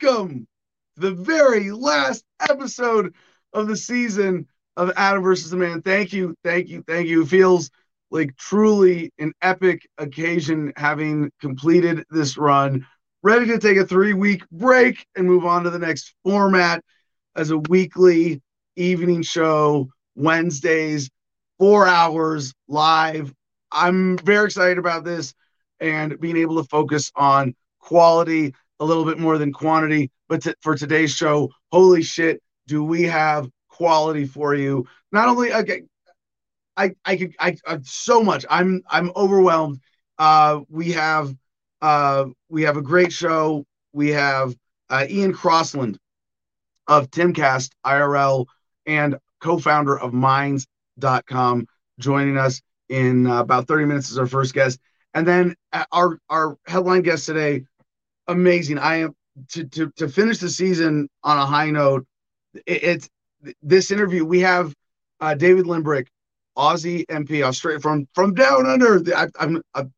welcome to the very last episode of the season of Adam versus the Man. Thank you, thank you, thank you. It feels like truly an epic occasion having completed this run. Ready to take a three week break and move on to the next format as a weekly evening show, Wednesdays, four hours live. I'm very excited about this and being able to focus on quality a little bit more than quantity. But t- for today's show, holy shit, do we have quality for you? Not only okay, I I could I, I so much. I'm I'm overwhelmed. Uh, we have uh, we have a great show. We have uh, Ian Crossland of Timcast IRL and co-founder of Minds.com joining us in uh, about 30 minutes as our first guest. And then uh, our our headline guest today, amazing. I am to to to finish the season on a high note. It, it's this interview. We have uh, David Limbrick, Aussie MP, Australia from from down under. I, I'm, I'm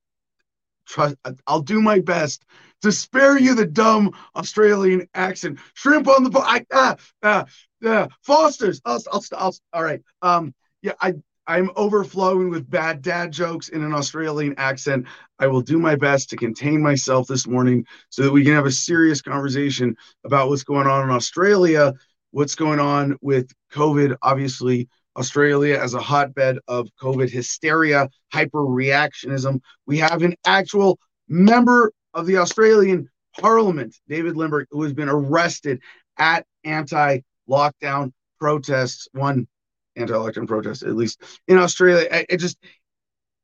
trust. I'll do my best to spare you the dumb Australian accent. Shrimp on the. I ah ah yeah. Foster's. I'll, I'll, I'll, all right. Um. Yeah. I I'm overflowing with bad dad jokes in an Australian accent. I will do my best to contain myself this morning so that we can have a serious conversation about what's going on in Australia, what's going on with COVID. Obviously, Australia as a hotbed of COVID hysteria, hyperreactionism. We have an actual member of the Australian Parliament, David Limbrick, who has been arrested at anti lockdown protests. One anti-election protest, at least in Australia. It just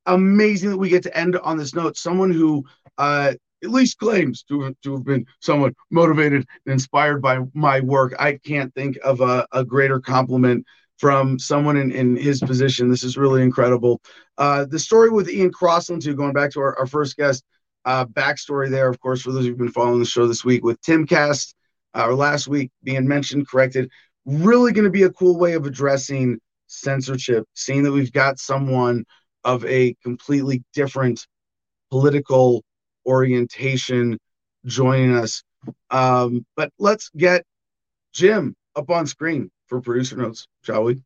amazing that we get to end on this note. Someone who uh, at least claims to, to have been somewhat motivated and inspired by my work. I can't think of a, a greater compliment from someone in, in his position. This is really incredible. Uh, the story with Ian Crossland, too, going back to our, our first guest, uh, backstory there, of course, for those who've been following the show this week with Timcast, uh, or last week being mentioned, corrected really going to be a cool way of addressing censorship, seeing that we've got someone of a completely different political orientation joining us. Um, but let's get Jim up on screen for producer notes, shall we?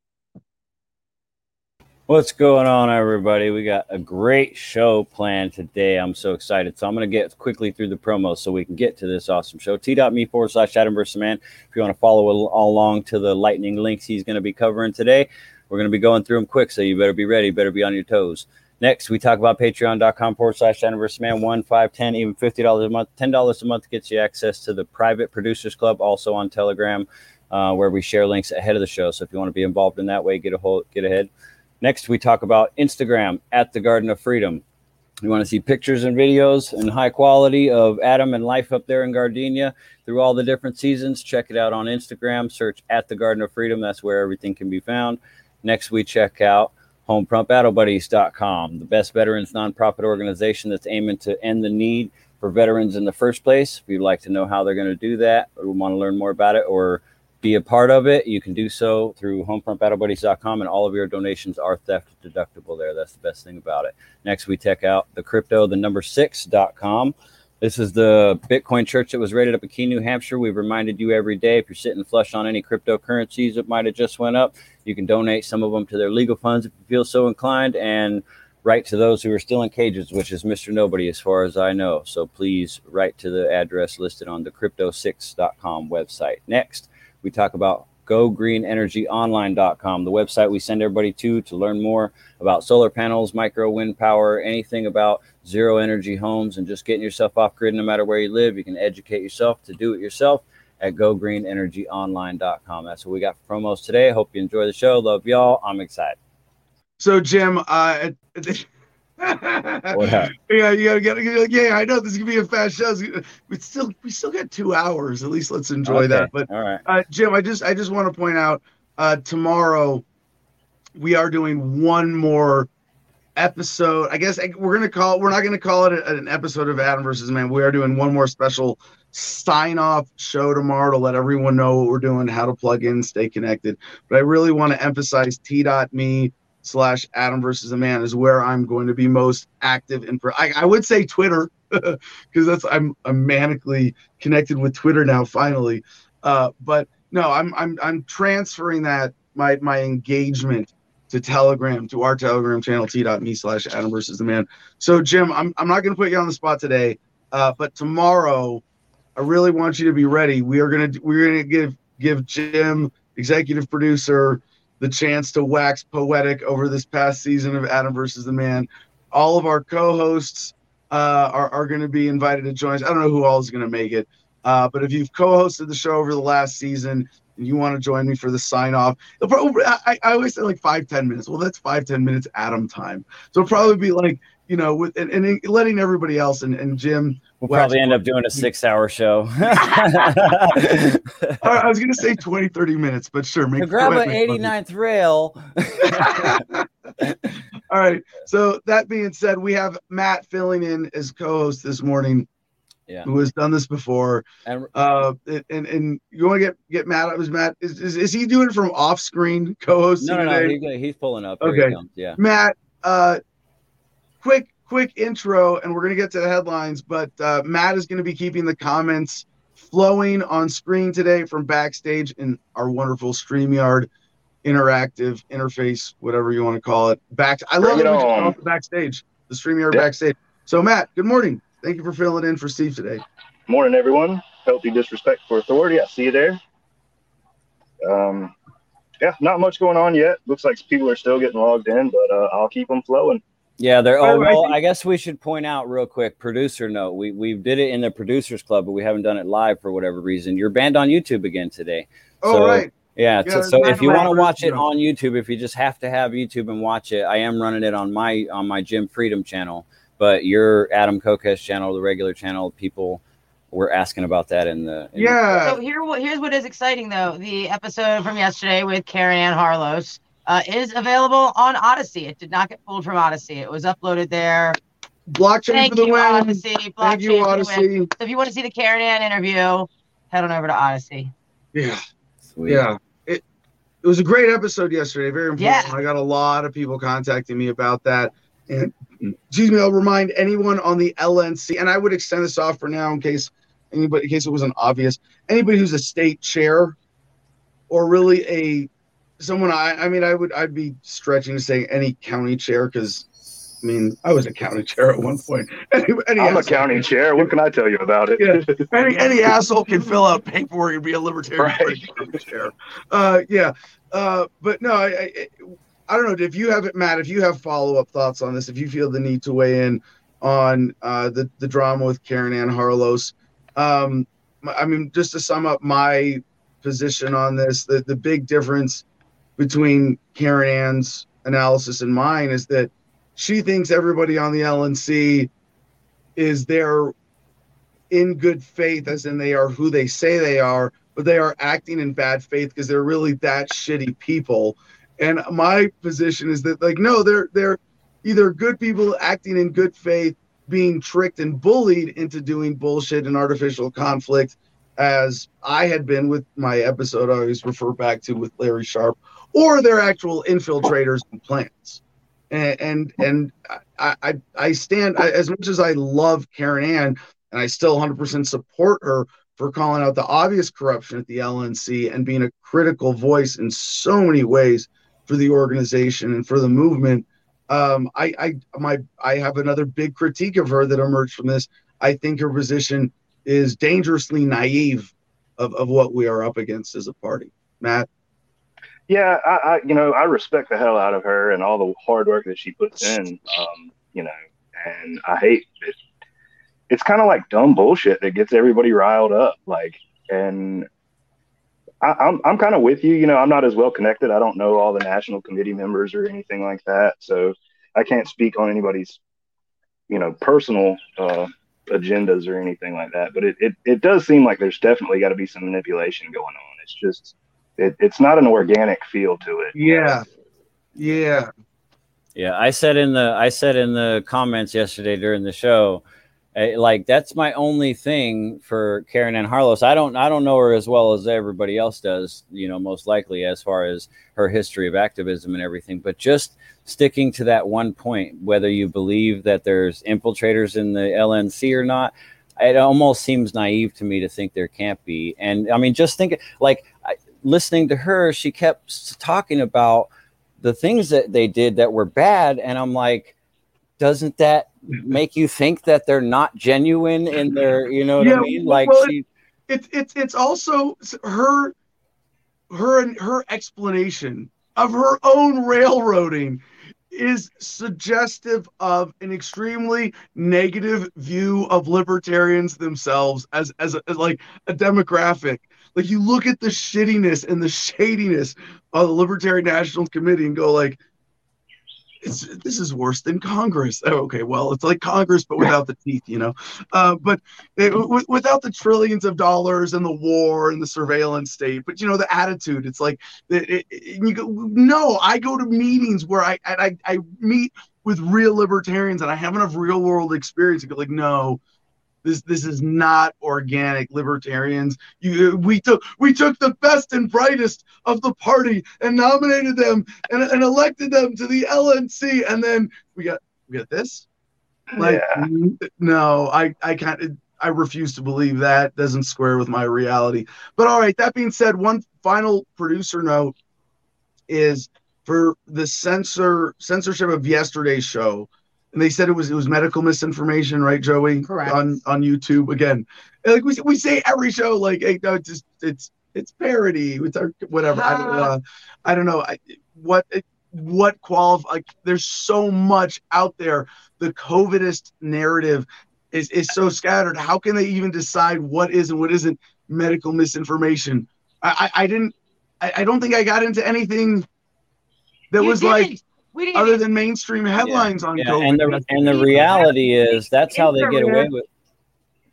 What's going on, everybody? We got a great show planned today. I'm so excited. So I'm going to get quickly through the promos so we can get to this awesome show. T.me forward slash Adam versus Man. If you want to follow along to the lightning links he's going to be covering today, we're going to be going through them quick. So you better be ready. Better be on your toes. Next, we talk about patreon.com forward slash versus Man. One, five, ten, even $50 a month. $10 a month gets you access to the private producers club, also on Telegram, uh, where we share links ahead of the show. So if you want to be involved in that way, get a hold, get ahead. Next, we talk about Instagram at the Garden of Freedom. You want to see pictures and videos and high quality of Adam and life up there in Gardenia through all the different seasons. Check it out on Instagram. Search at the Garden of Freedom. That's where everything can be found. Next, we check out HomefrontBattleBuddies.com, the best veterans nonprofit organization that's aiming to end the need for veterans in the first place. If you'd like to know how they're going to do that or want to learn more about it or be a part of it, you can do so through homefrontbattlebuddies.com, and all of your donations are theft deductible there. That's the best thing about it. Next, we check out the crypto, the number six.com. This is the Bitcoin church that was rated up in Keene, New Hampshire. We've reminded you every day if you're sitting flush on any cryptocurrencies that might have just went up, you can donate some of them to their legal funds if you feel so inclined, and write to those who are still in cages, which is Mr. Nobody, as far as I know. So please write to the address listed on the crypto6.com website. Next, we talk about gogreenenergyonline.com, the website we send everybody to to learn more about solar panels, micro wind power, anything about zero energy homes, and just getting yourself off grid no matter where you live. You can educate yourself to do it yourself at gogreenenergyonline.com. That's what we got for promos today. Hope you enjoy the show. Love y'all. I'm excited. So, Jim, uh, yeah, you gotta get. like, Yeah, I know this is gonna be a fast show. We still we still got two hours. At least let's enjoy okay. that. But all right, uh, Jim, I just I just want to point out uh, tomorrow we are doing one more episode. I guess we're gonna call. We're not gonna call it an episode of Adam versus Man. We are doing one more special sign off show tomorrow to let everyone know what we're doing, how to plug in, stay connected. But I really want to emphasize T.me slash Adam versus a man is where I'm going to be most active in. I, I would say Twitter. because that's I'm I'm manically connected with Twitter now finally. Uh, but no, I'm I'm I'm transferring that my my engagement to Telegram to our Telegram channel t.me slash Adam versus the man. So Jim, I'm I'm not going to put you on the spot today, uh, but tomorrow, I really want you to be ready. We are gonna we're gonna give give Jim, executive producer, the chance to wax poetic over this past season of Adam versus the Man. All of our co-hosts uh, are are going to be invited to join us. I don't know who all is going to make it, uh, but if you've co-hosted the show over the last season and you want to join me for the sign off, I, I always say like five ten minutes. Well, that's five ten minutes Adam time. So it'll probably be like you know, with and, and letting everybody else and, and Jim. We'll probably end up doing a six hour show. I was going to say 20, 30 minutes, but sure. Make, grab an 89th rail. All right. So that being said, we have Matt filling in as co-host this morning. Yeah. Who has done this before? And uh, and and you want to get get Matt? Was Matt is, is, is he doing it from off screen co-hosting? No, no, no. He, he's pulling up. Here okay. Yeah. Matt, uh, quick quick intro, and we're gonna get to the headlines. But uh, Matt is gonna be keeping the comments flowing on screen today from backstage in our wonderful Streamyard interactive interface, whatever you want to call it. Back, I love it, it backstage, the Streamyard backstage. So Matt, good morning. Thank you for filling in for Steve today. Morning, everyone. Healthy disrespect for authority. I see you there. Um, yeah, not much going on yet. Looks like people are still getting logged in, but uh, I'll keep them flowing. Yeah, they're. Oh well, I guess we should point out real quick. Producer note: we we did it in the producers club, but we haven't done it live for whatever reason. You're banned on YouTube again today. Oh so, right. Yeah, yeah so, so if you want to watch it on YouTube, if you just have to have YouTube and watch it, I am running it on my on my Jim Freedom channel. But your Adam Kokesh channel, the regular channel, people were asking about that in the in yeah. The- so here, here's what is exciting though: the episode from yesterday with Caryn Ann Harlos uh, is available on Odysee. It did not get pulled from Odysee. It was uploaded there. Blockchain Thank for the you, win. Odysee. Blockchain Thank you, Odysee. So if you want to see the Caryn Ann interview, head on over to Odysee. Yeah. Sweet. Yeah. It it was a great episode yesterday. Very important. Yeah. I got a lot of people contacting me about that. And excuse me, I'll remind anyone on the LNC, and I would extend this off for now in case anybody in case it wasn't obvious. Anybody who's a state chair or really a someone I I mean I would I'd be stretching to say any county chair because I mean I was a county chair at one point. Any, any I'm a county chair. What can I tell you about it? Yeah. any, any asshole can fill out paperwork and be a libertarian right. chair. Uh, yeah, uh, but no, I, I I don't know if you have it, Matt. If you have follow up thoughts on this, if you feel the need to weigh in on uh, the the drama with Caryn Ann Harlos, um, I mean, just to sum up my position on this, the the big difference between Caryn Ann's analysis and mine is that she thinks everybody on the LNC is there in good faith, as in they are who they say they are, but they are acting in bad faith because they're really that shitty people. And my position is that like no, they're they're either good people acting in good faith, being tricked and bullied into doing bullshit and artificial conflict, as I had been with my episode I always refer back to with Larry Sharpe, or they're actual infiltrators and plants. And and, and I, I, I stand I, as much as I love Caryn Ann and I still 100% support her for calling out the obvious corruption at the LNC and being a critical voice in so many ways for the organization and for the movement. Um, I, I, my, I have another big critique of her that emerged from this. I think her position is dangerously naive of, of what we are up against as a party. Matt. Yeah, I, I, you know, I respect the hell out of her and all the hard work that she puts in. Um, you know, and I hate it. It's kind of like dumb bullshit that gets everybody riled up. Like, and I, am I'm, I'm kind of with you. You know, I'm not as well connected. I don't know all the national committee members or anything like that, so I can't speak on anybody's, you know, personal uh, agendas or anything like that. But it, it, it does seem like there's definitely got to be some manipulation going on. It's just it, it's not an organic feel to it. Yeah. Yeah. Yeah. I said in the I said in the comments yesterday during the show, Eh, like that's my only thing for Caryn Ann Harlos. I don't I don't know her as well as everybody else does, you know, most likely as far as her history of activism and everything, but just sticking to that one point whether you believe that there's infiltrators in the LNC or not, it almost seems naive to me to think there can't be. And I mean just think like I, listening to her, she kept talking about the things that they did that were bad and I'm like doesn't that make you think that they're not genuine in their you know what yeah, i mean like well, she it's it's it's also her her her explanation of her own railroading is suggestive of an extremely negative view of libertarians themselves as as, a, as like a demographic like you look at the shittiness and the shadiness of the libertarian national committee and go like this is worse than Congress. Oh, okay, well, it's like Congress, but without the teeth, you know. Uh, but eh, it, w- without the trillions of dollars and the war and the surveillance state, but you know the attitude. It's like it, it, you go. No, I go to meetings where I I, I meet with real libertarians and I have enough real world experience to go like, no, this this is not organic libertarians. You we took we took the best and brightest of the party and nominated them and, and elected them to the LNC, and then we got we got this. Like yeah. no, I I can't. I refuse to believe that doesn't square with my reality. But all right, that being said, one final producer note is for the censor censorship of yesterday's show and they said it was it was medical misinformation, right, Joey? Correct. On on YouTube again, like we we say every show, like hey, no, it's just it's it's parody, it's our whatever. I don't uh, I don't know I, what what qualify. Like there's so much out there. The COVIDist narrative is is so scattered. How can they even decide what is and what isn't medical misinformation? I I, I didn't. I, I don't think I got into anything that you was didn't. like other than mainstream headlines yeah. on yeah. COVID. And the and the reality is that's how they get away with.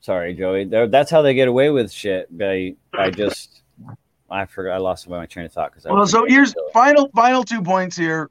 Sorry, Joey. They're, that's how they get away with shit by by just. I forgot. I lost my train of thought because. Well, so here's final final two points here.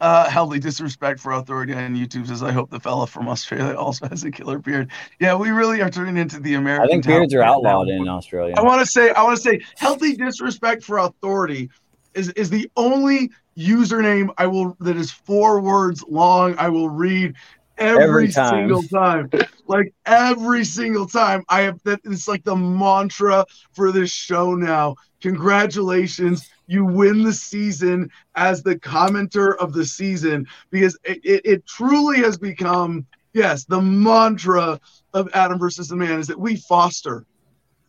Uh, healthy disrespect for authority on YouTube says, "I hope the fella from Australia also has a killer beard." Yeah, we really are turning into the American. I think beards are outlawed now. in Australia. I want to say, I want to say, healthy disrespect for authority is is the only username I will that is four words long. I will read every, every time. single time. like every single time. I have that it's like the mantra for this show now. Congratulations. You win the season as the commenter of the season because it, it, it truly has become, yes, the mantra of Adam versus the Man is that we foster,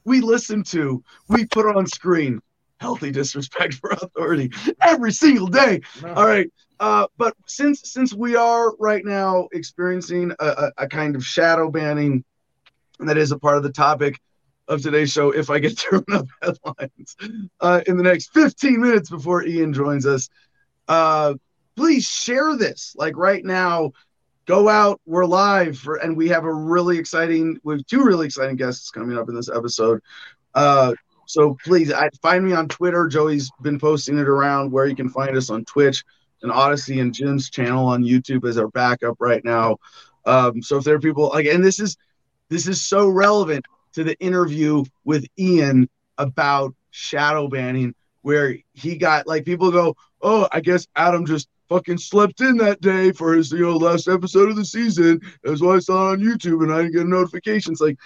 we listen to, we put on screen healthy disrespect for authority every single day. No. All right. Uh, but since since we are right now experiencing a, a, a, kind of shadow banning, that is a part of the topic of today's show, if I get through enough headlines uh, in the next 15 minutes before Ian joins us, uh, please share this. Like right now, go out. We're live for, and we have a really exciting, we have two really exciting guests coming up in this episode. Uh, so please I, find me on Twitter. Joey's been posting it around where you can find us on Twitch and Odysee and Jim's channel on YouTube as our backup right now. Um, so if there are people like, and this is this is so relevant to the interview with Ian about shadow banning, where he got like people go, oh, I guess Adam just fucking slept in that day for his you know last episode of the season. That's why I saw it on YouTube and I didn't get notifications. Like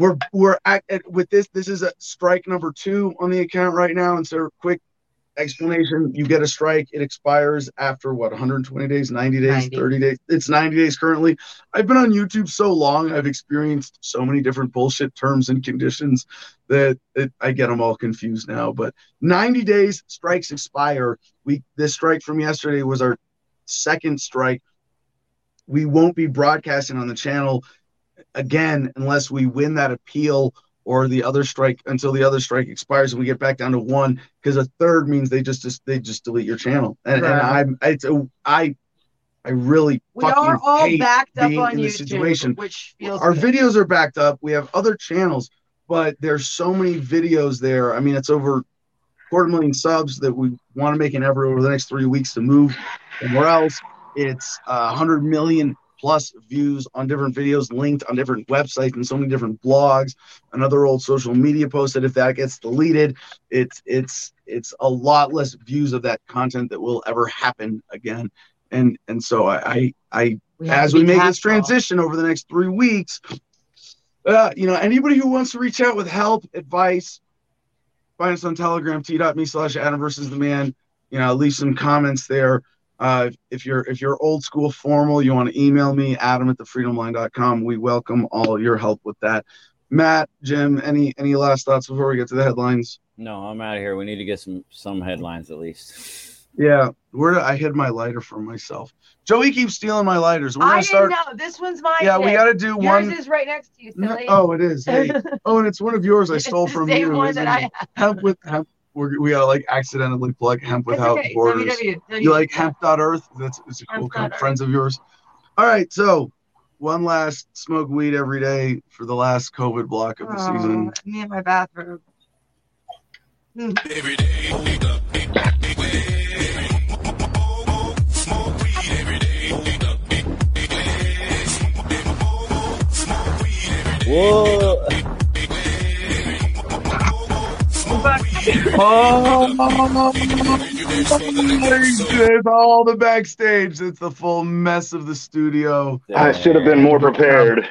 we're we're at, at, with this. This is a strike number two on the account right now. And so, quick explanation: you get a strike, it expires after what 120 days, 90 days, 90. 30 days. It's 90 days currently. I've been on YouTube so long, I've experienced so many different bullshit terms and conditions that it, I get them all confused now. But 90 days strikes expire. We this strike from yesterday was our second strike. We won't be broadcasting on the channel again unless we win that appeal or the other strike until the other strike expires and we get back down to one because a third means they just, just they just delete your channel and, right. and I'm it's a, I I really we are all backed up on YouTube, situation. which feels our good. videos are backed up. We have other channels, but there's so many videos there. I mean, it's over quarter million subs that we want to make an effort over the next three weeks to move somewhere else. It's a uh, hundred million plus views on different videos linked on different websites and so many different blogs another old social media post that if that gets deleted it's it's it's a lot less views of that content that will ever happen again and and so i i, I have as we make this careful. transition over the next three weeks uh, you know anybody who wants to reach out with help advice find us on telegram t.me slash adam versus the man you know leave some comments there uh, if you're if you're old school formal you want to email me adam at thefreedomline.com we welcome all your help with that matt jim any any last thoughts before we get to the headlines No, I'm out of here. We need to get some some headlines at least. yeah where did i hid my lighter from myself joey keeps stealing my lighters we're I gonna didn't start know. This one's mine. yeah we got to do Yours one is right next to you, No- oh it is hey. oh and it's one of yours i It's stole the from same you one that it? I hemp with hemp we're, we gotta like accidentally plug hemp without okay. borders www. you like hemp.earth that's it's a cool Hemp.earth. com- friends of yours all right so one last smoke weed every day for the last covid block of the Oh, season Me in my bathroom. Hmm. Whoa! Oh it's all the backstage it's the full mess of the studio I should have been more prepared.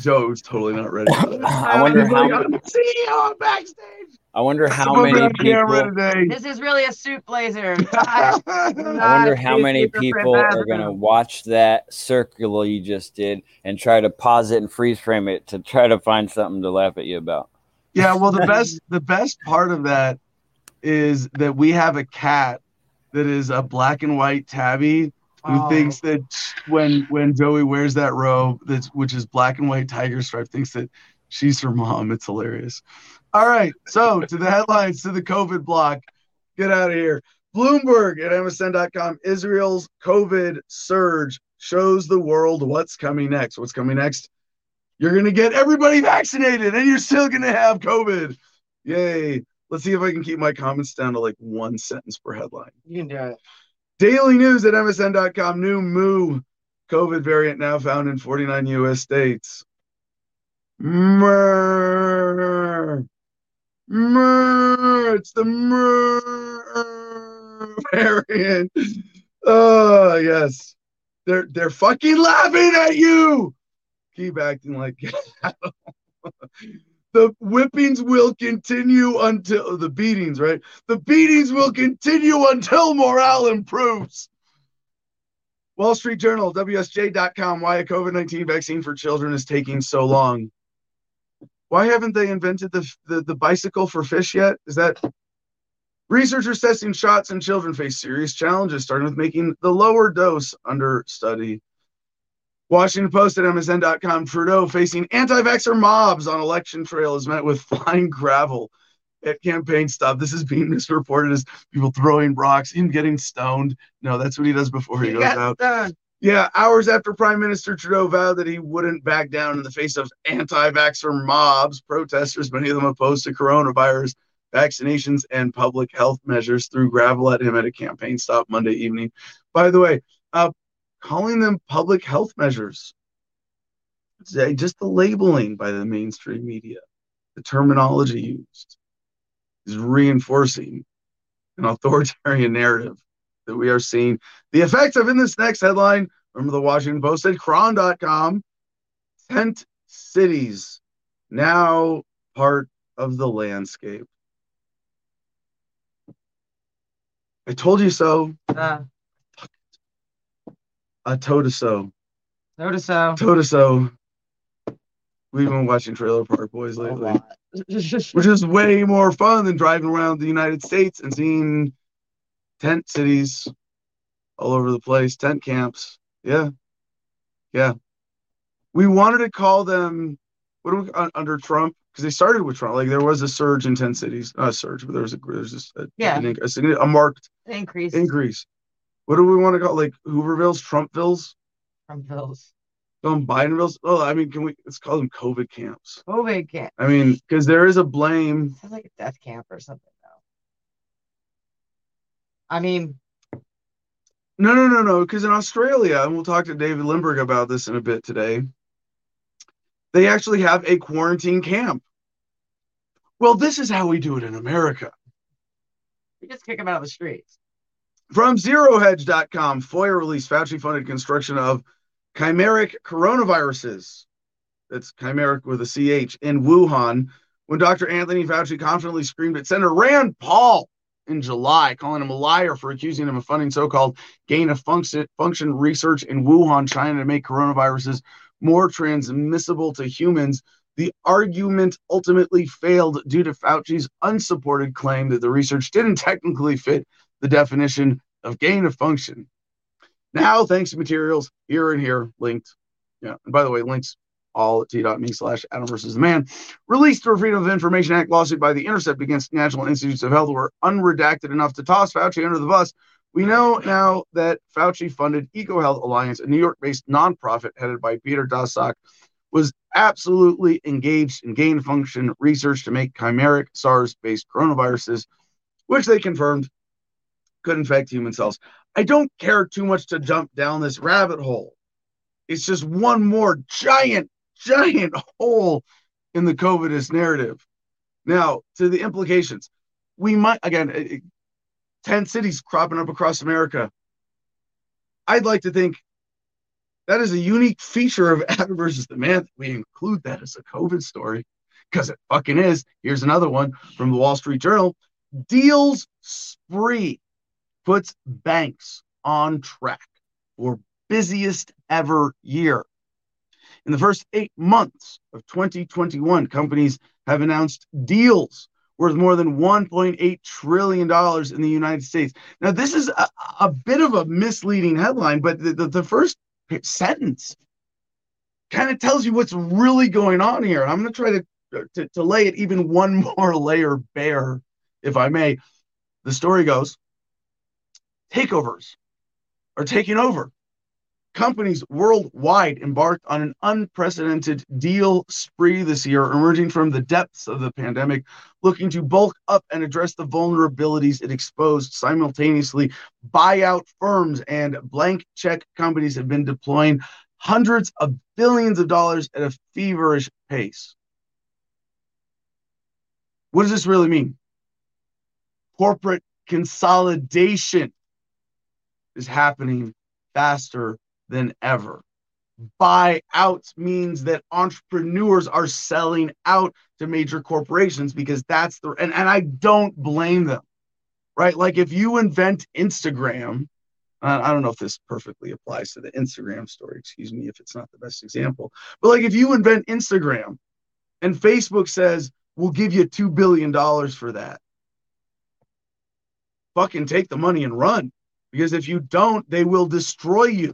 Joe's totally not ready. I wonder He's like, how. I'm the CEO backstage I wonder how many people. This is really a suit blazer. I wonder how many people are gonna watch that circle you just did and try to pause it and freeze frame it to try to find something to laugh at you about. Yeah, well, the best the best part of that is that we have a cat that is a black and white tabby who Oh. thinks that when when Joey wears that robe that's which is black and white tiger stripe thinks that she's her mom. It's hilarious. All right, so to the headlines to the COVID block. Get out of here. Bloomberg at MSN.com. Israel's COVID surge shows the world what's coming next. What's coming next? You're going to get everybody vaccinated and you're still going to have COVID. Yay. Let's see if I can keep my comments down to like one sentence per headline. You can do it. Daily news at MSN.com. New Mu COVID variant now found in 49 U.S. states. Murr. Murr. It's the Murr variant. Oh, yes. They're they're fucking laughing at you. Keep acting like the whippings will continue until the beatings, right? The beatings will continue until morale improves. Wall Street Journal, WSJ.com, why a COVID 19 vaccine for children is taking so long. Why haven't they invented the, the, the bicycle for fish yet? Is that researchers testing shots in children face serious challenges, starting with making the lower dose under study. Washington Post at MSN.com, Trudeau facing anti vaxxer mobs on election trail is met with flying gravel at campaign stop. This is being misreported as people throwing rocks, him getting stoned. No, that's what he does before he You goes out. stoned. Yeah, hours after Prime Minister Trudeau vowed that he wouldn't back down in the face of anti vaxxer mobs, protesters, many of them opposed to coronavirus vaccinations and public health measures, threw gravel at him at a campaign stop Monday evening. By the way, uh, calling them public health measures, uh, just the labeling by the mainstream media, the terminology used is reinforcing an authoritarian narrative that we are seeing the effects of in this next headline. Remember the Washington Post said Cron.com, tent cities now part of the landscape. I told you so. Uh, A told us so. notice so. Told so. We've been watching Trailer Park Boys lately, which is way more fun than driving around the United States and seeing tent cities all over the place, tent camps. Yeah. Yeah. We wanted to call them what do we under Trump because they started with Trump. Like there was a surge in tent cities, not a surge, but there was a there's just a, Yeah. inc- a, a marked Increase increase. What do we want to call like Hoovervilles, Trumpvilles, from bills. um, Bidenvilles? Oh, I mean, can we? Let's call them COVID camps. COVID camp. I mean, because there is a blame. Sounds like a death camp or something though. I mean, No, no, no, no. Because in Australia, and we'll talk to David Limbrick about this in a bit today, they actually have a quarantine camp. Well, this is how we do it in America. We just kick them out of the streets. From ZeroHedge.com, FOIA released Fauci funded construction of chimeric coronaviruses. That's chimeric with a CH in Wuhan. When Dr. Anthony Fauci confidently screamed at Senator Rand Paul in July, calling him a liar for accusing him of funding so called gain of function, function research in Wuhan, China to make coronaviruses more transmissible to humans. The argument ultimately failed due to Fauci's unsupported claim that the research didn't technically fit the definition of gain of function. Now, thanks to materials here and here linked. Yeah, and by the way, links all at t.me slash Adam versus the man. Released through Freedom of Information Act lawsuit by the Intercept against National Institutes of Health were unredacted enough to toss Fauci under the bus. We know now that Fauci funded EcoHealth Alliance, a New York based nonprofit headed by Peter Daszak, was absolutely engaged in gain function research to make chimeric SARS based coronaviruses, which they confirmed could infect human cells. I don't care too much to jump down this rabbit hole. It's just one more giant, giant hole in the COVIDist narrative. Now, to the implications, we might, again, 10 cities cropping up across America. I'd like to think that is a unique feature of Adam versus the Man. We include that as a COVID story because it fucking is. Here's another one from the Wall Street Journal. Deals spree puts banks on track for busiest ever year. In the first eight months of 2021, companies have announced deals worth more than $1.8 trillion in the United States. Now, this is a, a bit of a misleading headline, but the, the, the first sentence kind of tells you what's really going on here. I'm going to try to, to, to lay it even one more layer bare, if I may. The story goes takeovers are taking over. Companies worldwide embarked on an unprecedented deal spree this year, emerging from the depths of the pandemic, looking to bulk up and address the vulnerabilities it exposed. Simultaneously, buyout firms and blank check companies have been deploying hundreds of billions of dollars at a feverish pace. What does this really mean? Corporate consolidation is happening faster than ever. Buyouts means that entrepreneurs are selling out to major corporations because that's the and, and I don't blame them. Right? Like if you invent Instagram, I don't know if this perfectly applies to the Instagram story, excuse me if it's not the best example. But like if you invent Instagram and Facebook says, "We'll give you 2 billion dollars for that." Fucking take the money and run because if you don't, they will destroy you.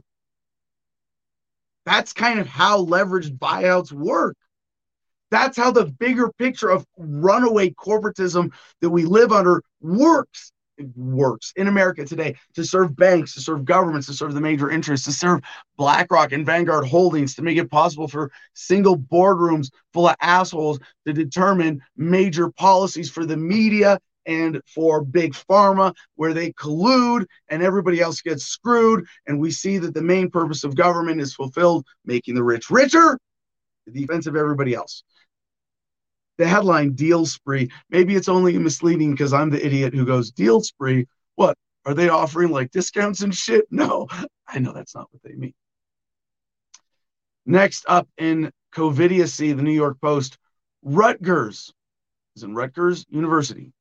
That's kind of how leveraged buyouts work. That's how the bigger picture of runaway corporatism that we live under works. It works in America today to serve banks, to serve governments, to serve the major interests, to serve BlackRock and Vanguard Holdings, to make it possible for single boardrooms full of assholes to determine major policies for the media and for big pharma where they collude and everybody else gets screwed and we see that the main purpose of government is fulfilled making the rich richer at the expense of everybody else. The headline deal spree. Maybe it's only misleading because i'm the idiot who goes deal spree? What? Are they offering like discounts and shit? No i know that's not what they mean. Next up in covidiacy the new york post rutgers is in rutgers university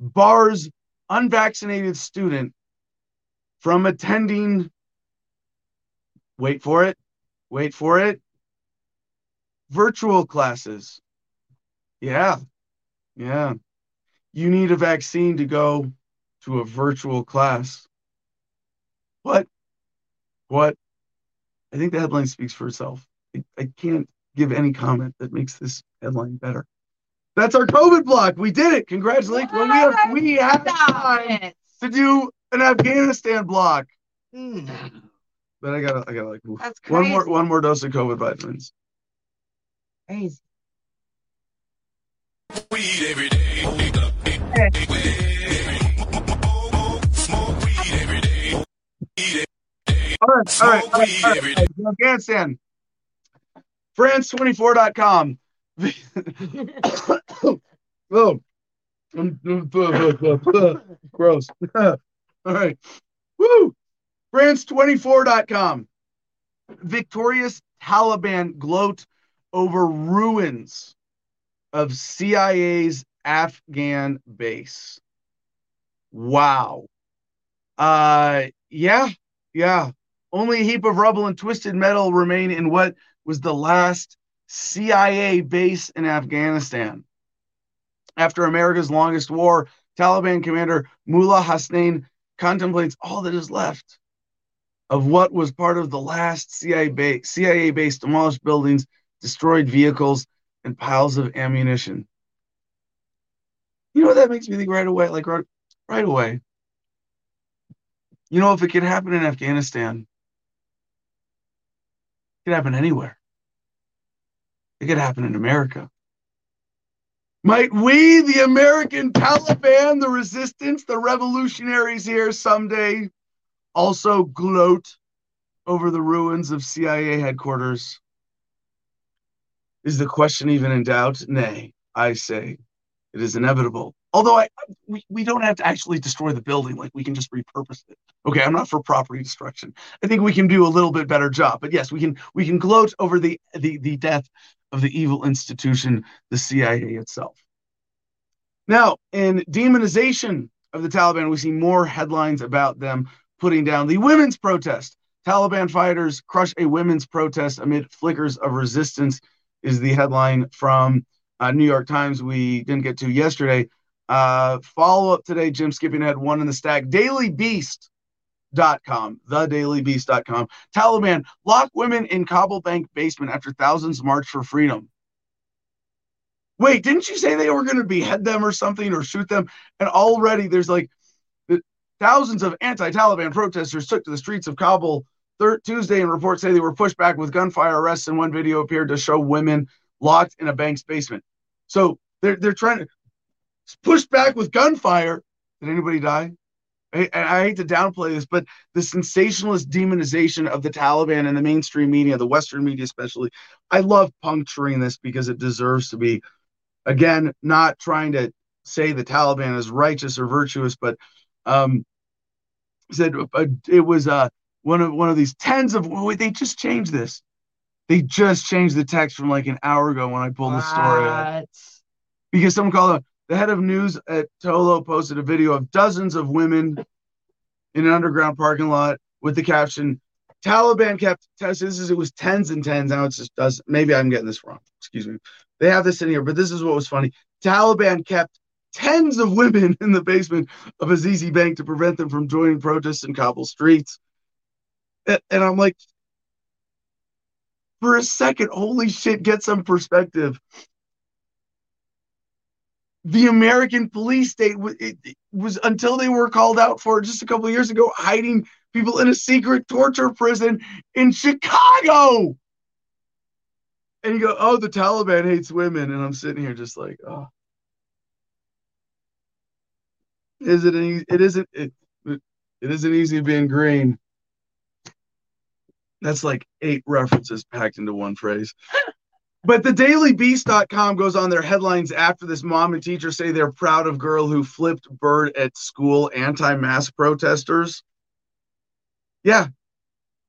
bars unvaccinated student from attending, wait for it, wait for it, virtual classes. Yeah, yeah. You need a vaccine to go to a virtual class. What? What? I think the headline speaks for itself. I, I can't give any comment that makes this headline better. That's our COVID block. We did it. Congratulations. Well, we have we have time to do an Afghanistan block. Mm. But I gotta I gotta like one more one more dose of COVID vitamins. Crazy. Weed every day. right, all right, all right, all right. Afghanistan. France24.com. oh, gross. all right. Woo! France24.com. Victorious Taliban gloat over ruins of CIA's Afghan base. Wow. Uh yeah, yeah. Only a heap of rubble and twisted metal remain in what was the last CIA base in Afghanistan. After America's longest war, Taliban commander Mullah Hussein contemplates all that is left of what was part of the last CIA base, CIA base demolished buildings, destroyed vehicles, and piles of ammunition. You know what that makes me think right away? Like right, right away. You know, if it could happen in Afghanistan, it could happen anywhere. It could happen in America. Might we, the American Taliban, the resistance, the revolutionaries here someday also gloat over the ruins of CIA headquarters? Is the question even in doubt? Nay, I say it is inevitable. Although I we, we don't have to actually destroy the building, like we can just repurpose it. Okay, I'm not for property destruction. I think we can do a little bit better job. But yes, we can we can gloat over the the, the death of the evil institution, the CIA itself. Now, in demonization of the Taliban, we see more headlines about them putting down the women's protest. Taliban fighters crush a women's protest amid flickers of resistance, is the headline from uh, New York Times we didn't get to yesterday. Uh, follow up today, Jim skipping ahead, one in the stack. Daily Beast. Com, thedailybeast.com. Taliban lock women in Kabul bank basement after thousands march for freedom. Wait, didn't you say they were going to behead them or something or shoot them? And already there's like thousands of anti Taliban protesters took to the streets of Kabul third Tuesday, and reports say they were pushed back with gunfire arrests. And one video appeared to show women locked in a bank's basement. So they're, they're trying to push back with gunfire. Did anybody die? I, I, hate to downplay this, but the sensationalist demonization of the Taliban and the mainstream media, the Western media especially, I love puncturing this because it deserves to be again, not trying to say the Taliban is righteous or virtuous, but um, said uh, it was uh, one of one of these tens of. Wait, they just changed this. They just changed the text from like an hour ago when I pulled the story up. Because someone called up, the head of news at Tolo posted a video of dozens of women in an underground parking lot with the caption Taliban kept this is it was tens and tens. Now it's just does maybe I'm getting this wrong. Excuse me. They have this in here, but this is what was funny. Taliban kept tens of women in the basement of Azizi Bank to prevent them from joining protests in Kabul streets. And I'm like, for a second, holy shit, get some perspective. The American police state it, it was until they were called out for just a couple years ago, hiding people in a secret torture prison in Chicago and you go, "Oh, the Taliban hates women," and I'm sitting here just like, "Oh, is it? It isn't. It, it isn't easy being green." That's like eight references packed into one phrase. But the dailybeast.com goes on their headlines after this mom and teacher say they're proud of girl who flipped bird at school anti-mask protesters. Yeah.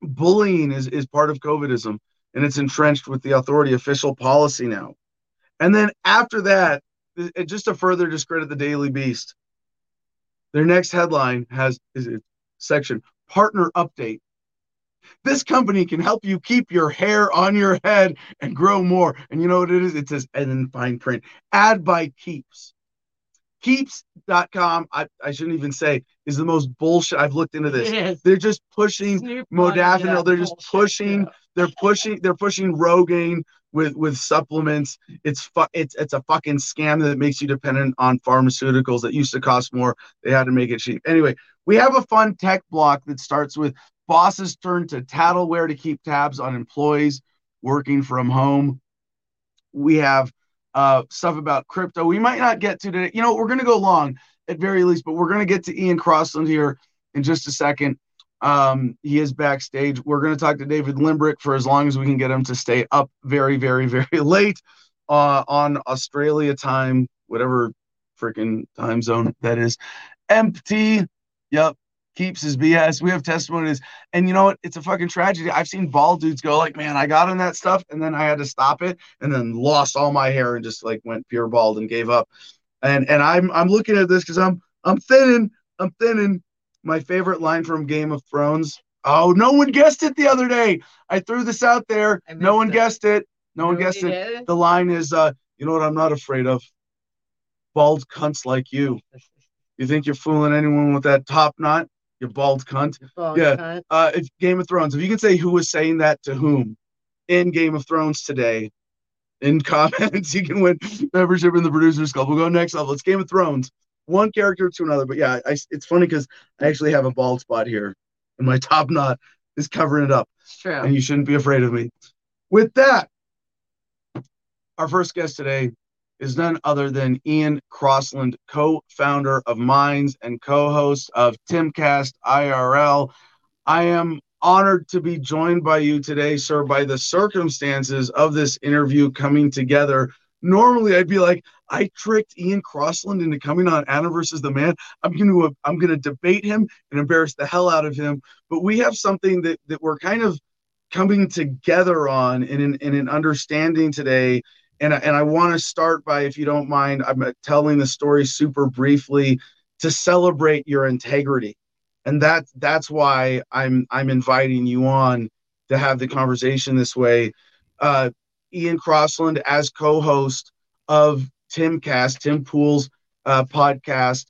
Bullying is, is part of COVIDism and it's entrenched with the authority official policy now. And then after that, just to further discredit the Daily Beast, their next headline has is a section partner update. This company can help you keep your hair on your head and grow more. And you know what it is? It says, and in fine print, ad by Keeps. Keeps.com, I, I shouldn't even say, is the most bullshit. I've looked into this. They're just pushing modafinil. They're just pushing they're pushing they're pushing Rogaine with with supplements. It's fu- it's it's a fucking scam that makes you dependent on pharmaceuticals that used to cost more. They had to make it cheap. Anyway, we have a fun tech block that starts with bosses turn to tattleware to keep tabs on employees working from home. We have uh, stuff about crypto. We might not get to today. You know, we're going to go long at very least, but we're going to get to Ian Crossland here in just a second. Um, he is backstage. We're going to talk to David Limbrick for as long as we can get him to stay up very, very, very late uh, on Australia time, whatever freaking time zone that is. Empty. Yep. Keeps his BS. We have testimonies. And you know what? It's a fucking tragedy. I've seen bald dudes go like, man, I got on that stuff and then I had to stop it and then lost all my hair and just like went pure bald and gave up. And and I'm I'm looking at this because I'm I'm thinning, I'm thinning. My favorite line from Game of Thrones. Oh, no one guessed it the other day. I threw this out there. No one it. guessed it. No one guessed it. Did? The line is, uh, you know what I'm not afraid of? Bald cunts like you. You think you're fooling anyone with that top knot? You bald cunt. Bald yeah. Cunt. Uh, if Game of Thrones. If you can say who was saying that to whom in Game of Thrones today, in comments, you can win membership in the Producers Club. We'll go next level. It's Game of Thrones one character to another. But yeah, I, it's funny because I actually have a bald spot here, and my top knot is covering it up. It's true. And you shouldn't be afraid of me. With that, our first guest today is none other than Ian Crossland, co-founder of Minds and co-host of Timcast IRL. I am honored to be joined by you today, sir, by the circumstances of this interview coming together. Normally, I'd be like, I tricked Ian Crossland into coming on Adam versus the Man. I'm going to I'm going to debate him and embarrass the hell out of him. But we have something that that we're kind of coming together on in an, in an understanding today. And and I want to start by, if you don't mind, I'm telling the story super briefly to celebrate your integrity, and that that's why I'm I'm inviting you on to have the conversation this way. Uh, Ian Crossland as co-host of Timcast, Tim Pool's uh, podcast.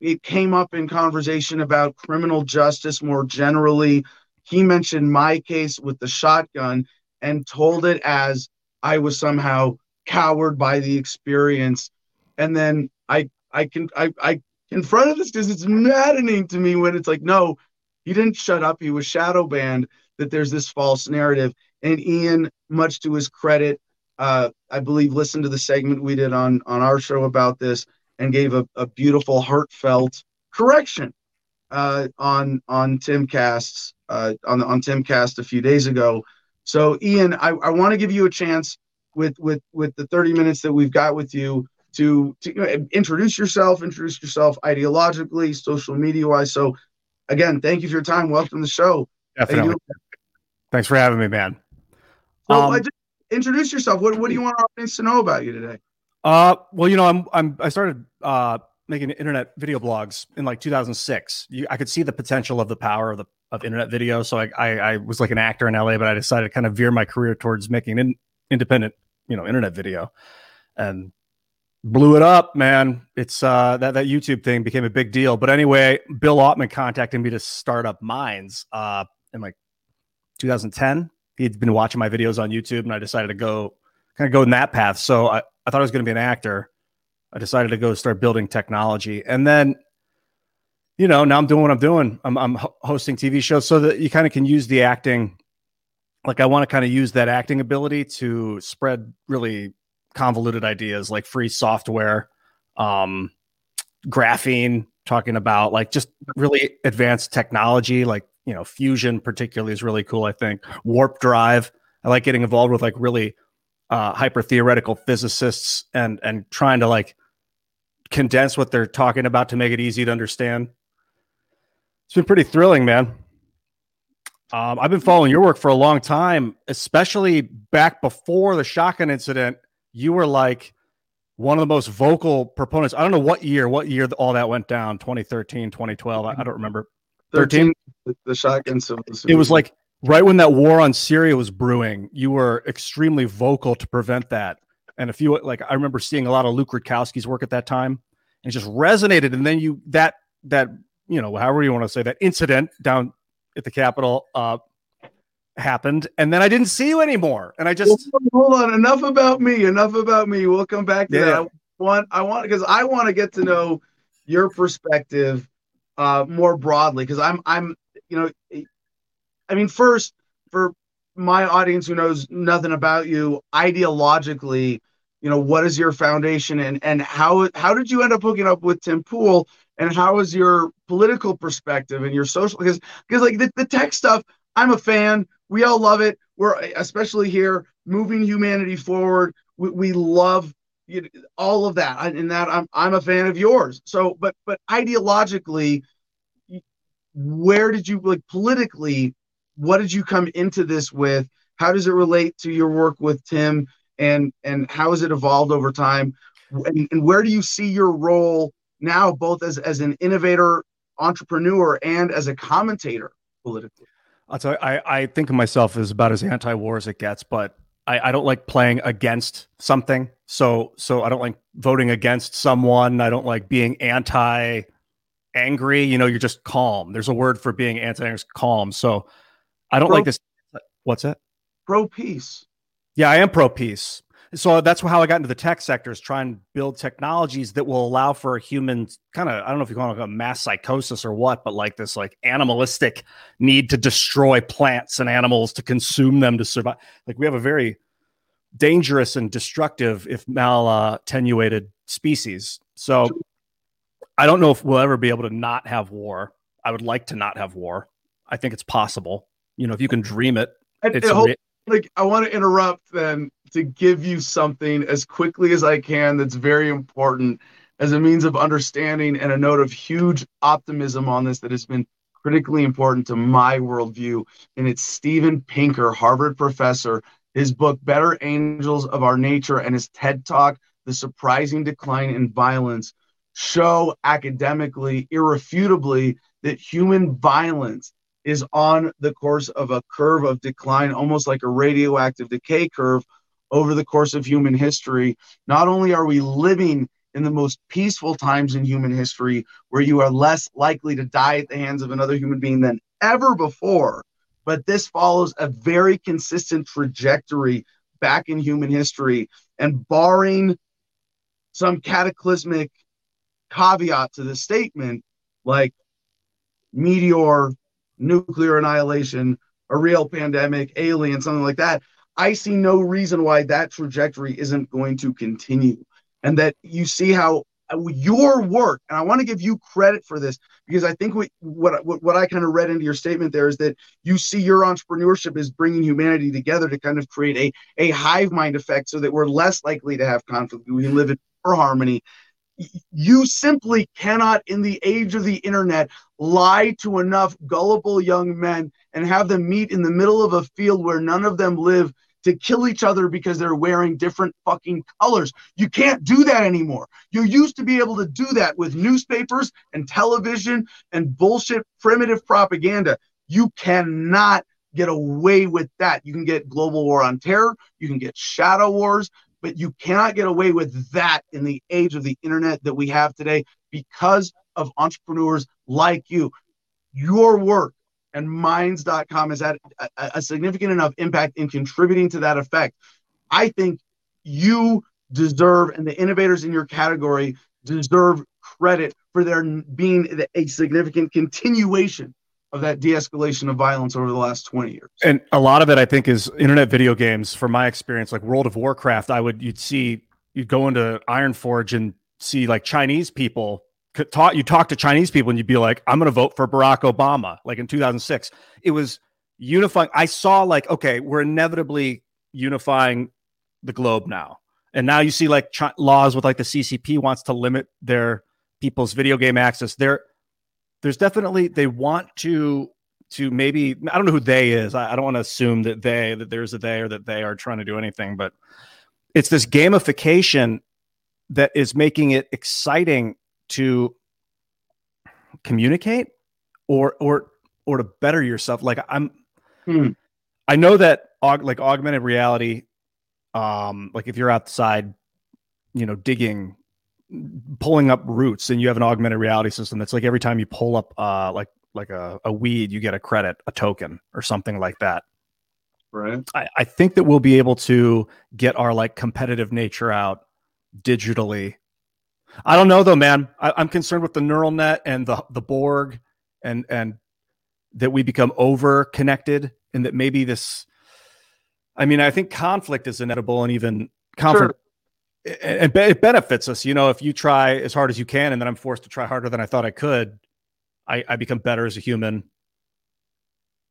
It came up in conversation about criminal justice more generally. He mentioned my case with the shotgun and told it as I was somehow coward by the experience. And then I I can I, I confronted this because it's maddening to me when it's like, no, he didn't shut up. He was shadow banned. That there's this false narrative. And Ian, much to his credit, uh, I believe, listened to the segment we did on on our show about this and gave a, a beautiful, heartfelt correction uh, on on Timcast's uh, on on Timcast a few days ago. So, Ian, I, I want to give you a chance with with with the 30 minutes that we've got with you to to you know, introduce yourself, introduce yourself ideologically, social media wise. So, again, thank you for your time. Welcome to the show. Definitely. Thanks for having me, man. So um, I just introduce yourself. What, what do you want our audience to know about you today? Uh, well, you know, I'm, I'm, I started, uh, making internet video blogs in like 2006. You, I could see the potential of the power of the, of internet video. So I, I, I was like an actor in LA, but I decided to kind of veer my career towards making an independent, you know, internet video and blew it up, man. It's, uh, that, that YouTube thing became a big deal. But anyway, Bill Ottman contacted me to start up Minds, uh, in like 2010 he'd been watching my videos on YouTube, and I decided to go kind of go in that path. So I, I thought I was going to be an actor. I decided to go start building technology, and then, you know, now I'm doing what I'm doing. I'm, I'm hosting TV shows so that you kind of can use the acting. Like I want to kind of use that acting ability to spread really convoluted ideas like free software, um, graphene, talking about like just really advanced technology, like you know, fusion particularly is really cool. I think warp drive. I like getting involved with like really uh, hyper theoretical physicists and and trying to like condense what they're talking about to make it easy to understand. It's been pretty thrilling, man. Um, I've been following your work for a long time, especially back before the shotgun incident. You were like one of the most vocal proponents. I don't know what year, what year all that went down 2013, 2012. I, I don't remember. 13, 13 the shotgun It was like right when that war on Syria was brewing, you were extremely vocal to prevent that. And if you like, I remember seeing a lot of Luke Rudkowski's work at that time, and just resonated. And then you that that you know however you want to say that incident down at the Capitol uh, happened, and then I didn't see you anymore. And I just hold on. Enough about me. Enough about me. We'll come back to yeah. that. I want I want because I want to get to know your perspective uh, more broadly because I'm I'm you know I mean first for my audience who knows nothing about you ideologically you know what is your foundation and and how how did you end up hooking up with Tim Pool? And how is your political perspective and your social because because like the, the tech stuff i'm a fan. We all love it. We're especially here moving humanity forward. We, we love you know, all of that. And that I'm, I'm a fan of yours. So but but ideologically where did you like politically what did you come into this with? How does it relate to your work with tim and and how has it evolved over time and, and where do you see your role now both as as an innovator entrepreneur and as a commentator politically I'll tell you, I, I think of myself as about as anti-war as it gets, but I, I don't like playing against something. So so I don't like voting against someone. I don't like being anti angry. You know, you're just calm. There's a word for being anti calm. So I don't Pro- like this. What's it? pro peace Yeah, I am pro peace. So that's how I got into the tech sector is try and build technologies that will allow for a human kind of I don't know if you call it a mass psychosis or what, but like this like animalistic need to destroy plants and animals to consume them to survive. Like we have a very dangerous and destructive, if mal attenuated species. So I don't know if we'll ever be able to not have war. I would like to not have war. I think it's possible. You know, if you can dream it, it's re- like I want to interrupt then to give you something as quickly as I can that's very important as a means of understanding and a note of huge optimism on this that has been critically important to my worldview. And it's Steven Pinker, Harvard professor, his book Better Angels of Our Nature and his TED Talk, The Surprising Decline in Violence, show academically, irrefutably, that human violence is on the course of a curve of decline, almost like a radioactive decay curve over the course of human history. Not only are we living in the most peaceful times in human history, where you are less likely to die at the hands of another human being than ever before, but this follows a very consistent trajectory back in human history. And barring some cataclysmic caveat to the statement, like meteor, nuclear annihilation, a real pandemic, alien, something like that, I see no reason why that trajectory isn't going to continue. And that you see how your work, and I want to give you credit for this because I think what what what, I kind of read into your statement there is that you see your entrepreneurship is bringing humanity together to kind of create a a hive mind effect, so that we're less likely to have conflict. We live in more harmony. You simply cannot, in the age of the internet, lie to enough gullible young men and have them meet in the middle of a field where none of them live to kill each other because they're wearing different fucking colors. You can't do that anymore. You used to be able to do that with newspapers and television and bullshit primitive propaganda. You cannot get away with that. You can get global war on terror, you can get shadow wars, but you cannot get away with that in the age of the internet that we have today because of entrepreneurs like you. Your work and minds.com has had a, a significant enough impact in contributing to that effect. I think you deserve, and the innovators in your category deserve credit for there being a significant continuation of that de-escalation of violence over the last 20 years. and a lot of it i think is internet video games. From my experience like world of warcraft i would you'd see you'd go into Ironforge and see like chinese people could talk you talk to chinese people and you'd be like i'm going to vote for barack obama like in 2006 it was unifying. I saw like okay we're inevitably unifying the globe now. And now you see like laws with like the ccp wants to limit their people's video game access. There there's definitely they want to to maybe I don't know who they is. I, I don't want to assume that they that there's a they or that they are trying to do anything, but it's this gamification that is making it exciting to communicate or or or to better yourself. Like I'm Hmm. I know that aug, like augmented reality, um, like if you're outside, you know, digging pulling up roots and you have an augmented reality system that's like every time you pull up uh like like a, a weed you get a credit a token or something like that. Right. I, I think that we'll be able to get our like competitive nature out digitally. I don't know though man. I, i'm concerned with the neural net and the the borg and and that we become over connected and that maybe this i mean i think conflict is inevitable and even conflict it, it benefits us. You know, if you try as hard as you can, and then I'm forced to try harder than I thought I could, I, I become better as a human.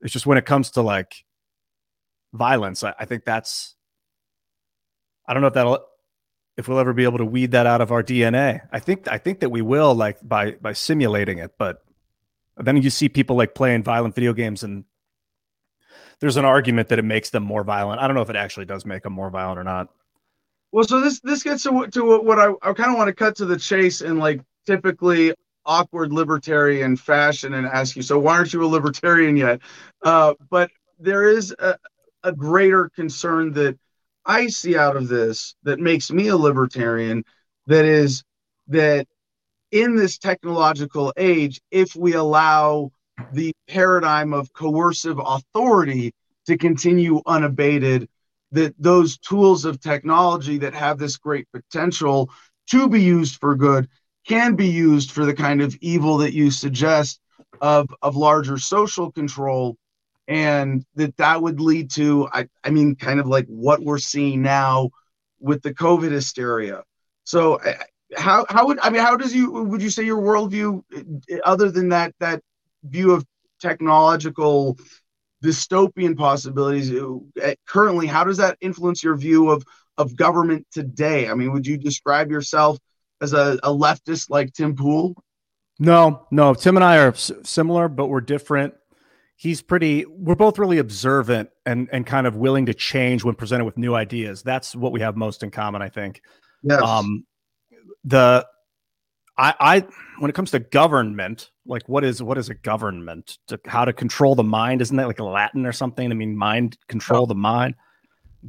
It's just when it comes to like violence, I, I think that's. I don't know if that'll if we'll ever be able to weed that out of our DNA. I think I think that we will, like by by simulating it. But then you see people like playing violent video games, and there's an argument that it makes them more violent. I don't know if it actually does make them more violent or not. Well, so this this gets to to what I I kind of want to cut to the chase in like typically awkward libertarian fashion and ask you, so why aren't you a libertarian yet? Uh, but there is a, a greater concern that I see out of this that makes me a libertarian. That is that in this technological age, if we allow the paradigm of coercive authority to continue unabated, that those tools of technology that have this great potential to be used for good can be used for the kind of evil that you suggest of of larger social control and that that would lead to I, I mean kind of like what we're seeing now with the covid hysteria. So how how would i mean how does you would you say your worldview uh, other than that that view of technological dystopian possibilities. Uh, currently how does that influence your view of of government today? I mean would you describe yourself as a, a leftist like tim pool? No no. Tim and i are s- similar but we're different. He's pretty we're both really observant and and kind of willing to change when presented with new ideas. That's what we have most in common i think. Yes. um the i i when it comes to government like what is what is a government to, how to control the mind isn't that like a latin or something i mean mind control oh. the mind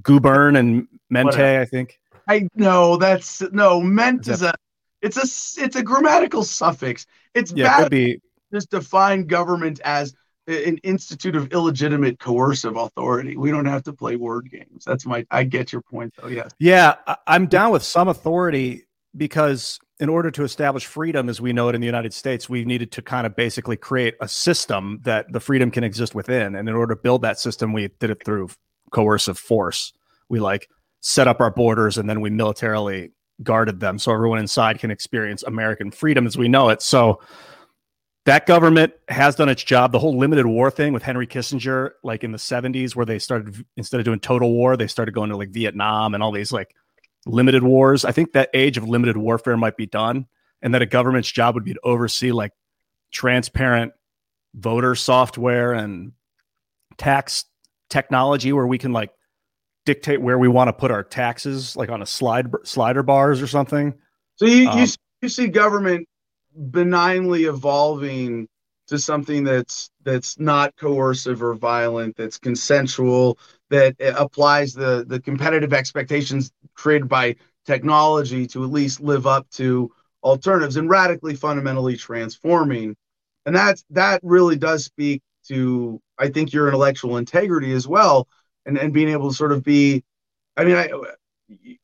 gubern and mente Whatever. i think i know that's no ment is, is a it's a it's a grammatical suffix it's yeah, bad it be just define government as an institute of illegitimate coercive authority. We don't have to play word games. That's my. I get your point, though. Yeah. Yeah, I'm down with some authority because in order to establish freedom as we know it in the United States, we needed to kind of basically create a system that the freedom can exist within. And in order to build that system, we did it through coercive force. We like set up our borders and then we militarily guarded them so everyone inside can experience American freedom as we know it. So that government has done its job. The whole limited war thing with Henry Kissinger, like in the 70s, where they started instead of doing total war, they started going to like Vietnam and all these like limited wars. I think that age of limited warfare might be done, and that a government's job would be to oversee like transparent voter software and tax technology where we can like dictate where we want to put our taxes, like on a slide slider bars or something. So you, um, you, you see government benignly evolving to something that's that's not coercive or violent that's consensual that applies the the competitive expectations created by technology to at least live up to alternatives and radically fundamentally transforming and that's that really does speak to i think your intellectual integrity as well and and being able to sort of be i mean I,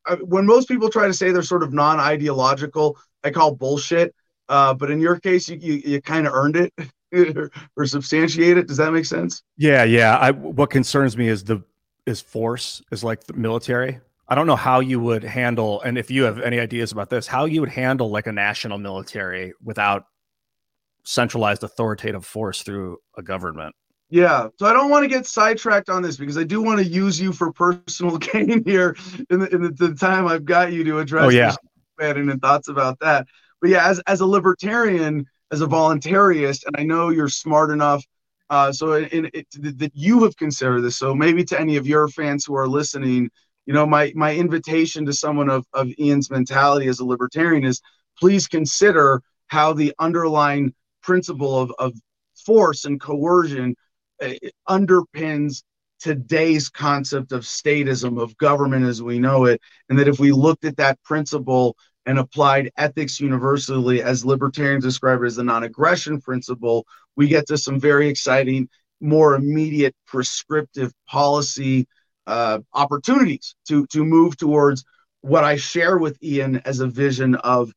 I when most people try to say they're sort of non-ideological i call bullshit uh, but in your case, you you, you kind of earned it or substantiate it. Does that make sense? Yeah, yeah. I what concerns me is the is force is like the military. I don't know how you would handle, and if you have any ideas about this, how you would handle like a national military without centralized authoritative force through a government. Yeah, so I don't want to get sidetracked on this because I do want to use you for personal gain here in the, in the, the time I've got you to address. Oh yeah, and thoughts about that but yeah, as as a libertarian, as a voluntarist, and I know you're smart enough, uh, so in, it, that you have considered this. So maybe to any of your fans who are listening, you know, my my invitation to someone of of Ian's mentality as a libertarian is please consider how the underlying principle of of force and coercion uh, underpins today's concept of statism of government as we know it and that if we looked at that principle and applied ethics universally, as libertarians describe it as the non aggression principle, we get to some very exciting, more immediate prescriptive policy uh, opportunities to, to move towards what I share with Ian as a vision of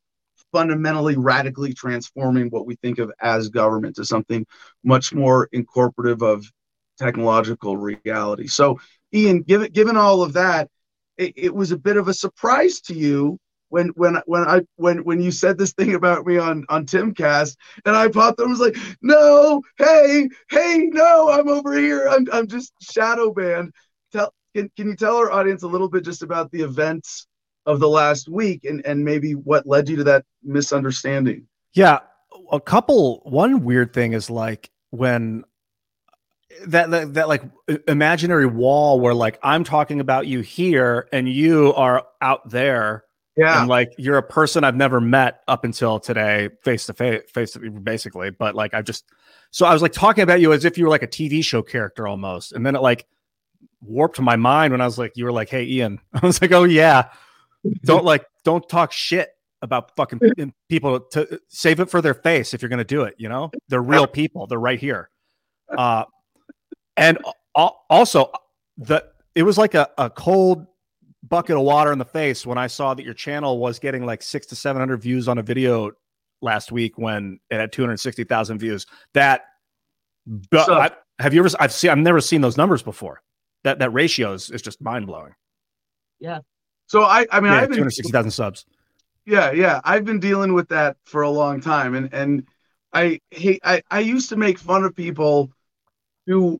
fundamentally radically transforming what we think of as government to something much more incorporative of technological reality. So, Ian, given given all of that, it, it was a bit of a surprise to you when when when I when when you said this thing about me on on Timcast, and I popped up was like, no, hey, hey, no, I'm over here. I'm I'm just shadow banned. Tell can can you tell our audience a little bit just about the events of the last week and and maybe what led you to that misunderstanding? Yeah, a couple. One weird thing is like when that, that that like imaginary wall where like I'm talking about you here and you are out there Yeah, and like you're a person I've never met up until today, face to face, face to basically. But like I just, so I was like talking about you as if you were like a TV show character almost, and then it like warped my mind when I was like, you were like, hey Ian, I was like, oh yeah, don't like don't talk shit about fucking people to save it for their face if you're gonna do it. You know, they're real people. They're right here. Uh, and also the it was like a, a cold bucket of water in the face when I saw that your channel was getting like six to seven hundred views on a video last week when it had two hundred sixty thousand views. That, but So- I, have you ever? I've seen. I've never seen those numbers before. That that ratio is, is just mind blowing. Yeah. So I I mean Yeah, I've two been hundred sixty thousand subs. Yeah, yeah. I've been dealing with that for a long time. And and I hate I, I used to make fun of people who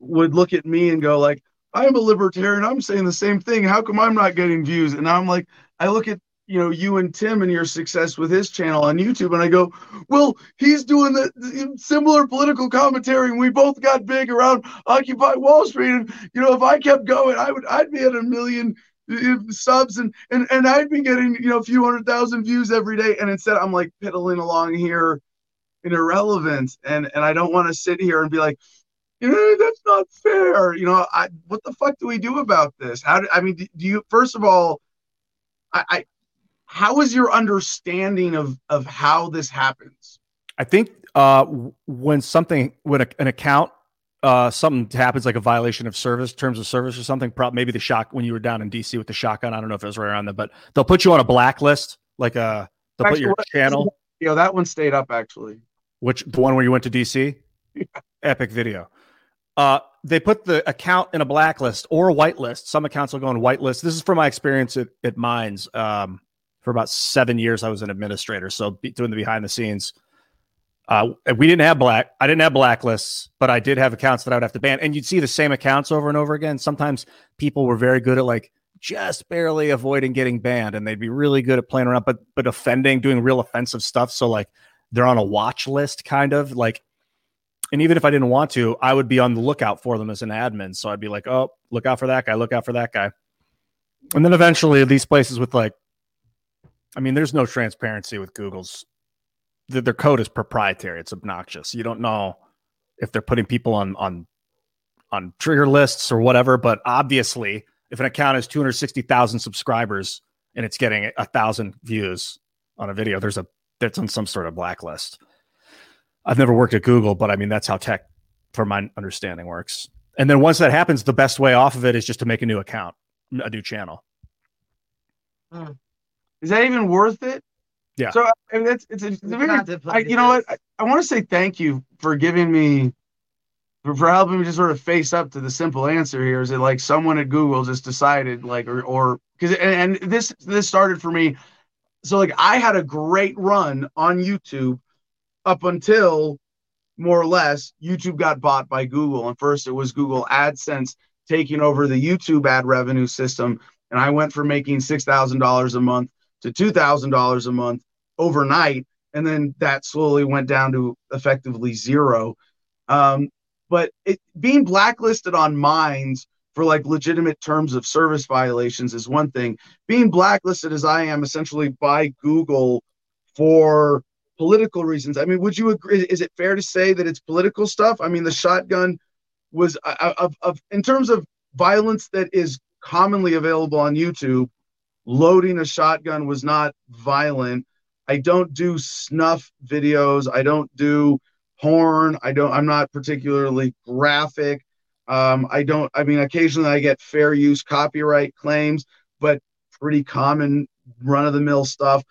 would look at me and go like, I'm a libertarian, I'm saying the same thing. How come I'm not getting views? And I'm like, I look at you know you and Tim and your success with his channel on YouTube, and I go, well, he's doing the, the similar political commentary, and we both got big around Occupy Wall Street. And you know, if I kept going, I would I'd be at a million uh, subs and and and I'd be getting you know a few hundred thousand views every day, and instead I'm like piddling along here in irrelevance, and and I don't want to sit here and be like, you know, that's not fair. You know, I what the fuck do we do about this? How do I mean? Do, do you first of all, I, I how is your understanding of of how this happens? I think uh, when something when a, an account uh, something happens like a violation of service terms of service or something, probably maybe the shock when you were down in DC with the shotgun. I don't know if it was right around there, but they'll put you on a blacklist, like a they'll put your channel, You know, that one stayed up actually. which the one where you went to DC, epic video. Uh, they put the account in a blacklist or a whitelist. Some accounts will go on whitelist. This is from my experience at, at Minds. Um, for about seven years, I was an administrator, so be, doing the behind the scenes. Uh, we didn't have black. I didn't have blacklists, but I did have accounts that I would have to ban. And you'd see the same accounts over and over again. Sometimes people were very good at like just barely avoiding getting banned, and they'd be really good at playing around, but but offending, doing real offensive stuff. So like they're on a watch list, kind of like. And even if I didn't want to, I would be on the lookout for them as an admin. So I'd be like, oh, look out for that guy, look out for that guy. And then eventually, these places with like, I mean, there's no transparency with Google's th- their code is proprietary. It's obnoxious. You don't know if they're putting people on on on trigger lists or whatever. But obviously, if an account has 260,000 subscribers and it's getting a thousand views on a video, there's a that's on some sort of blacklist. I've never worked at Google, but I mean that's how tech, from my understanding, works. And then once that happens, the best way off of it is just to make a new account, a new channel. Hmm. Is that even worth it? Yeah. So I mean, that's it's, a, it's a very. I, you know what? I, I want to say thank you for giving me, for, for helping me just sort of face up to the simple answer here. Is that like someone at Google just decided like or or because and, and this this started for me. So like I had a great run on YouTube up until more or less YouTube got bought by Google. And first it was Google AdSense taking over the YouTube ad revenue system. And I went from making $6,000 a month to $2,000 a month overnight. And then that slowly went down to effectively zero. Um, but it, being blacklisted on Minds for like legitimate terms of service violations is one thing. Being blacklisted as I am essentially by Google for political reasons. I mean, would you agree? Is it fair to say that it's political stuff? I mean, the shotgun was uh, of, of in terms of violence that is commonly available on YouTube. Loading a shotgun was not violent. I don't do snuff videos. I don't do porn. I don't. I'm not particularly graphic. Um, I don't. I mean, occasionally I get fair use copyright claims, but pretty common run of the mill stuff.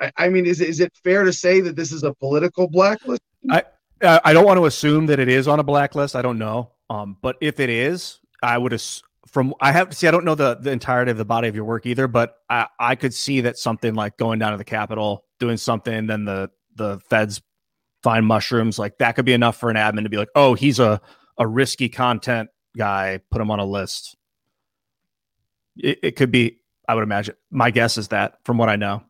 I, I mean, is is it fair to say that this is a political blacklist? I I don't want to assume that it is on a blacklist. I don't know. Um, but if it is, I would as- from I have to see, I don't know the the entirety of the body of your work either, but I I could see that something like going down to the Capitol, doing something, then the the feds find mushrooms, like that could be enough for an admin to be like, oh, he's a a risky content guy, put him on a list. It, it could be, I would imagine. My guess is that from what I know,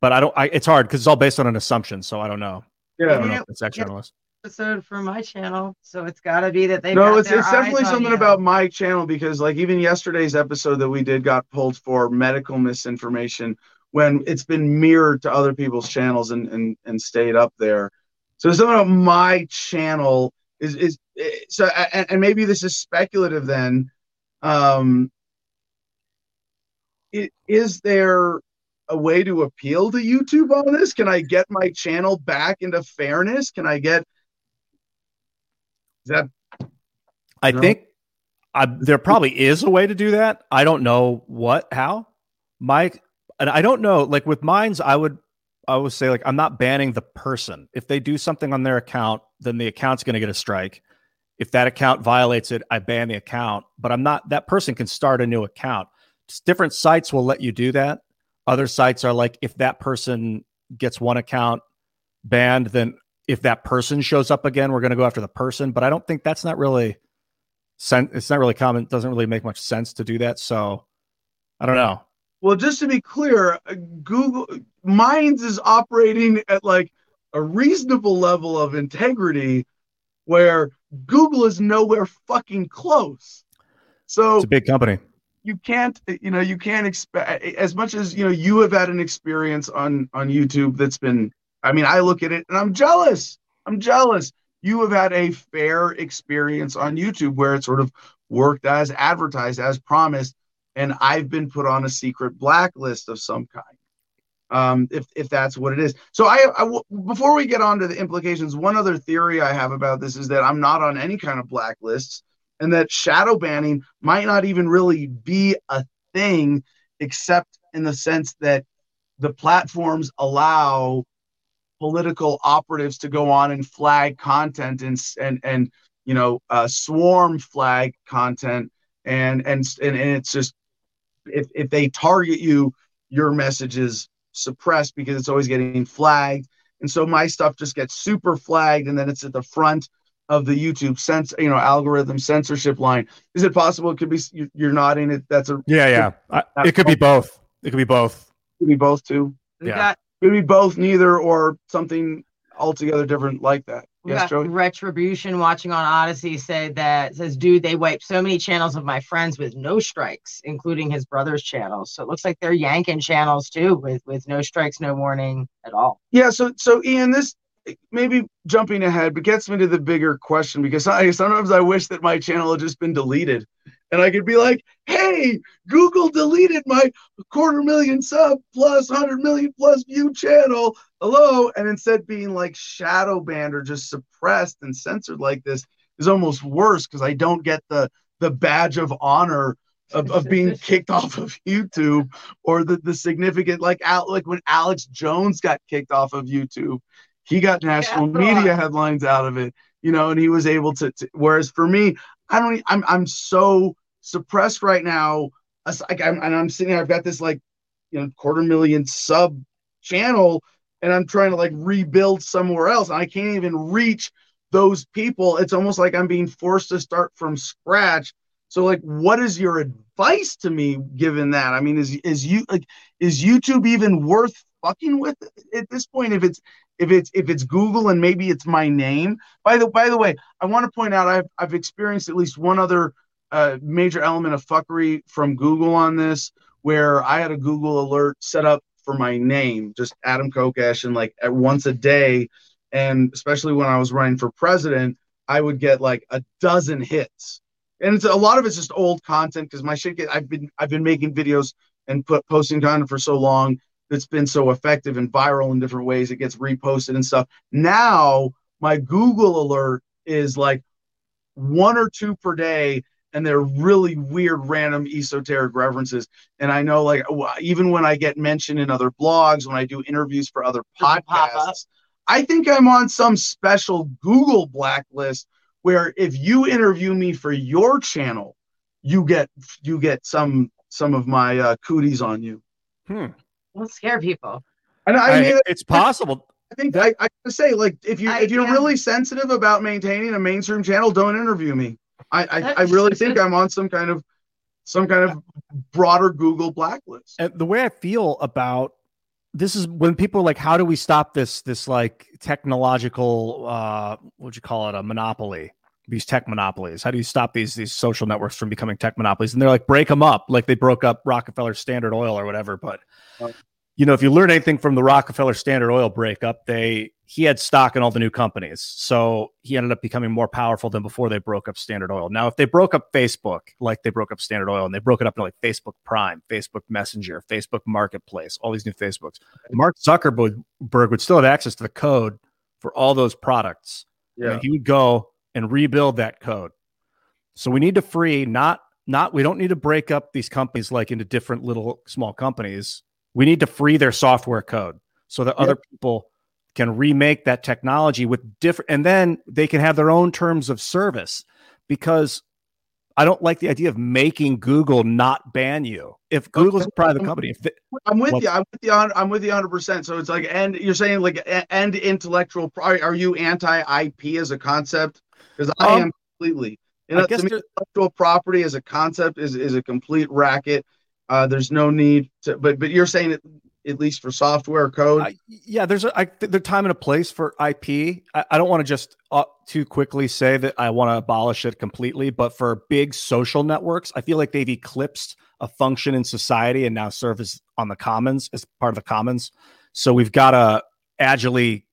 but I don't. I, it's hard because it's all based on an assumption, so I don't know. Yeah. I Yeah. don't know if it's extra yeah. on the list. Episode for my channel, so it's got to be that they. No, it's it's definitely something about my channel because like even yesterday's episode that we did got pulled for medical misinformation when it's been mirrored to other people's channels and and, and stayed up there. So something about my channel is is eh, so and, and maybe this is speculative then. Um it, is there a way to appeal to YouTube on this? Can I get my channel back into fairness? Can I get is that I think I, there probably is a way to do that. I don't know what, how. My, and I don't know. Like with Minds, I would, I would say like I'm not banning the person. If they do something on their account, then the account's going to get a strike. If that account violates it, I ban the account. But I'm not. That person can start a new account. Just different sites will let you do that. Other sites are like if that person gets one account banned, then if that person shows up again, we're going to go after the person. But I don't think that's not really it's not really common. It doesn't really make much sense to do that. So I don't know. Well, just to be clear, uh, Google Minds is operating at like a reasonable level of integrity where Google is nowhere fucking close. So It's a big company. you can't, you know, you can't expect as much as, you know, you have had an experience on on YouTube that's been I mean, I look at it and I'm jealous. I'm jealous. You have had a fair experience on YouTube where it sort of worked as advertised, as promised, and I've been put on a secret blacklist of some kind. Um, if if that's what it is. So I, before we get on to the implications, one other theory I have about this is that I'm not on any kind of blacklists, and that shadow banning might not even really be a thing, except in the sense that the platforms allow political operatives to go on and flag content and and and you know uh, swarm flag content and and and, and it's just if, if they target you your message is suppressed because it's always getting flagged and so my stuff just gets super flagged and then it's at the front of the youtube sense you know algorithm censorship line is it possible it could be you- you're nodding it that's a Yeah, yeah. I, it could be both. It could be both. It could be both too We Yeah. got could be both neither or something altogether different like that yes joey retribution watching on Odysee said that says, dude, they wiped so many channels of my friends with no strikes, including his brother's channels. So it looks like they're yanking channels too with with no strikes, no warning at all. Yeah, so so Ian, this maybe jumping ahead, but gets me to the bigger question because I sometimes I wish that my channel had just been deleted, and I could be like, "Hey, Google deleted my quarter million sub plus hundred million plus view channel. Hello," and instead being like shadow banned or just suppressed and censored like this is almost worse because I don't get the the badge of honor. Of, of being kicked off of YouTube or the, the significant like out like when Alex Jones got kicked off of YouTube he got national Yeah. media headlines out of it you know and he was able to, to whereas for me i don't i'm i'm so suppressed right now. Like I'm, and i'm sitting here i've got this like you know quarter million sub channel and i'm trying to like rebuild somewhere else and i can't even reach those people. It's almost like i'm being forced to start from scratch. So like what is your advice to me given that? I mean is is you like is youtube even worth fucking with at this point? If it's if it's if it's Google and maybe it's my name. By the by the way, I want to point out I've I've experienced at least one other uh, major element of fuckery from Google on this, where I had a Google alert set up for my name, just Adam Kokesh, and like at once a day, and especially when I was running for president, I would get like a dozen hits, and it's a lot of it's just old content because my shit get I've been I've been making videos and put posting content for so long that's been so effective and viral in different ways. It gets reposted and stuff. Now my Google alert is like one or two per day, and they're really weird, random, esoteric references. And I know, like, even when I get mentioned in other blogs, when I do interviews for other Doesn't pop up. podcasts, I think I'm on some special Google blacklist where if you interview me for your channel, you get you get some some of my uh, cooties on you. Hmm. Don't scare people. And I, I- mean, it's possible. I think I, I say, like, if you I- if you're yeah. really sensitive about maintaining a mainstream channel, don't interview me. I I, I really think I'm on some kind of some kind of broader Google blacklist. And the way I feel about this is when people are like, how do we stop this this like technological uh what would you call it a monopoly? These tech monopolies. How do you stop these these social networks from becoming tech monopolies? And they're like, break them up, like they broke up Rockefeller Standard Oil or whatever. But you know, if you learn anything from the Rockefeller Standard Oil breakup, they he had stock in all the new companies, so he ended up becoming more powerful than before they broke up Standard Oil. Now, if they broke up Facebook, like they broke up Standard Oil, and they broke it up into like Facebook Prime, Facebook Messenger, Facebook Marketplace, all these new Facebooks, Mark Zuckerberg would still have access to the code for all those products. Yeah. And he would go and rebuild that code. So we need to free not not we don't need to break up these companies like into different little small companies. We need to free their software code so that Yep. other people can remake that technology with different and then they can have their own terms of service because I don't like the idea of making Google not ban you. If Google's a private company, if they, I'm with Well- you. I'm with you. on- I'm with you 100. percent So it's like, and you're saying like, and intellectual. Are you anti-IP as a concept? Because I Um, am completely. You I guess me, intellectual property as a concept is is a complete racket. Uh, there's no need to, but but you're saying it at least for software code. I, yeah, there's a I, th- there's time and a place for IP. I, I don't want to just uh, too quickly say that I want to abolish it completely, but for big social networks, I feel like they've eclipsed a function in society and now serve as on the commons as part of the commons. So we've got to agilely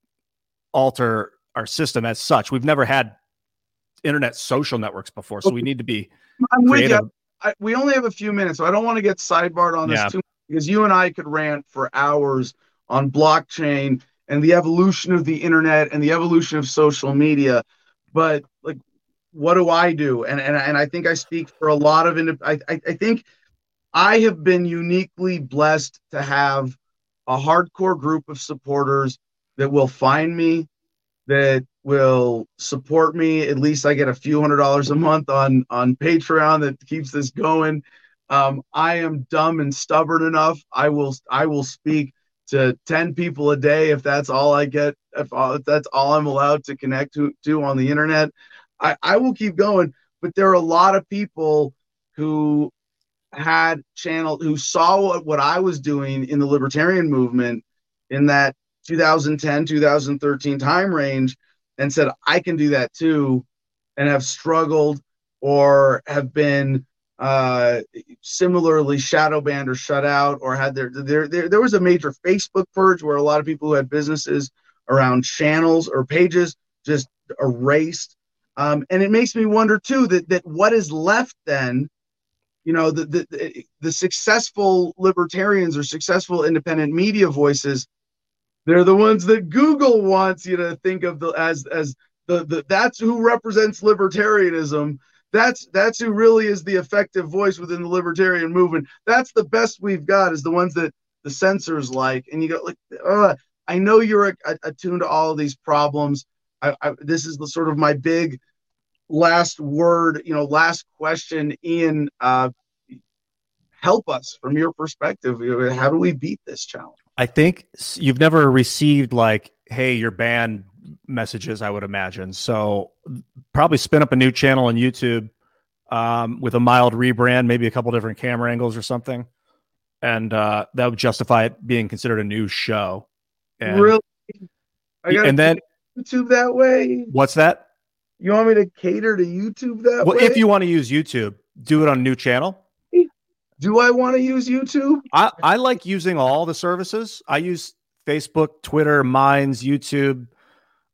alter our system as such. We've never had internet social networks before, so we need to be I'm with you. I, we only have a few minutes, so I don't want to get sidebarred on this Yeah. too much because you and I could rant for hours on blockchain and the evolution of the internet and the evolution of social media. But like, what do I do? And and, and I think I speak for a lot of I I think I have been uniquely blessed to have a hardcore group of supporters that will find me, that will support me. At least I get a few hundred dollars a month on on Patreon that keeps this going. Um, I am dumb and stubborn enough. I will I will speak to 10 people a day if that's all I get, if, all, if that's all I'm allowed to connect to, to on the internet. I, I will keep going, but there are a lot of people who had channel who saw what, what I was doing in the libertarian movement in that 2010 2013 time range and said I can do that too and have struggled or have been uh, similarly shadow banned or shut out or had their there, there there was a major Facebook purge where a lot of people who had businesses around channels or pages just erased. Um, and it makes me wonder too that that what is left then you know the, the the the successful libertarians or successful independent media voices they're the ones that Google wants you to think of the as as the, the that's who represents libertarianism that's that's who really is the effective voice within the libertarian movement. That's the best we've got is the ones that the censors like. And you go like uh, i know you're attuned to all of these problems. I, I this is the sort of my big last word you know last question ian uh help us from your perspective. How do we beat this challenge? I think you've never received like, "Hey, you're banned" messages. I would imagine. So probably spin up a new channel on YouTube um, with a mild rebrand, maybe a couple different camera angles or something, and uh, that would justify it being considered a new show. And, really I and then youtube that way what's that? you want me to cater to youtube that Well, way if you want to use YouTube, do it on a new channel. do i want to use youtube I, I like using all the services. I use Facebook, Twitter, Minds, YouTube.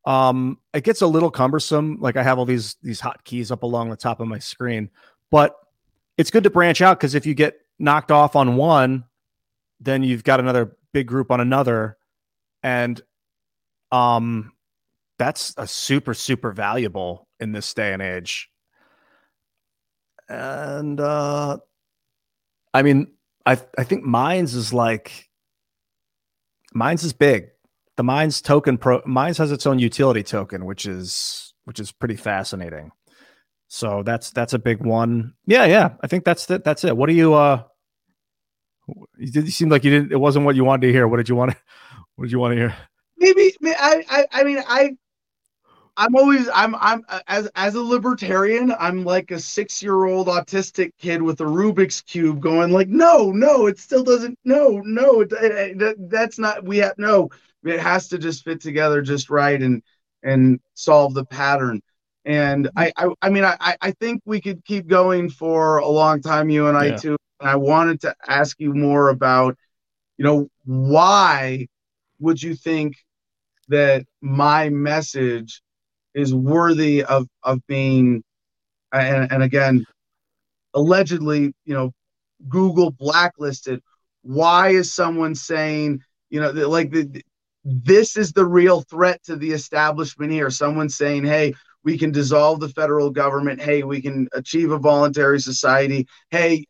Um, it gets a little cumbersome. Like I have all these these hotkeys up along the top of my screen, but it's good to branch out because if you get knocked off on one, then you've got another big group on another, and um, that's a super super valuable in this day and age. And uh, I mean, I I think Minds is like Minds is big. The Minds token pro Minds has its own utility token, which is which is pretty fascinating. So that's that's a big one. Yeah, yeah. I think that's the, that's it. What do you uh you did seem like you didn't it wasn't what you wanted to hear. What did you want to what did you want to hear? Maybe I I, I mean I I'm always I'm I'm uh, as as a libertarian, I'm like a six year old autistic kid with a Rubik's cube, going like, no, no, it still doesn't, no, no, it, it, that's not. We have no. It has to just fit together just right and and solve the pattern. And mm-hmm. I I, I mean I I think we could keep going for a long time, you and I yeah. too. And I wanted to ask you more about, you know, why would you think that my message is worthy of of being and, and again allegedly you know google blacklisted. Why is someone saying you know like the, this is the real threat to the establishment here? Someone saying hey we can dissolve the federal government. Hey we can achieve a voluntary society. Hey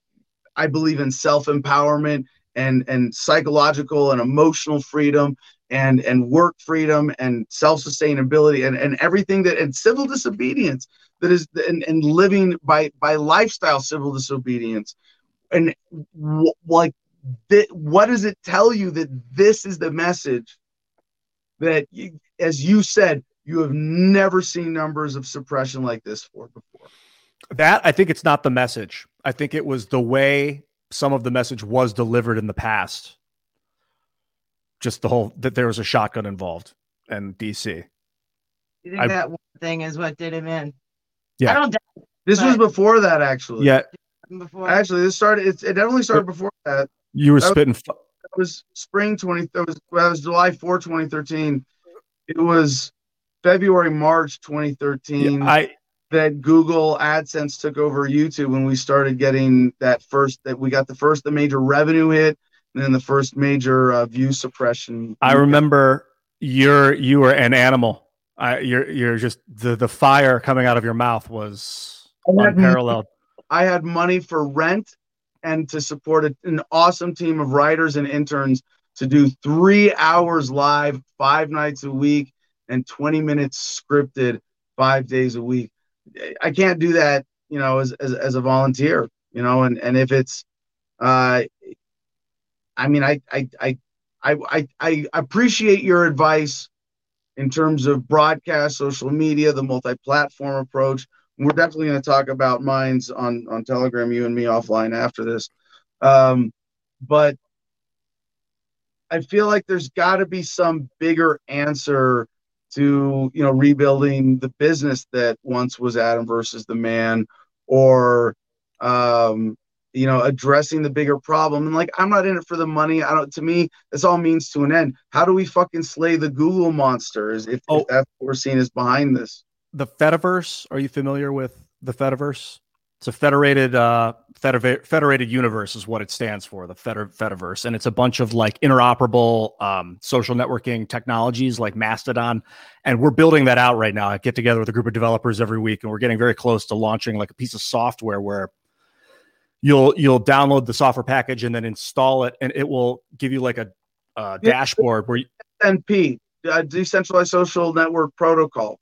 i believe in self-empowerment and and psychological and emotional freedom and and work freedom and self-sustainability and, and everything that and civil disobedience that is and, and living by by lifestyle civil disobedience. And like th- what does it tell you that this is the message that you, as you said you have never seen numbers of suppression like this for before? That i think it's not the message. I think it was the way some of the message was delivered in the past just the whole that there was a shotgun involved and DC. You think I, that one thing is what did him in? Yeah. I don't. This was before that, actually. Yeah. Before. Actually, this started. It, it definitely started before that. You were that spitting. Was, that was spring twenty. That was that was July 4, 2013. It was February, March 2013. Yeah, I that Google AdSense took over YouTube when we started getting that first that we got the first the major revenue hit and then the first major uh, view suppression. I remember you're you were an animal. I, you're you're just the the fire coming out of your mouth was unparalleled. I had money for rent and to support a, an awesome team of writers and interns to do three hours live, five nights a week, and 20 minutes scripted five days a week. I can't do that, you know, as, as, as a volunteer, you know, and, and if it's, uh, I mean, I, I, I, I, I appreciate your advice in terms of broadcast, social media, the multi-platform approach. We're definitely going to talk about Minds on on Telegram, you and me offline after this. Um, but I feel like there's got to be some bigger answer to you know rebuilding the business that once was Adam versus the man, or um, you know, addressing the bigger problem. And like, I'm not in it for the money. I don't, to me, this all means to an end. How do we fucking slay the Google monsters if, oh, if that's what we're seeing is behind this? The Fediverse. Are you familiar with the Fediverse? It's a federated, uh, federated universe is what it stands for, the Feder- Fediverse. And it's a bunch of like interoperable um, social networking technologies like Mastodon. And we're building that out right now. I get together with a group of developers every week and we're getting very close to launching like a piece of software where you'll you'll download the software package and then install it, and it will give you like a uh, dashboard where you, uh, decentralized social network protocol.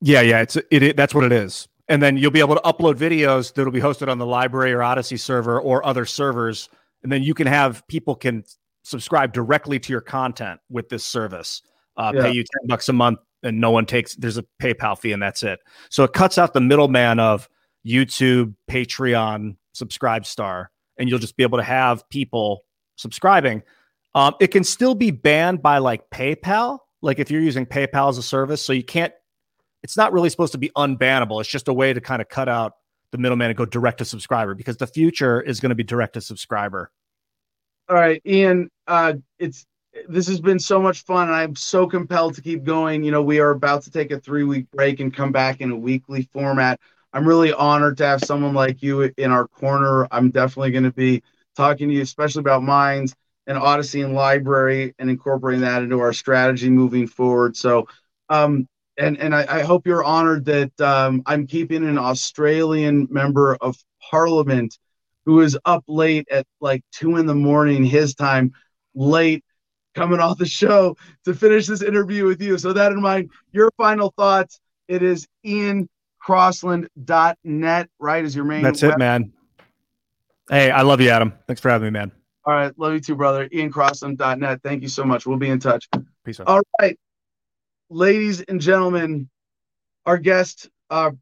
Yeah, yeah, it's it, it, that's what it is. And then you'll be able to upload videos that'll be hosted on the LBRY or Odysee server or other servers, and then you can have people can subscribe directly to your content with this service. Uh, yeah. Pay you ten bucks a month, and no one takes. There's a PayPal fee, and that's it. So it cuts out the middleman of YouTube, Patreon, Subscribestar, and you'll just be able to have people subscribing. Um, it can still be banned by like PayPal, like if you're using PayPal as a service. So you can't, it's not really supposed to be unbannable. It's just a way to kind of cut out the middleman and go direct to subscriber because the future is going to be direct to subscriber. All right, Ian, uh, it's this has been so much fun and i'm so compelled to keep going you know we are about to take a three week break and come back in a weekly format I'm really honored to have someone like you in our corner. I'm definitely going to be talking to you, especially about Minds and Odysee and LBRY, and incorporating that into our strategy moving forward. So, um, and and I, I, hope you're honored that um, I'm keeping an Australian member of Parliament who is up late at like two in the morning his time, late coming off the show to finish this interview with you. So that in mind, your final thoughts. It is Ian iancrossland.net, right? Is your main That's it, man. Hey, I love you, Adam. Thanks for having me, man. All right. Love you too, brother. iancrossland.net. Thank you so much. We'll be in touch. Peace out. All right. Ladies and gentlemen, our guest, uh,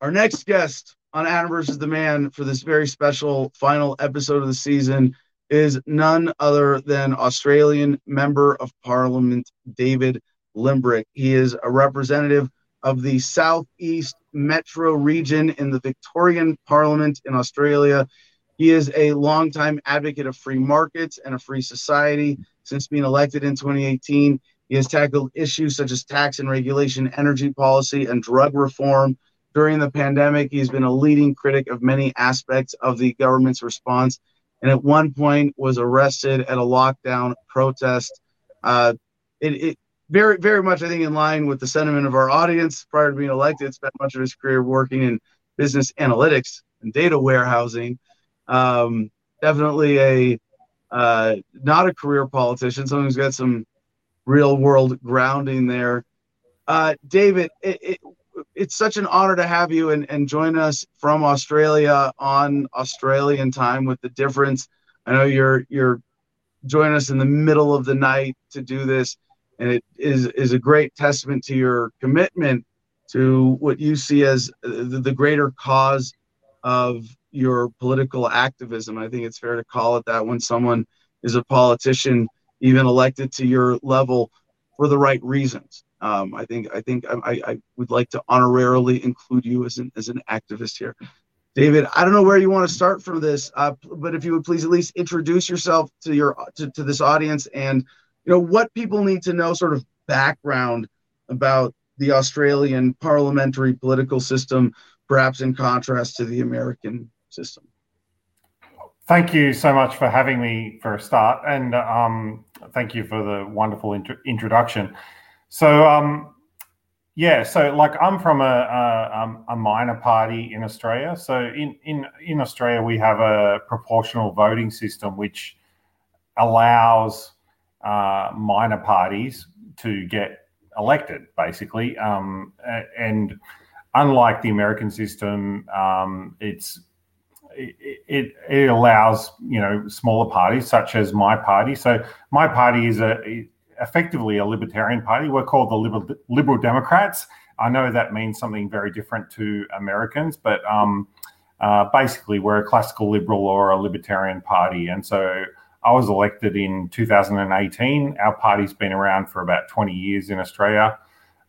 our next guest on Adam versus the Man for this very special final episode of the season is none other than Australian Member of Parliament David Limbrick. He is a representative of the Southeast Metro region in the Victorian Parliament in Australia. He is a longtime advocate of free markets and a free society. Since being elected in 2018, he has tackled issues such as tax and regulation, energy policy, and drug reform. During the pandemic, he's been a leading critic of many aspects of the government's response, and at one point was arrested at a lockdown protest. Uh, it, it very, very much, I think, in line with the sentiment of our audience. Prior to being elected, spent much of his career working in business analytics and data warehousing. Um, definitely a uh, not a career politician, someone who's got some real world grounding there. Uh, David, it, it, it's such an honor to have you and, and join us from Australia on Australian time with the difference. I know you're you're joining us in the middle of the night to do this, and it is is a great testament to your commitment to what you see as the, the greater cause of your political activism. I think it's fair to call it that when someone is a politician, even elected to your level for the right reasons. Um, I think I think I, I, would like to honorarily include you as an as an activist here. David, I don't know where you want to start from this, uh, but if you would please at least introduce yourself to your to, to this audience and know what people need to know, sort of background about the Australian parliamentary political system, perhaps in contrast to the American system. Thank you so much for having me for a start, and um, thank you for the wonderful intro- introduction. So, um, yeah, so like I'm from a, a, um, a, minor party in Australia. So in, in in Australia, we have a proportional voting system which allows uh, minor parties to get elected, basically. Um, and unlike the American system, um, it's it, it allows you know smaller parties such as my party. So my party is a effectively a libertarian party. We're called the Liberal, Liberal Democrats. I know that means something very different to Americans, but um, uh, basically we're a classical liberal or a libertarian party. And so I was elected in 2018. Our party's been around for about 20 years in Australia.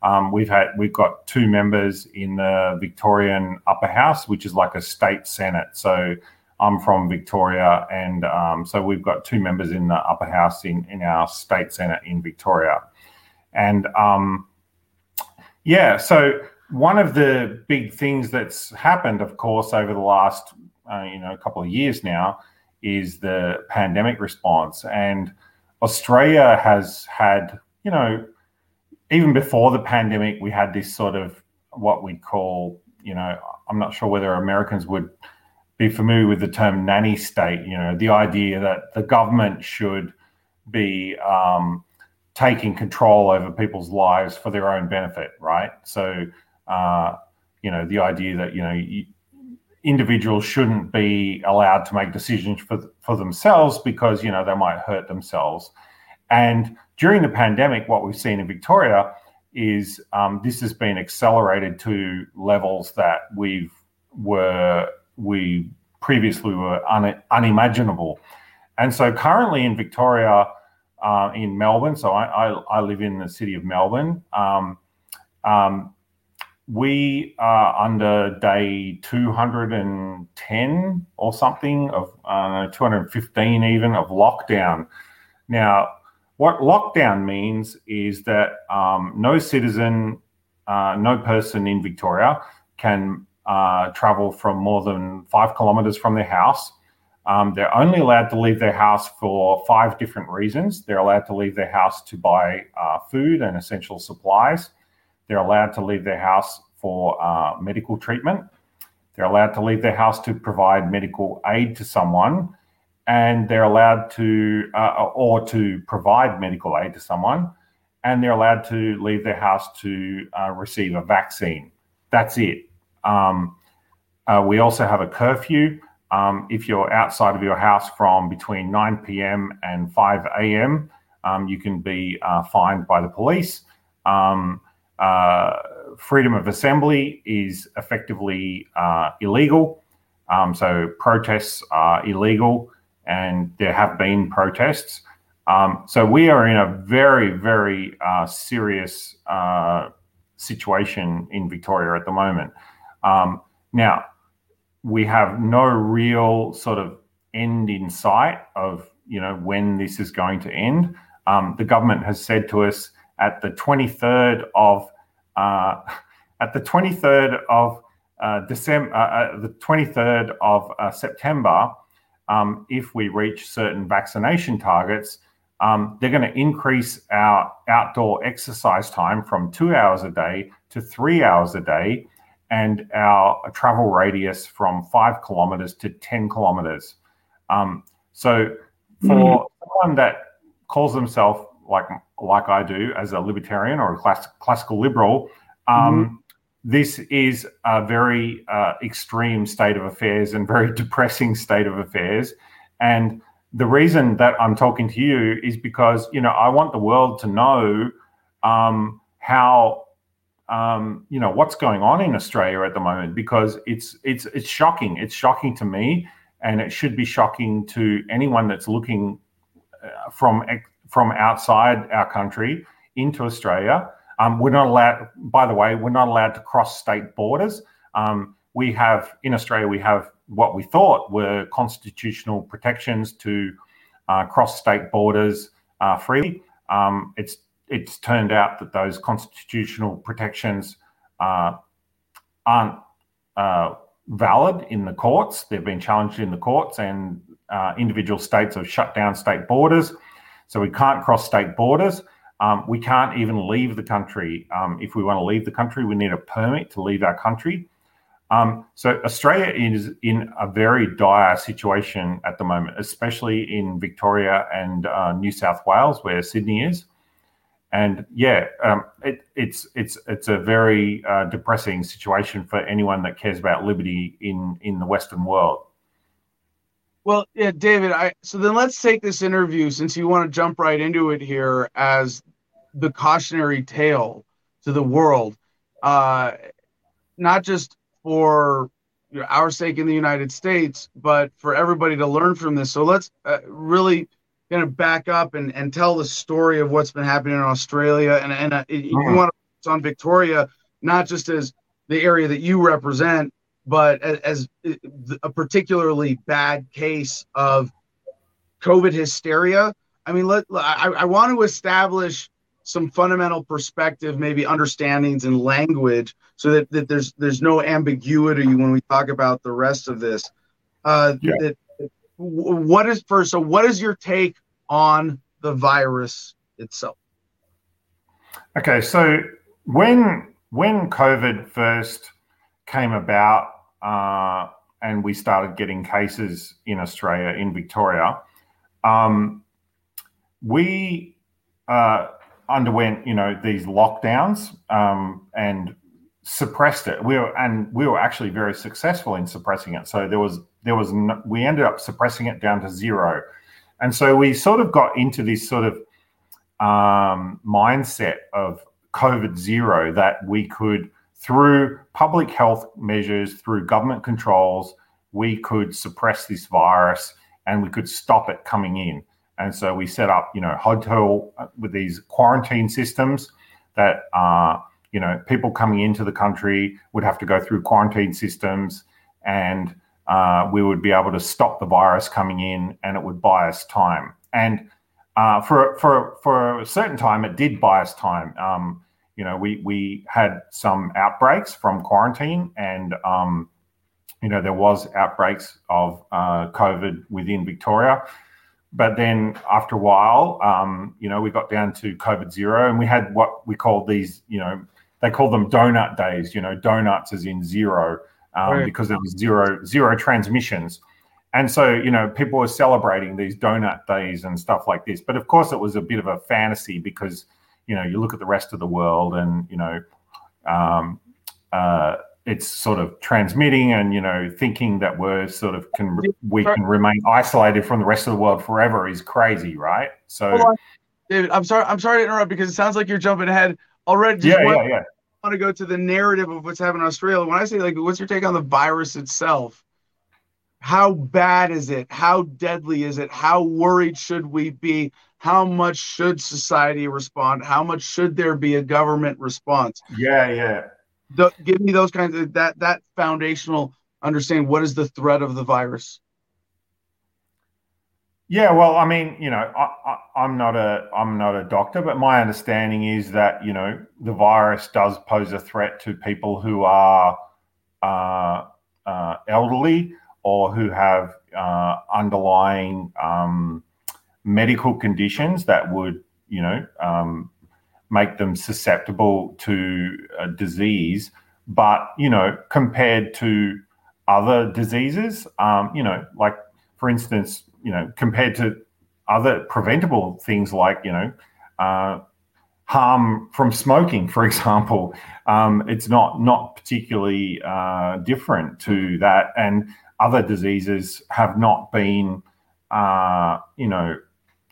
Um, we've had we've got two members in the Victorian Upper House, which is like a state senate. So I'm from Victoria, and um, so we've got two members in the upper house in, in our state senate in Victoria. And um, yeah, so one of the big things that's happened, of course, over the last uh, you know a couple of years now is the pandemic response. And Australia has had, you know, even before the pandemic, we had this sort of what we call, you know, I'm not sure whether Americans would be familiar with the term nanny state. You know, the idea that the government should be um, taking control over people's lives for their own benefit, right? So, uh, you know, the idea that you know you, individuals shouldn't be allowed to make decisions for for themselves because you know they might hurt themselves. And during the pandemic, what we've seen in Victoria is um, this has been accelerated to levels that we've were we previously were un- unimaginable. And so currently in Victoria, uh, in Melbourne, so I, I, I, live in the city of Melbourne. Um, um, we are under day 210 or something of uh, 215 even of lockdown. Now, what lockdown means is that um, no citizen, uh, no person in Victoria can uh, travel from more than five kilometers from their house. Um, they're only allowed to leave their house for five different reasons. They're allowed to leave their house to buy uh, food and essential supplies. They're allowed to leave their house for uh, medical treatment. They're allowed to leave their house to provide medical aid to someone. And they're allowed to, uh, or to provide medical aid to someone. And they're allowed to leave their house to uh, receive a vaccine. That's it Um, uh, we also have a curfew. Um, if you're outside of your house from between 9 p.m. and 5 a.m., um, you can be uh, fined by the police. Um, uh, freedom of assembly is effectively uh, illegal. Um, so protests are illegal, and there have been protests. Um, so we are in a very, very uh, serious uh, situation in Victoria at the moment. Um, now, we have no real sort of end in sight of you know when this is going to end. Um, the government has said to us at the 23rd of at the 23rd of uh, December, uh, uh the 23rd of uh, September, um, if we reach certain vaccination targets, um, they're going to increase our outdoor exercise time from two hours a day to three hours a day and our travel radius from five kilometers to 10 kilometers. Um, so for mm. someone that calls themselves like like I do as a libertarian or a class, classical liberal, um, mm this is a very uh, extreme state of affairs and very depressing state of affairs. And the reason that I'm talking to you is because you know I want the world to know um, how um, you know what's going on in Australia at the moment because it's it's it's shocking. It's shocking to me, and it should be shocking to anyone that's looking uh, from from outside our country into Australia. Um, we're not allowed. By the way, we're not allowed to cross state borders. Um, we have in Australia we have what we thought were constitutional protections to uh, cross state borders uh, freely. Um, it's it's turned out that those constitutional protections uh, aren't uh, valid in the courts. They've been challenged in the courts, and uh, individual states have shut down state borders. So we can't cross state borders. Um, we can't even leave the country. Um, if we want to leave the country, we need a permit to leave our country. Um, so Australia is in a very dire situation at the moment, especially in Victoria and uh, New South Wales, where Sydney is and yeah, um, it, it's it's it's a very uh, depressing situation for anyone that cares about liberty in in the Western world. Well, yeah, David. I so then let's take this interview since you want to jump right into it here as the cautionary tale to the world, uh, not just for our sake in the United States, but for everybody to learn from this. So let's uh, really going to back up and, and tell the story of what's been happening in Australia. And, and uh, you uh-huh. want to focus on Victoria, not just as the area that you represent, but as, as a particularly bad case of COVID hysteria. I mean, let I, I want to establish some fundamental perspective, maybe understandings and language, so that, that there's there's no ambiguity when we talk about the rest of this. Uh, yeah. That what is first? So, what is your take on the virus itself? Okay, so when when COVID first came about, uh, and we started getting cases in Australia, in Victoria, um, we uh, underwent, you know, these lockdowns um, and suppressed it. We were and we were actually very successful in suppressing it. So there was there was no, we ended up suppressing it down to zero, and so we sort of got into this sort of um, mindset of COVID zero that we could through public health measures, through government controls, we could suppress this virus and we could stop it coming in. And so we set up, you know, hotel with these quarantine systems that are, uh, you know, people coming into the country would have to go through quarantine systems and uh, we would be able to stop the virus coming in and it would buy us time. And uh, for, for, for a certain time, it did buy us time. Um, you know, we, we had some outbreaks from quarantine and, um, you know, there was outbreaks of uh, COVID within Victoria. But then after a while, um, you know, we got down to COVID zero and we had what we called these, you know, they call them donut days, you know, donuts as in zero um, right. because there was zero zero transmissions. And so, you know, people were celebrating these donut days and stuff like this. But of course, it was a bit of a fantasy because, you know, you look at the rest of the world and, you know, um, uh, it's sort of transmitting and you know thinking that we're sort of can we can remain isolated from the rest of the world forever is crazy right? So david i'm sorry i'm sorry to interrupt because it sounds like you're jumping ahead already. Yeah yeah yeah I want to go to the narrative of what's happening in australia. When i say like what's your take on the virus itself? How bad is it? How deadly is it? How worried should we be how much should society respond how much should there be a government response yeah yeah the, give me those kinds of that that foundational understanding. What is the threat of the virus? Yeah, well, I mean, you know, I, am not a I'm not a doctor, but my understanding is that you know the virus does pose a threat to people who are uh, uh, elderly or who have uh, underlying um, medical conditions that would you know um, make them susceptible to a disease. But, you know, compared to other diseases, um, you know, like for instance, you know, compared to other preventable things like, you know, uh, harm from smoking, for example, um, it's not not particularly uh, different to that, and other diseases have not been, uh, you know,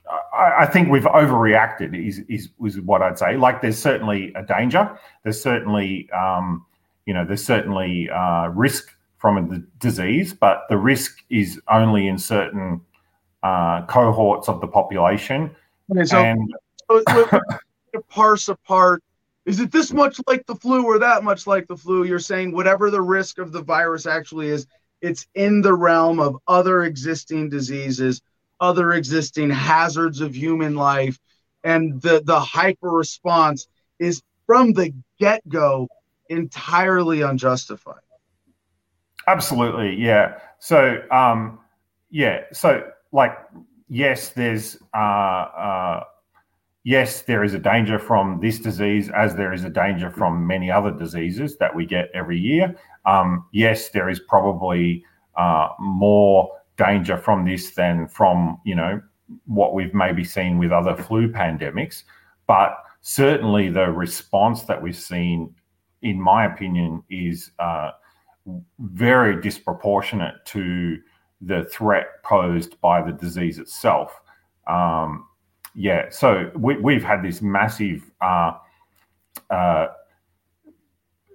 I, I think we've overreacted. Is, is is what I'd say. Like, there's certainly a danger. There's certainly, um, you know, there's certainly uh, risk from the disease, but the risk is only in certain uh, cohorts of the population. Okay, so, and so to parse apart, is it this much like the flu or that much like the flu? You're saying whatever the risk of the virus actually is, it's in the realm of other existing diseases other existing hazards of human life. And the, the hyper response is from the get go entirely unjustified. Absolutely. Yeah. So, um, yeah. So, like, yes, there's, uh, uh, yes, there is a danger from this disease, as there is a danger from many other diseases that we get every year. Um, yes, there is probably uh, more danger from this than from you know what we've maybe seen with other flu pandemics. But certainly the response that we've seen in my opinion is uh, very disproportionate to the threat posed by the disease itself. Um, yeah so we, have had this massive uh, uh,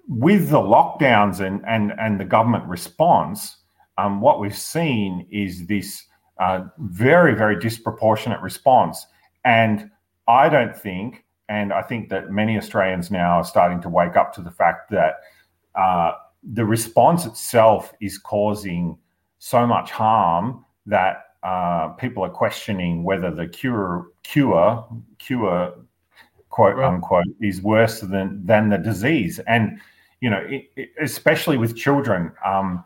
with the lockdowns and, and, and the government response um, what we've seen is this uh, very, very disproportionate response. And I don't think, and I think that many Australians now are starting to wake up to the fact that uh, the response itself is causing so much harm that uh, people are questioning whether the cure, cure, cure, quote right. unquote, is worse than than the disease. And you know, it, it, especially with children. Um,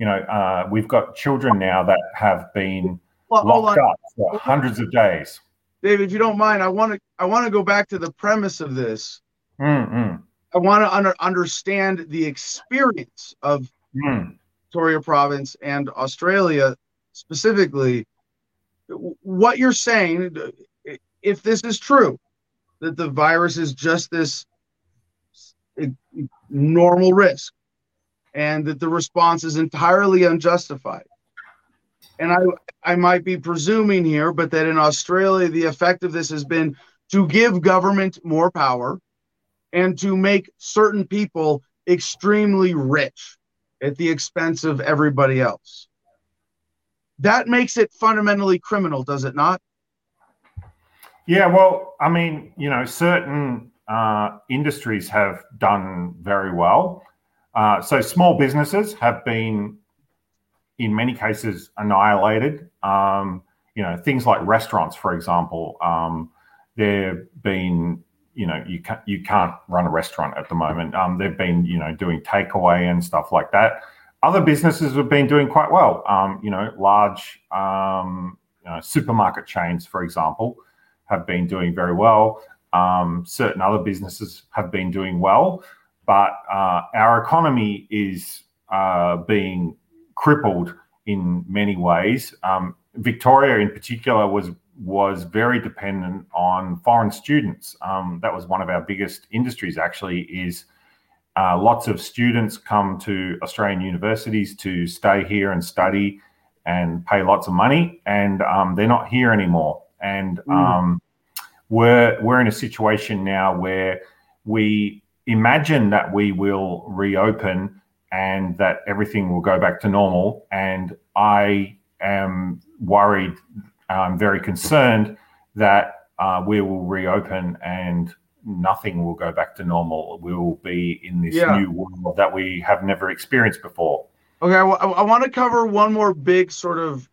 you know, uh, we've got children now that have been well, locked up for hundreds of days. David, if you don't mind, I want to I want to go back to the premise of this. Mm-hmm. I want to under, understand the experience of mm. Victoria Province and Australia specifically. What you're saying, if this is true, that the virus is just this normal risk, and that the response is entirely unjustified. And I, I might be presuming here, but that in Australia, the effect of this has been to give government more power and to make certain people extremely rich at the expense of everybody else. That makes it fundamentally criminal, does it not? Yeah, well, I mean, you know, certain uh, industries have done very well. Uh, so small businesses have been, in many cases, annihilated. Um, you know, things like restaurants, for example, um, they've been, you know, you can't you can't run a restaurant at the moment. Um, they've been, you know, doing takeaway and stuff like that. Other businesses have been doing quite well. Um, you know, large um, you know, supermarket chains, for example, have been doing very well. Um, certain other businesses have been doing well but uh, our economy is uh, being crippled in many ways. Um, Victoria, in particular, was was very dependent on foreign students. Um, that was one of our biggest industries. Actually, is uh, lots of students come to Australian universities to stay here and study and pay lots of money, and um, they're not here anymore. And mm. um, we're we're in a situation now where we imagine that we will reopen and that everything will go back to normal. And I am worried, I'm very concerned that uh, we will reopen and nothing will go back to normal. We will be in this yeah. new world that we have never experienced before. Okay, I, I want to cover one more big sort of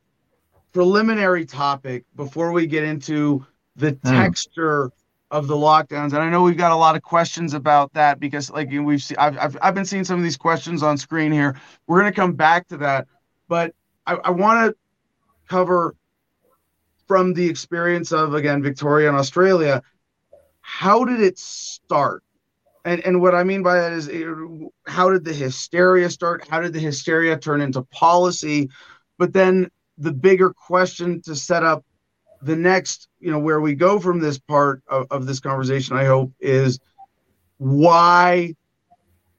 preliminary topic before we get into the mm. texture of the lockdowns. And I know we've got a lot of questions about that because, like we've seen, I've, I've, I've been seeing some of these questions on screen here. We're going to come back to that, but I, I want to cover from the experience of again Victoria and Australia. How did it start? And and what I mean by that is, how did the hysteria start? How did the hysteria turn into policy? But then the bigger question to set up the next, you know, where we go from this part of, of this conversation, I hope, is why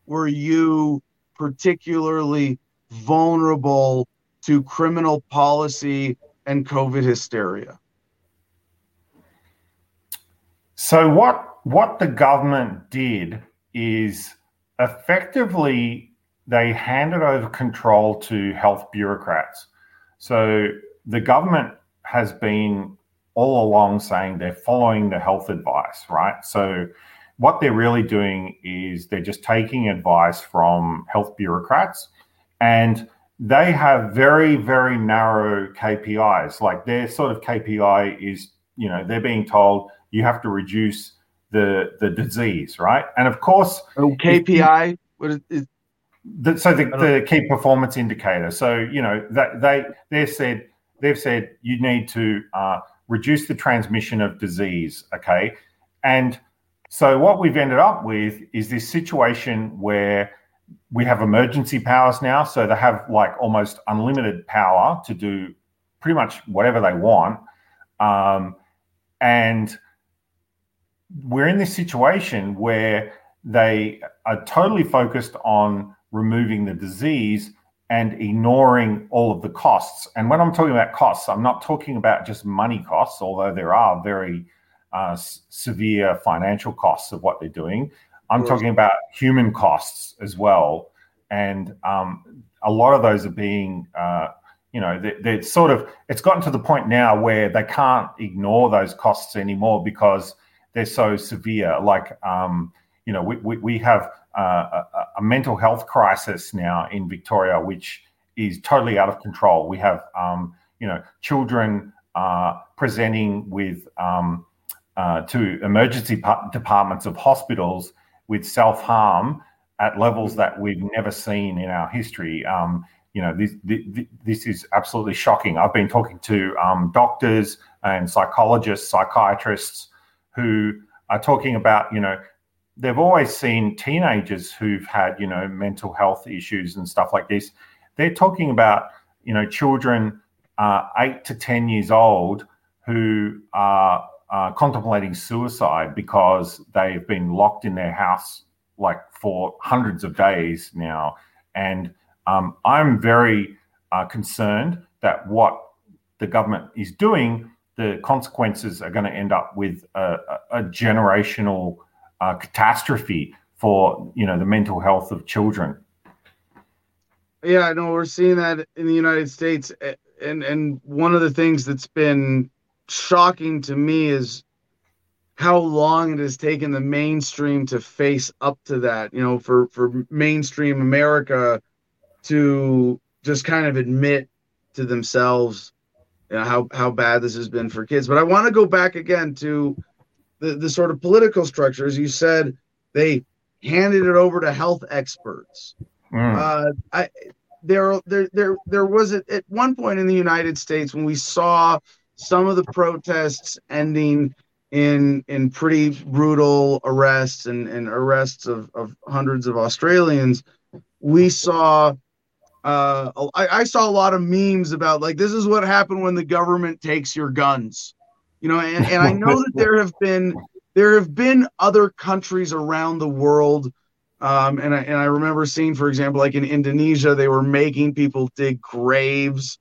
were you particularly vulnerable to criminal policy and COVID hysteria? So what what the government did is effectively they handed over control to health bureaucrats. So the government has been all along saying they're following the health advice, right? So what they're really doing is they're just taking advice from health bureaucrats and they have very, very narrow KPIs. Like their sort of KPI is, you know, they're being told you have to reduce the the disease, right? And of course, oh, KPI. What is, is the, so the, the key performance indicator. So you know that they they said they've said you need to uh, reduce the transmission of disease. Okay, and so what we've ended up with is this situation where we have emergency powers now, so they have like almost unlimited power to do pretty much whatever they want, um, and we're in this situation where they are totally focused on removing the disease and ignoring all of the costs. And when I'm talking about costs, I'm not talking about just money costs, although there are very uh, severe financial costs of what they're doing. I'm talking about human costs as well. And um, a lot of those are being, uh, you know, they're, they're, sort of, it's gotten to the point now where they can't ignore those costs anymore because they're so severe. Like, um, you know, we, we, we have a, a, mental health crisis now in Victoria, which is totally out of control. We have, um, you know, children uh, presenting with um, uh, to emergency departments of hospitals with self harm at levels that we've never seen in our history. Um, you know, this, this, this is absolutely shocking. I've been talking to um, doctors and psychologists, psychiatrists who are talking about, you know, they've always seen teenagers who've had you know mental health issues and stuff like this they're talking about you know children uh, eight to ten years old who are uh, contemplating suicide because they've been locked in their house like for hundreds of days now. And um, i'm very uh, concerned that what the government is doing the consequences are going to end up with a, a generational uh, catastrophe for you know the mental health of children. Yeah, I know we're seeing that in the United States, and and one of the things that's been shocking to me is how long it has taken the mainstream to face up to that. You know, for for mainstream America to just kind of admit to themselves you know, how how bad this has been for kids. But I want to go back again to the, the sort of political structure, as you said, they handed it over to health experts. Mm. Uh, I, there, there, there, there was at, at one point in the United States when we saw some of the protests ending in in pretty brutal arrests and, and arrests of, of hundreds of Australians. We saw uh, I, I, saw a lot of memes about like this is what happened when the government takes your guns you know and, and i know that there have been there have been other countries around the world Um, and I and I remember seeing, for example, like in Indonesia, they were making people dig graves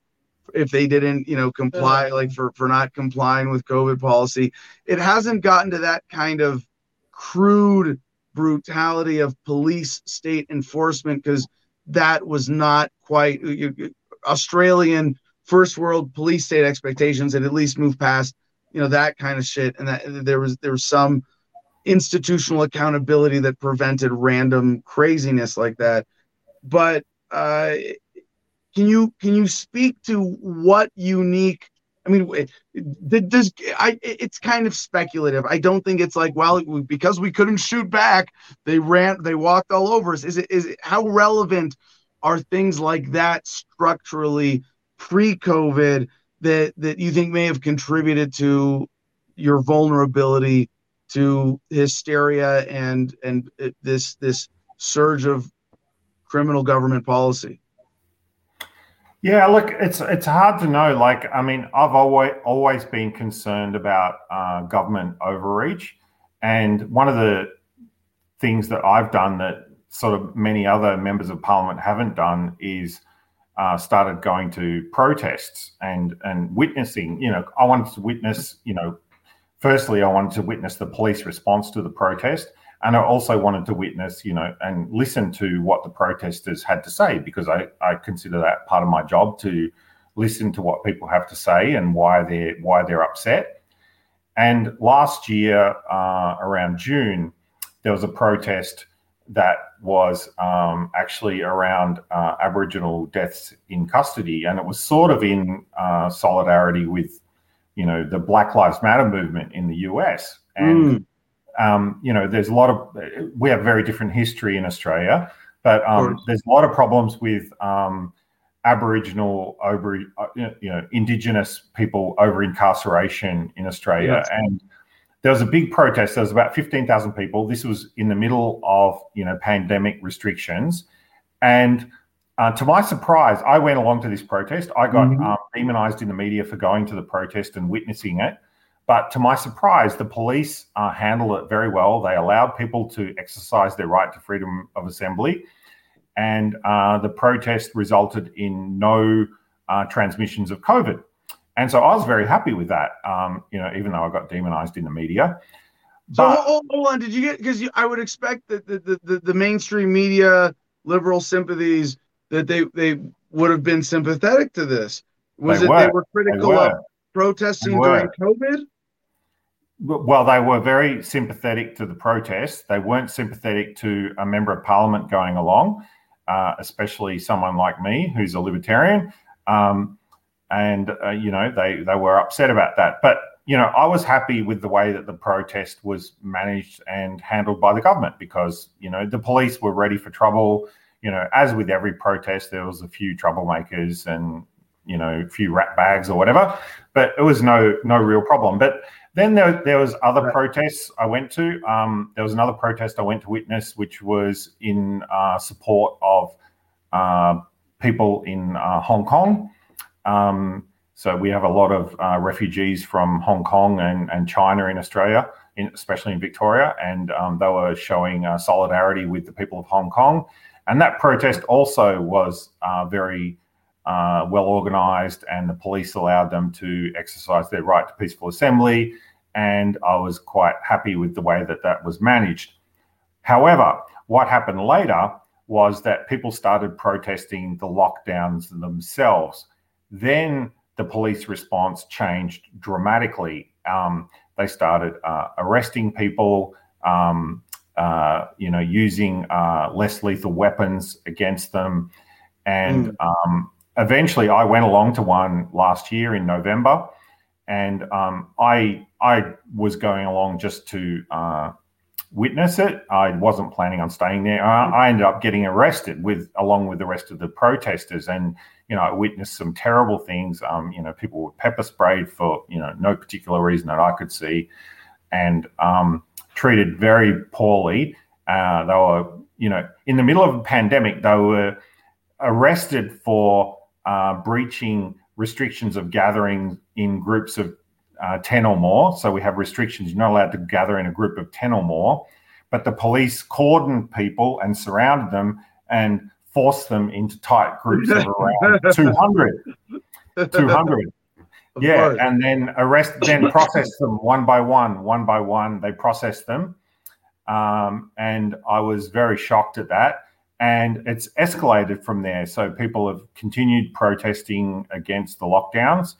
if they didn't, you know, comply, like for for not complying with COVID policy. It hasn't gotten to that kind of crude brutality of police state enforcement because that was not quite uh, uh, uh, Australian first world police state expectations had at least moved past you know that kind of shit and that there was there was some institutional accountability that prevented random craziness like that but uh can you can you speak to what unique I mean, does I? It's kind of speculative. I don't think it's like, well, because we couldn't shoot back, they ran, they walked all over us. Is it? Is it? How relevant are things like that structurally pre-COVID that that you think may have contributed to your vulnerability to hysteria and and this this surge of criminal government policy? Yeah, look, it's it's hard to know. Like, I mean, I've always always been concerned about uh, government overreach, and one of the things that I've done that sort of many other members of parliament haven't done is uh, started going to protests and and witnessing. You know, I wanted to witness. You know, firstly, I wanted to witness the police response to the protest, and I also wanted to witness, you know, and listen to what the protesters had to say because I I consider that part of my job to listen to what people have to say and why they're why they're upset. And last year, uh, around June, there was a protest that was um, actually around uh, Aboriginal deaths in custody, and it was sort of in uh, solidarity with, you know, the Black Lives Matter movement in the US. And mm. um, you know, there's a lot of we have very different history in Australia, but um, there's a lot of problems with um, Aboriginal over, uh, you know, Indigenous people over incarceration in Australia, and there was a big protest. There was about 15,000 people. This was in the middle of, you know, pandemic restrictions. And uh, to my surprise, I went along to this protest. I got mm-hmm. um, demonized in the media for going to the protest and witnessing it. But to my surprise, the police uh, handled it very well. They allowed people to exercise their right to freedom of assembly. And uh, the protest resulted in no uh, transmissions of COVID. And so I was very happy with that, um, you know, even though I got demonized in the media. But, so hold, hold on, did you get because I would expect that the, the, the, the, mainstream media liberal sympathies that they they would have been sympathetic to this. Was they it were. they were critical they were. of protesting during COVID? Well, they were very sympathetic to the protest. They weren't sympathetic to a member of parliament going along, uh, especially someone like me who's a libertarian. Um, and uh, you know they they were upset about that. But you know, I was happy with the way that the protest was managed and handled by the government because you know the police were ready for trouble. You know, as with every protest, there was a few troublemakers and you know a few rat bags or whatever, but it was no no real problem. But then there, there was other right. protests I went to. Um, there was another protest I went to witness, which was in uh, support of uh, people in uh, Hong Kong. Um, so we have a lot of uh, refugees from Hong Kong and, and China in Australia, in, especially in Victoria, and um, they were showing uh, solidarity with the people of Hong Kong. And that protest also was uh, very uh, well organised, and the police allowed them to exercise their right to peaceful assembly. And I was quite happy with the way that that was managed. However, what happened later was that people started protesting the lockdowns themselves then the police response changed dramatically. Um, they started uh, arresting people, um, uh, you know, using uh, less lethal weapons against them. And mm. um, eventually, I went along to one last year in November, and um, I I was going along just to uh, witness it. I wasn't planning on staying there. I, I, ended up getting arrested with along with the rest of the protesters, and you know, I witnessed some terrible things. Um, you know, people were pepper sprayed for you know no particular reason that I could see, and um, treated very poorly. Uh, they were, you know, in the middle of a pandemic, they were arrested for uh, breaching restrictions of gathering in groups of uh, 10 or more. So we have restrictions. You're not allowed to gather in a group of 10 or more. but the police cordoned people and surrounded them and forced them into tight groups of around 200. 200. yeah, and then arrest, then process them one by one, one by one. They process them, um, and I was very shocked at that. And it's escalated from there. So people have continued protesting against the lockdowns,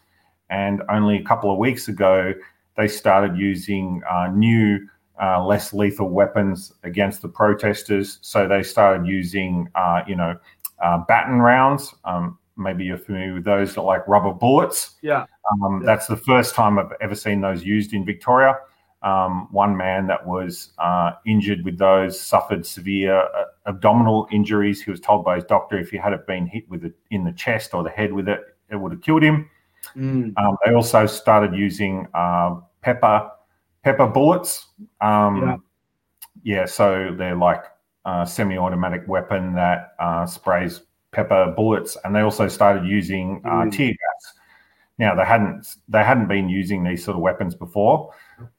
and only a couple of weeks ago, they started using uh, new, uh, less lethal weapons against the protesters. So they started using, uh, you know, uh, baton rounds. Um, maybe you're familiar with those, like rubber bullets. Yeah. Um, Yeah. That's the first time I've ever seen those used in Victoria. Um, one man that was uh, injured with those suffered severe uh, abdominal injuries. He was told by his doctor if he had been hit with it in the chest or the head with it, it would have killed him. Mm. Um, they also started using uh, pepper pepper bullets. Um, Yeah. yeah. so they're like a semi-automatic weapon that uh, sprays pepper bullets, and they also started using uh, Mm. tear gas. Now they hadn't they hadn't been using these sort of weapons before,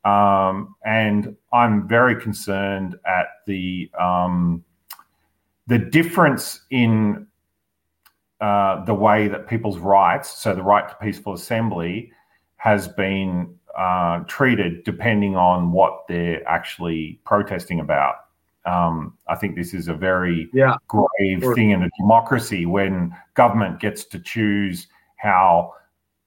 um, and I'm very concerned at the um, the difference in uh, the way that people's rights, so the right to peaceful assembly, has been uh, treated depending on what they're actually protesting about. Um, I think this is a very Yeah. grave thing in a democracy when government gets to choose how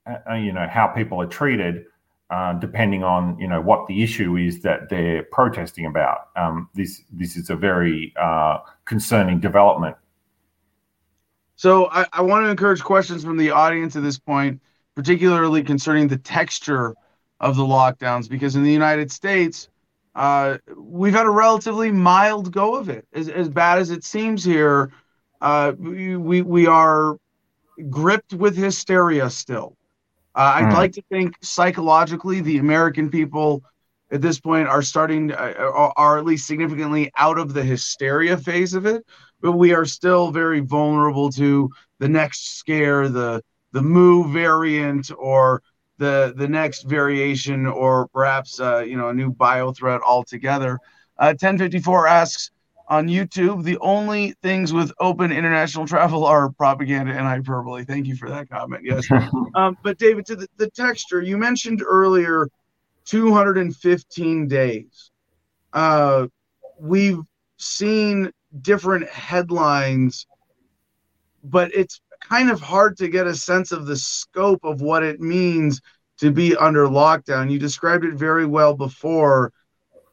uh, you know how people are treated. Uh, depending on you know what the issue is that they're protesting about, um, this this is a very uh, concerning development. So I, I want to encourage questions from the audience at this point, particularly concerning the texture of the lockdowns, because in the United States, uh, we've had a relatively mild go of it. As, as bad as it seems here, uh, we, we are gripped with hysteria still. Uh, I'd Mm. like to think psychologically, the American people at this point are starting, uh, are, are at least significantly out of the hysteria phase of it but we are still very vulnerable to the next scare, the the Mu variant, or the the next variation, or perhaps uh, you know a new bio threat altogether. Uh, 1054 asks on YouTube, the only things with open international travel are propaganda and hyperbole. Thank you for that comment. Yes, um, but David, to the, the texture you mentioned earlier, 215 days. Uh, we've seen different headlines, but it's kind of hard to get a sense of the scope of what it means to be under lockdown. You described it very well before.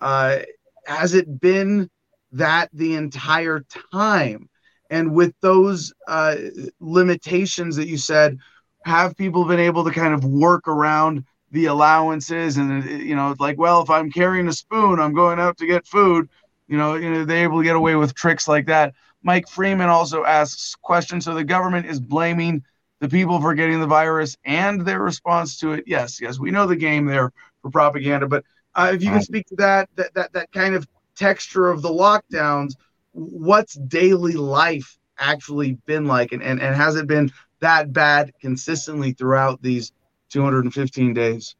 Uh, has it been that the entire time? And with those uh, limitations that you said, have people been able to kind of work around the allowances? And, you know, like, well, if I'm carrying a spoon, I'm going out to get food you know, you know, they're able to get away with tricks like that. Mike Freeman also asks questions. So the government is blaming the people for getting the virus and their response to it. Yes, yes, we know the game there for propaganda, but uh, if you can speak to that, that that that kind of texture of the lockdowns, what's daily life actually been like, and and, and has it been that bad consistently throughout these 215 days?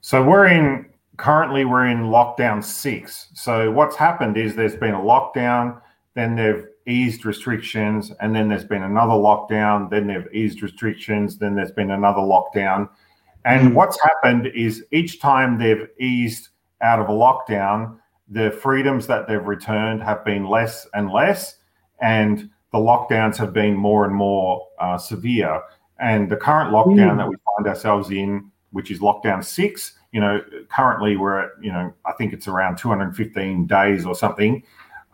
So we're in currently we're in lockdown six. So what's happened is there's been a lockdown, then they've eased restrictions, and then there's been another lockdown, then they've eased restrictions, then there's been another lockdown. And Mm. what's happened is each time they've eased out of a lockdown, the freedoms that they've returned have been less and less, and the lockdowns have been more and more uh, severe. And the current lockdown Mm. that we find ourselves in, which is lockdown six, you know, currently we're at, you know, I think it's around 215 days or something,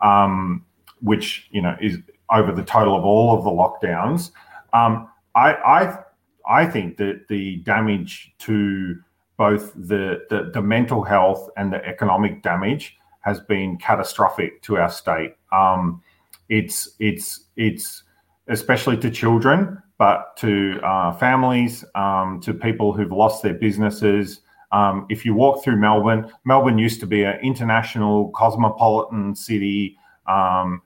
um, which, you know, is over the total of all of the lockdowns. Um, I, I, I think that the damage to both the, the, the mental health and the economic damage has been catastrophic to our state. Um, it's, it's, it's especially to children, but to uh, families, um, to people who've lost their businesses, um, if you walk through Melbourne, Melbourne used to be an international cosmopolitan city. Um,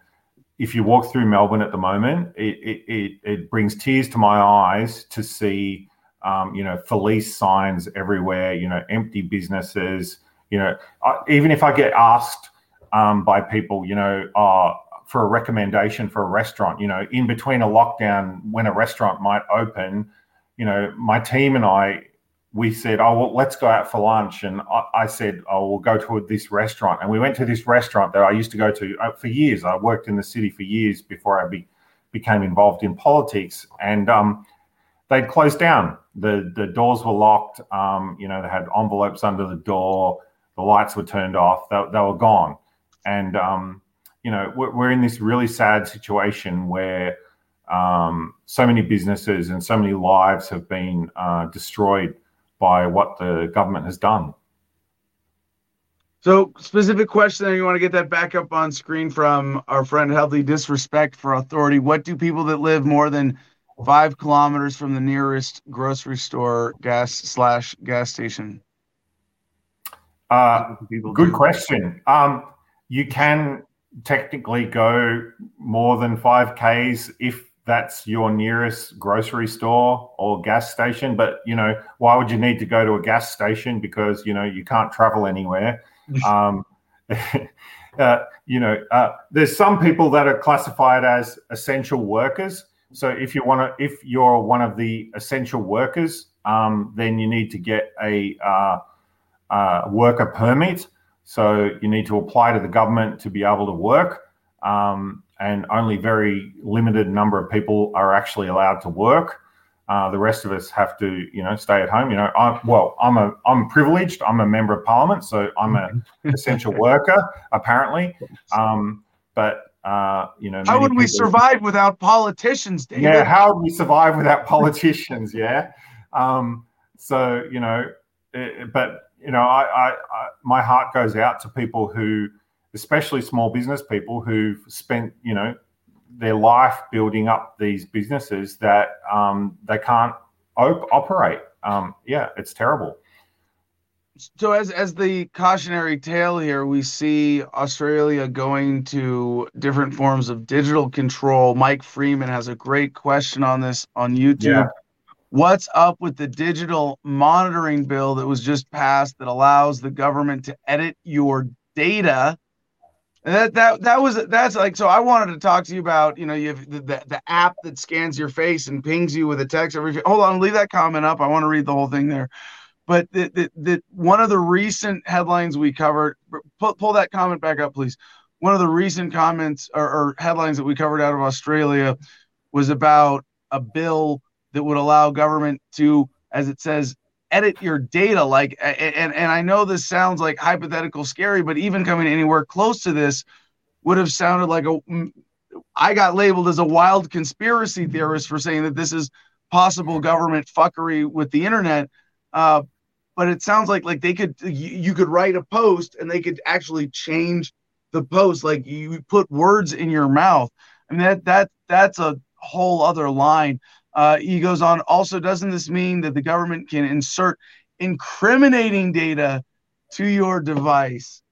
if you walk through Melbourne at the moment, it, it, it, it brings tears to my eyes to see, um, you know, police signs everywhere, you know, empty businesses. You know, I, even if I get asked um, by people, you know, uh, for a recommendation for a restaurant. You know, in between a lockdown, when a restaurant might open, you know, my team and I, we said, oh, well, let's go out for lunch. And I, I said, oh, we'll go to this restaurant. And we went to this restaurant that I used to go to uh, for years. I worked in the city for years before I be, became involved in politics. And um, they'd closed down. The, the doors were locked. Um, you know, they had envelopes under the door. The lights were turned off. They, they were gone. And, um, you know, we're, we're in this really sad situation where um, so many businesses and so many lives have been uh, destroyed by what the government has done. So, specific question, you want to get that back up on screen from our friend Healthy Disrespect for Authority. What do people that live more than five kilometers from the nearest grocery store, gas slash gas station? Uh, good question. Um, you can technically go more than five Ks if that's your nearest grocery store or gas station. But you know, why would you need to go to a gas station? Because you know you can't travel anywhere. um, uh, you know, uh, there's some people that are classified as essential workers. So if you want to, if you're one of the essential workers, um, then you need to get a uh, uh, worker permit. So you need to apply to the government to be able to work. Um, and only very limited number of people are actually allowed to work. Uh, the rest of us have to, you know, stay at home. You know, I'm well, I'm a I'm privileged. I'm a member of parliament, so I'm an essential worker apparently. Um, but uh, you know, how would we survive without politicians? David? Yeah, how would we survive without politicians? yeah. Um, so you know, it, but you know, I, I, I my heart goes out to people who especially small business people who've spent, you know, their life building up these businesses that um, they can't op- operate. Um, yeah, it's terrible. So, as as the cautionary tale here, we see Australia going to different forms of digital control. Mike Freeman has a great question on this on YouTube. Yeah. What's up with the digital monitoring bill that was just passed that allows the government to edit your data and that that that was that's like so. I wanted to talk to you about you know you have the, the, the app that scans your face and pings you with a text every. Hold on, leave that comment up. I want to read the whole thing there. But the, the, the one of the recent headlines we covered. Pull, pull that comment back up, please. One of the recent comments or, or headlines that we covered out of Australia was about a bill that would allow government to, as it says, edit your data like and and I know this sounds like hypothetical scary but even coming anywhere close to this would have sounded like a I got labeled as a wild conspiracy theorist for saying that this is possible government fuckery with the internet uh, but it sounds like like they could you, you could write a post and they could actually change the post like you put words in your mouth. I mean that that that's a whole other line uh, he goes on, also, doesn't this mean that the government can insert incriminating data to your device?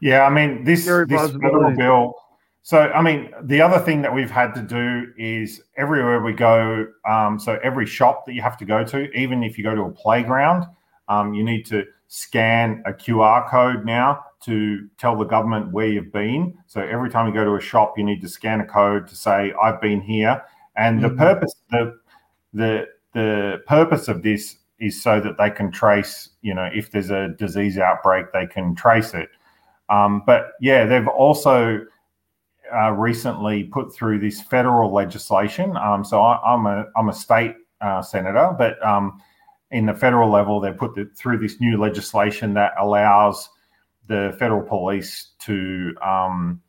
Yeah, I mean, this, this federal bill. So, I mean, the other thing that we've had to do is everywhere we go, um, so every shop that you have to go to, even if you go to a playground, um, you need to scan a QR code now to tell the government where you've been. So every time you go to a shop, you need to scan a code to say, I've been here. And mm-hmm. the purpose the the the purpose of this is so that they can trace, you know, if there's a disease outbreak, they can trace it. Um, but yeah, they've also uh, recently put through this federal legislation. Um, so I, am a I'm a state uh, senator, but um, in the federal level, they put the, through this new legislation that allows the federal police to um,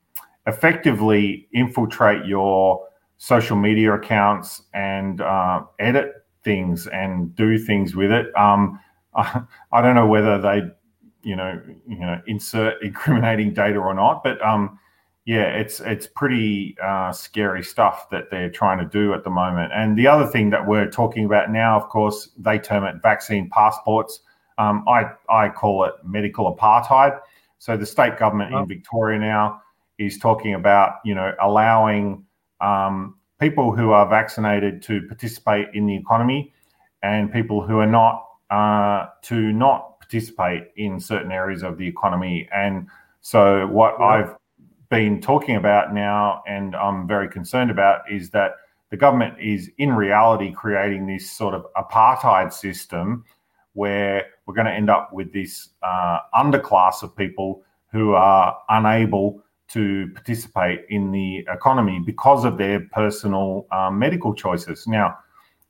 effectively infiltrate your social media accounts and uh, edit things and do things with it. Um, I, I, don't know whether they, you know, you know, insert incriminating data or not, but um, yeah, it's it's pretty uh, scary stuff that they're trying to do at the moment. And the other thing that we're talking about now, of course, they term it vaccine passports. Um, I I call it medical apartheid. So the state government oh. in Victoria now is talking about you know allowing um, people who are vaccinated to participate in the economy and people who are not uh, to not participate in certain areas of the economy. And So what yeah. I've been talking about now, and I'm very concerned about, is that the government is in reality creating this sort of apartheid system where we're going to end up with this uh, underclass of people who are unable to participate in the economy because of their personal um, medical choices. Now,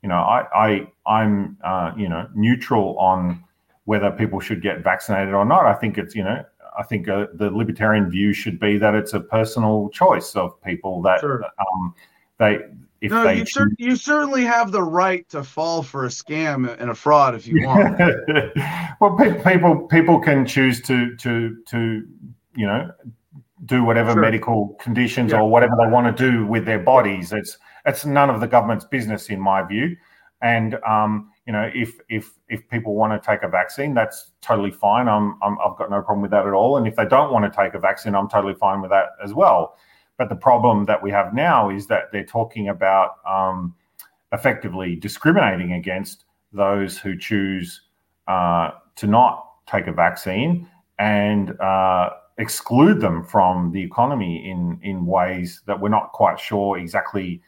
you know, I, I am uh, you know neutral on whether people should get vaccinated or not. I think it's you know I think uh, the libertarian view should be that it's a personal choice of people that sure. um, they if no, they you, cer- you certainly have the right to fall for a scam and a fraud if you want. well, pe- people people can choose to to to you know do whatever sure. medical conditions yeah. or whatever they want to do with their bodies. It's it's none of the government's business, in my view. And um, you know, if if if people want to take a vaccine, that's totally fine. I'm, I'm I've got no problem with that at all. And if they don't want to take a vaccine, I'm totally fine with that as well. But the problem that we have now is that they're talking about um, effectively discriminating against those who choose uh, to not take a vaccine and uh, exclude them from the economy in in ways that we're not quite sure exactly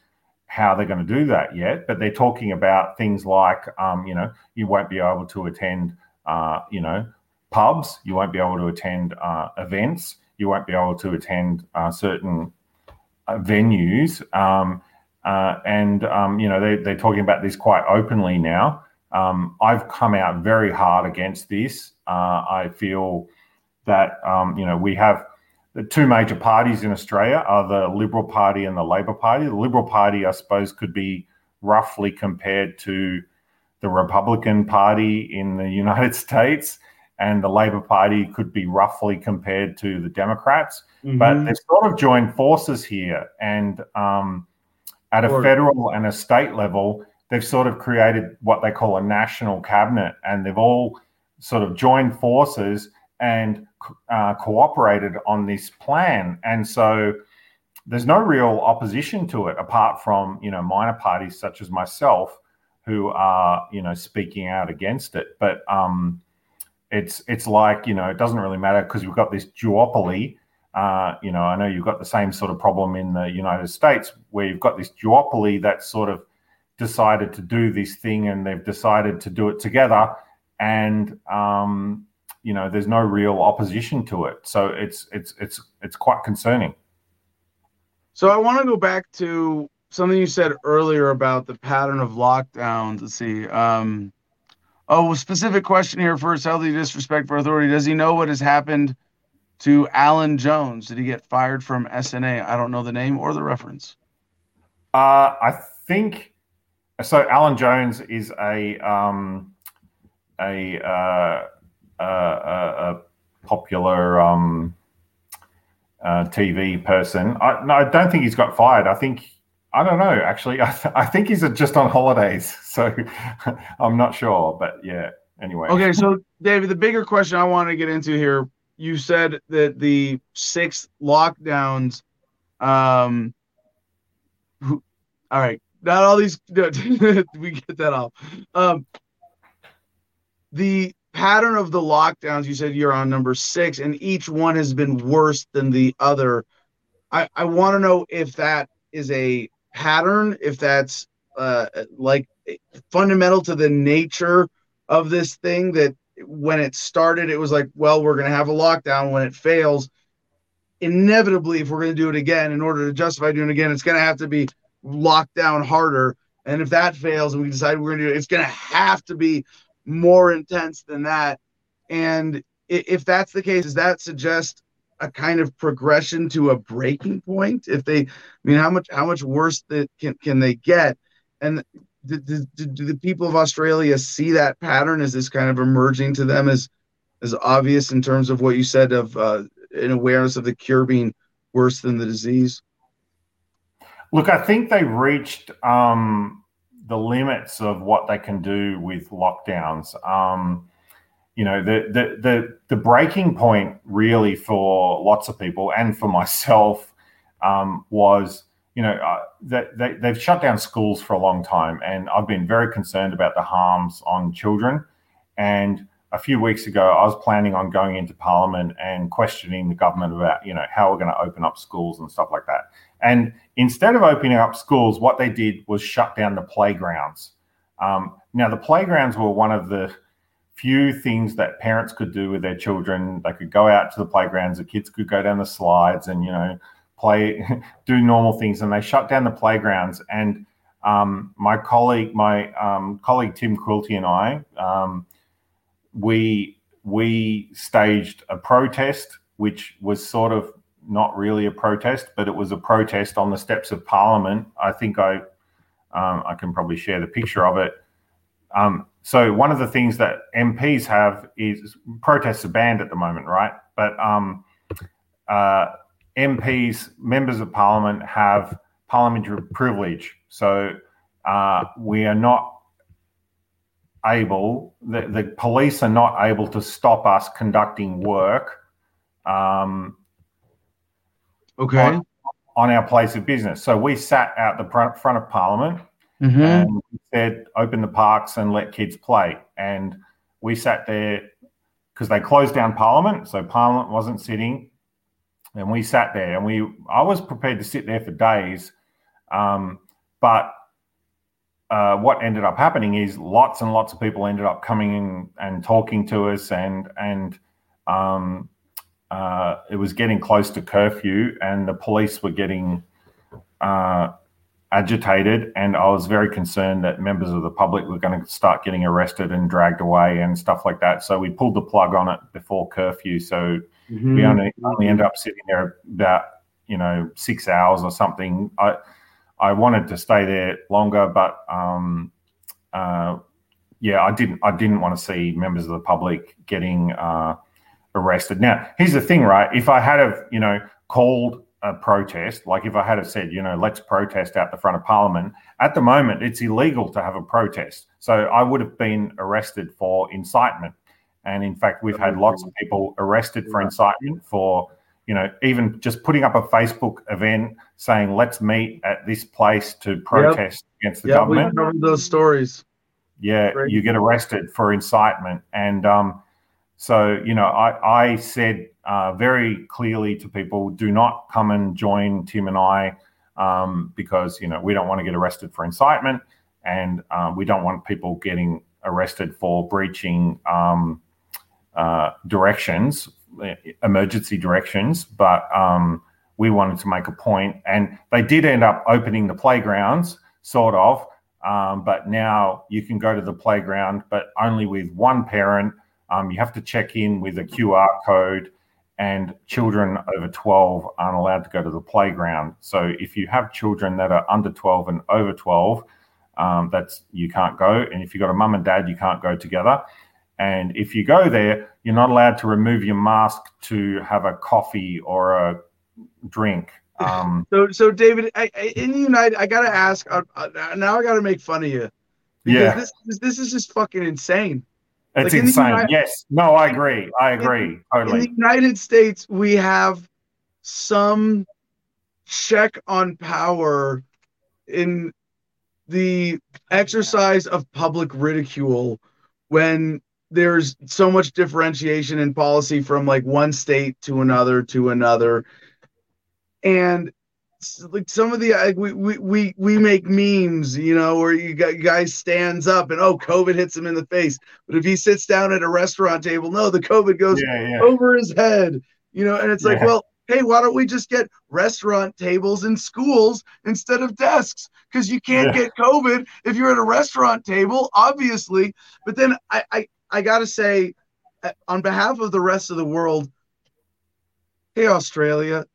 how they're going to do that yet. But they're talking about things like, um, you know, you won't be able to attend, uh, you know, pubs, you won't be able to attend uh, events, you won't be able to attend uh, certain uh, venues. Um, uh, and, um, you know, they, they're talking about this quite openly now. Um, I've come out very hard against this. Uh, I feel that, um, you know, we have the two major parties in Australia are the Liberal Party and the Labor Party. The Liberal Party, I suppose, could be roughly compared to the Republican Party in the United States and the Labor Party could be roughly compared to the Democrats, mm-hmm. but they've sort of joined forces here. And um, at a federal and a state level, they've sort of created what they call a national cabinet, and they've all sort of joined forces and uh, cooperated on this plan. And so there's no real opposition to it apart from, you know, minor parties such as myself who are, you know, speaking out against it. But, um, it's it's like you know it doesn't really matter because we've got this duopoly. Uh, you know, I know you've got the same sort of problem in the United States where you've got this duopoly that sort of decided to do this thing and they've decided to do it together, and um, you know, there's no real opposition to it. So it's it's it's it's quite concerning. So I want to go back to something you said earlier about the pattern of lockdowns. Let's see. Um, Oh, specific question here first. Healthy disrespect for authority. Does he know what has happened to Alan Jones? Did he get fired from SNA? I don't know the name or the reference. Uh, I think so. Alan Jones is a um, a, uh, uh, a popular um, uh, TV person. I, no, I don't think he's got fired. I think I don't know. Actually, I, th- I think he's just on holidays, so I'm not sure. But yeah, anyway. Okay, so David, the bigger question I want to get into here. You said that the six lockdowns. Um. All right, not all these. we get that off. Um. The pattern of the lockdowns. You said you're on number six, and each one has been worse than the other. I I want to know if that is a pattern, if that's uh, like fundamental to the nature of this thing, that when it started, it was like, well, we're going to have a lockdown. When it fails, inevitably, if we're going to do it again, in order to justify doing it again, it's going to have to be locked down harder. And if that fails and we decide we're going to do it, it's going to have to be more intense than that. And if that's the case, does that suggest a kind of progression to a breaking point? If they, I mean, how much how much worse that can can they get? And do, do, do the people of Australia see that pattern? Is this kind of emerging to them as as obvious in terms of what you said of uh, an awareness of the cure being worse than the disease? Look, I think they reached um, the limits of what they can do with lockdowns. Um, you know the, the the the breaking point really for lots of people and for myself um, was you know uh, that they, they've shut down schools for a long time and i've been very concerned about the harms on children and a few weeks ago, I was planning on going into Parliament and questioning the government about, you know, how we're going to open up schools and stuff like that. And instead of opening up schools, what they did was shut down the playgrounds. Um, now, the playgrounds were one of the few things that parents could do with their children. They could go out to the playgrounds, the kids could go down the slides and, you know, play, do normal things. And they shut down the playgrounds. And um, my colleague, my um, colleague Tim Quilty and I, um, we we staged a protest, which was sort of not really a protest, but it was a protest on the steps of Parliament. I think I um, I can probably share the picture of it. Um, so one of the things that MPs have is protests are banned at the moment, right? But um, uh, MPs, members of Parliament, have parliamentary privilege. So uh, we are not able, the, the police are not able to stop us conducting work um, Okay. on, on our place of business. So we sat out the front, front of Parliament Mm-hmm. and said, open the parks and let kids play. And we sat there because they closed down Parliament. So Parliament wasn't sitting. And we sat there and we, I was prepared to sit there for days. Um, but uh, what ended up happening is lots and lots of people ended up coming in and talking to us and, and, um, uh, it was getting close to curfew and the police were getting, uh, agitated and I was very concerned that members of the public were going to start getting arrested and dragged away and stuff like that. So we pulled the plug on it before curfew. So Mm-hmm. we only only ended up sitting there about you know six hours or something. I I wanted to stay there longer, but um, uh, yeah, I didn't I didn't want to see members of the public getting uh, arrested. Now, here's the thing, right? If I had have you know called a protest, like if I had have said, you know, let's protest out the front of Parliament, at the moment it's illegal to have a protest. So I would have been arrested for incitement. And in fact, we've had lots of people arrested for incitement for, you know, even just putting up a Facebook event saying, let's meet at this place to protest against the we government covered those stories. yeah, Right. you get arrested for incitement. And um, so, you know, I, I said uh, very clearly to people, do not come and join Tim and I um, because, you know, we don't want to get arrested for incitement and um, we don't want people getting arrested for breaching um, uh, directions, emergency directions. But um, we wanted to make a point, and they did end up opening the playgrounds, sort of. Um, but now you can go to the playground, but only with one parent. Um, you have to check in with a QR code, and children over 12 aren't allowed to go to the playground. So if you have children that are under 12 and over 12, um, that's you can't go. And if you've got a mum and dad, you can't go together. And if you go there, you're not allowed to remove your mask to have a coffee or a drink. Um, So, so David, I, I, in the United, I gotta ask. Uh, uh, now I gotta make fun of you. Because Yeah. This, this, this is just fucking insane. It's Like in insane. United- yes. No, I agree. I agree. In Totally. the United States, we have some check on power in the exercise of public ridicule when there's so much differentiation in policy from like one state to another to another and like some of the like we we we, we make memes you know where you got guy stands up and oh covid hits him in the face but if he sits down at a restaurant table no the covid goes Yeah, yeah. over his head, you know, and it's like, well, hey, why don't we just get restaurant tables in schools instead of desks? Because you can't Yeah. get COVID if you're at a restaurant table, obviously. But then I, I, I gotta say, uh, on behalf of the rest of the world, hey, Australia.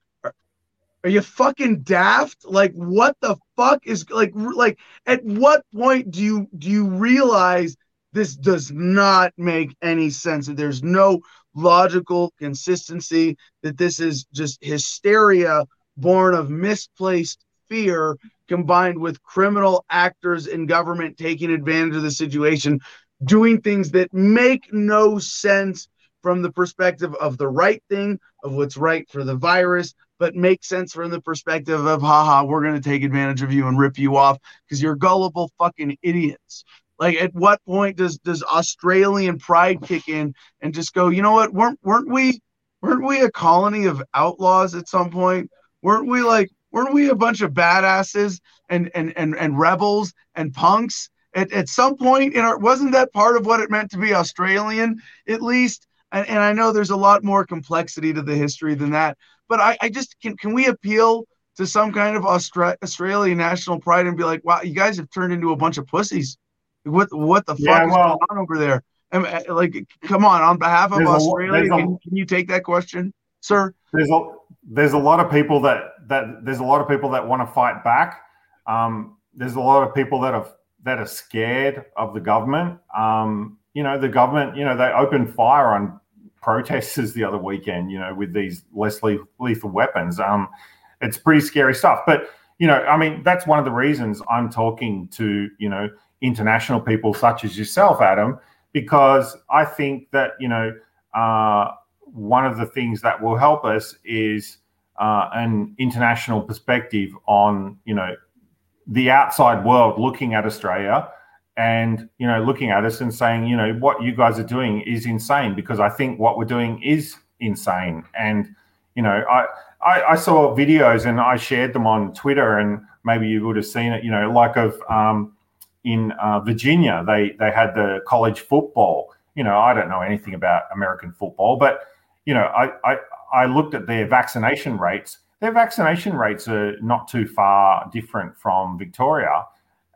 Are- you fucking daft? Like, what the fuck is like? Like, at what point do you do you realize this does not make any sense? That there's no logical consistency, that this is just hysteria born of misplaced fear combined with criminal actors in government taking advantage of the situation, doing things that make no sense from the perspective of the right thing, of what's right for the virus, but make sense from the perspective of, haha, we're going to take advantage of you and rip you off because you're gullible fucking idiots. Like, at what point does does Australian pride kick in and just go? You know what? weren't weren't we weren't we a colony of outlaws at some point? Weren't we like weren't we a bunch of badasses and and and, and rebels and punks? At, at some point in our wasn't that part of what it meant to be Australian, at least? And, and I know there's a lot more complexity to the history than that. But I, I just can can we appeal to some kind of Austra- Australian national pride and be like, wow, you guys have turned into a bunch of pussies. What what the fuck Yeah, is well- going on over there? And, uh, like, come on, on behalf of There's a Australia, a- can, can you take that question, sir? there's a there's a lot of people that that there's a lot of people that want to fight back. Um, there's a lot of people that are that are scared of the government. Um, you know, the government. You know, they opened fire on protesters the other weekend. You know, with these less le- lethal weapons. Um, it's pretty scary stuff. But you know, I mean, that's one of the reasons I'm talking to you know international people such as yourself, Adam, because I think that you know. Uh, one of the things that will help us is uh, an international perspective on you know the outside world looking at Australia and you know looking at us and saying you know what you guys are doing is insane because I think what we're doing is insane and you know I I, I saw videos and I shared them on Twitter and maybe you would have seen it you know like of um, in uh, Virginia they they had the college football you know I don't know anything about American football but you know, I, I, I looked at their vaccination rates. Their vaccination rates are not too far different from Victoria.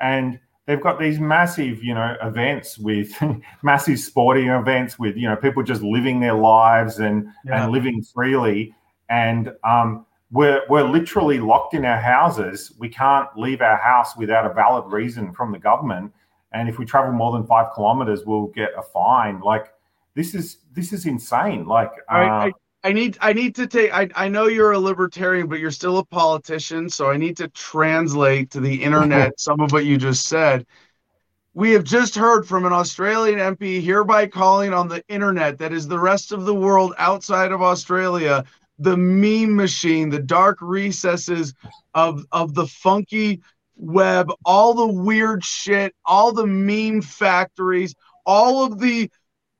And they've got these massive, you know, events with massive sporting events with, you know, people just living their lives and, Yeah. and living freely. And um, we're, we're literally locked in our houses. We can't leave our house without a valid reason from the government. And if we travel more than five kilometers, we'll get a fine. Like, this is this is insane. Like, uh, I, I need I need to take I, I know you're a libertarian, but you're still a politician, so I need to translate to the internet some of what you just said. We have just heard from an Australian MP hereby calling on the internet, that is the rest of the world outside of Australia, the meme machine, the dark recesses of of the funky web, all the weird shit, all the meme factories, all of the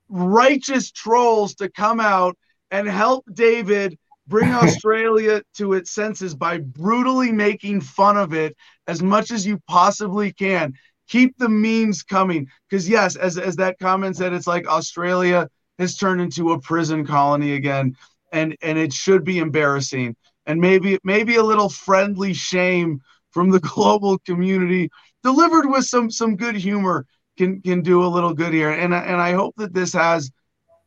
righteous trolls to come out and help David bring Australia to its senses by brutally making fun of it as much as you possibly can. Keep the memes coming. Because, yes, as, as that comment said, it's like Australia has turned into a prison colony again. And, and it should be embarrassing. And maybe maybe a little friendly shame from the global community delivered with some some good humor can can do a little good here. And and I hope that this has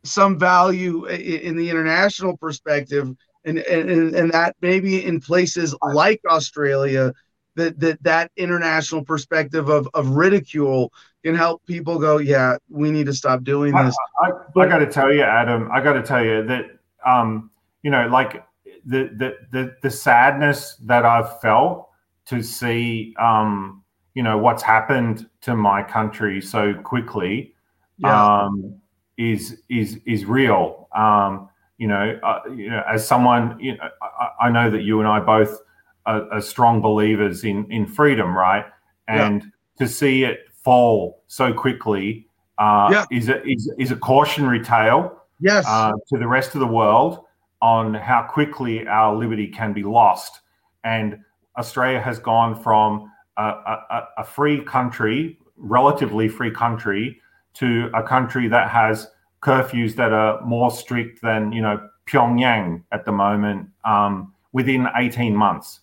some value in the international perspective, and and and that maybe in places like Australia, that that that international perspective of of ridicule can help people go, yeah, we need to stop doing this. I, I got to tell you, Adam. I got to tell you that um, you know, like the, the the the sadness that I've felt to see um, you know what's happened to my country so quickly Yeah. um, is is is real. Um, you know, uh, you know, as someone, you know, I, I know that you and I both are, are strong believers in in freedom, right? Yeah. And to see it fall so quickly uh, Yeah. is a is, is a cautionary tale Yes. uh, to the rest of the world on how quickly our liberty can be lost. And Australia has gone from a, a- a free country, relatively free country, to a country that has curfews that are more strict than you know Pyongyang at the moment um, within 18 months.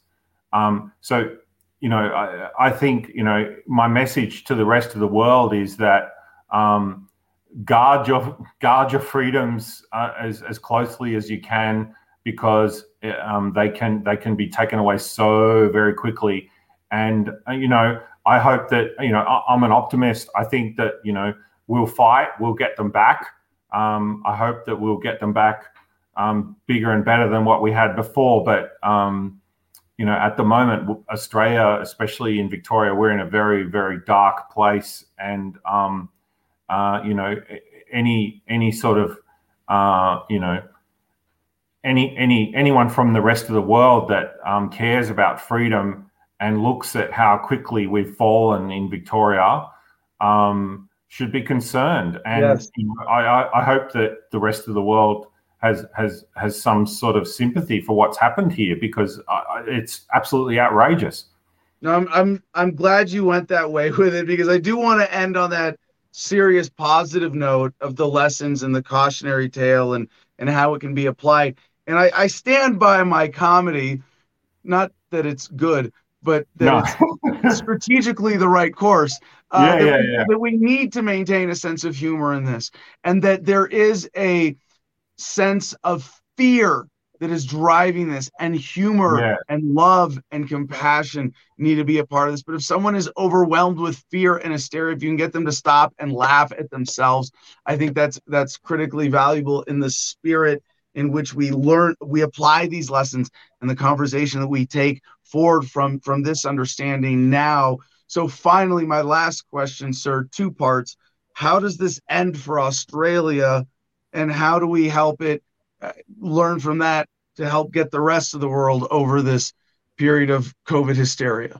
Um, so you know, I, I think you know my message to the rest of the world is that um, guard your guard your freedoms uh, as as closely as you can because um, they can they can be taken away so very quickly. And uh, you know, I hope that you know I, I'm an optimist. I think that you know we'll fight, we'll get them back. Um, I hope that we'll get them back um, bigger and better than what we had before. But um, you know, at the moment, Australia, especially in Victoria, we're in a very very dark place, and um, uh, you know, any any sort of uh, you know any any anyone from the rest of the world that um, cares about freedom and looks at how quickly we've fallen in Victoria, um, should be concerned. And Yes. you know, I, I, I hope that the rest of the world has has has some sort of sympathy for what's happened here because uh, it's absolutely outrageous. No, I'm I'm I'm glad you went that way with it because I do want to end on that serious positive note of the lessons and the cautionary tale and and how it can be applied. And I, I stand by my comedy, not that it's good, but that No. strategically the right course. Uh, Yeah, that, yeah, we, yeah. that we need to maintain a sense of humor in this, and that there is a sense of fear that is driving this, and humor Yeah. and love and compassion need to be a part of this. But if someone is overwhelmed with fear and hysteria, if you can get them to stop and laugh at themselves, I think that's that's critically valuable in the spirit in which we learn, we apply these lessons and the conversation that we take forward from from this understanding now. So finally, my last question, sir, two parts. How does this end for Australia, and how do we help it uh, learn from that to help get the rest of the world over this period of COVID hysteria?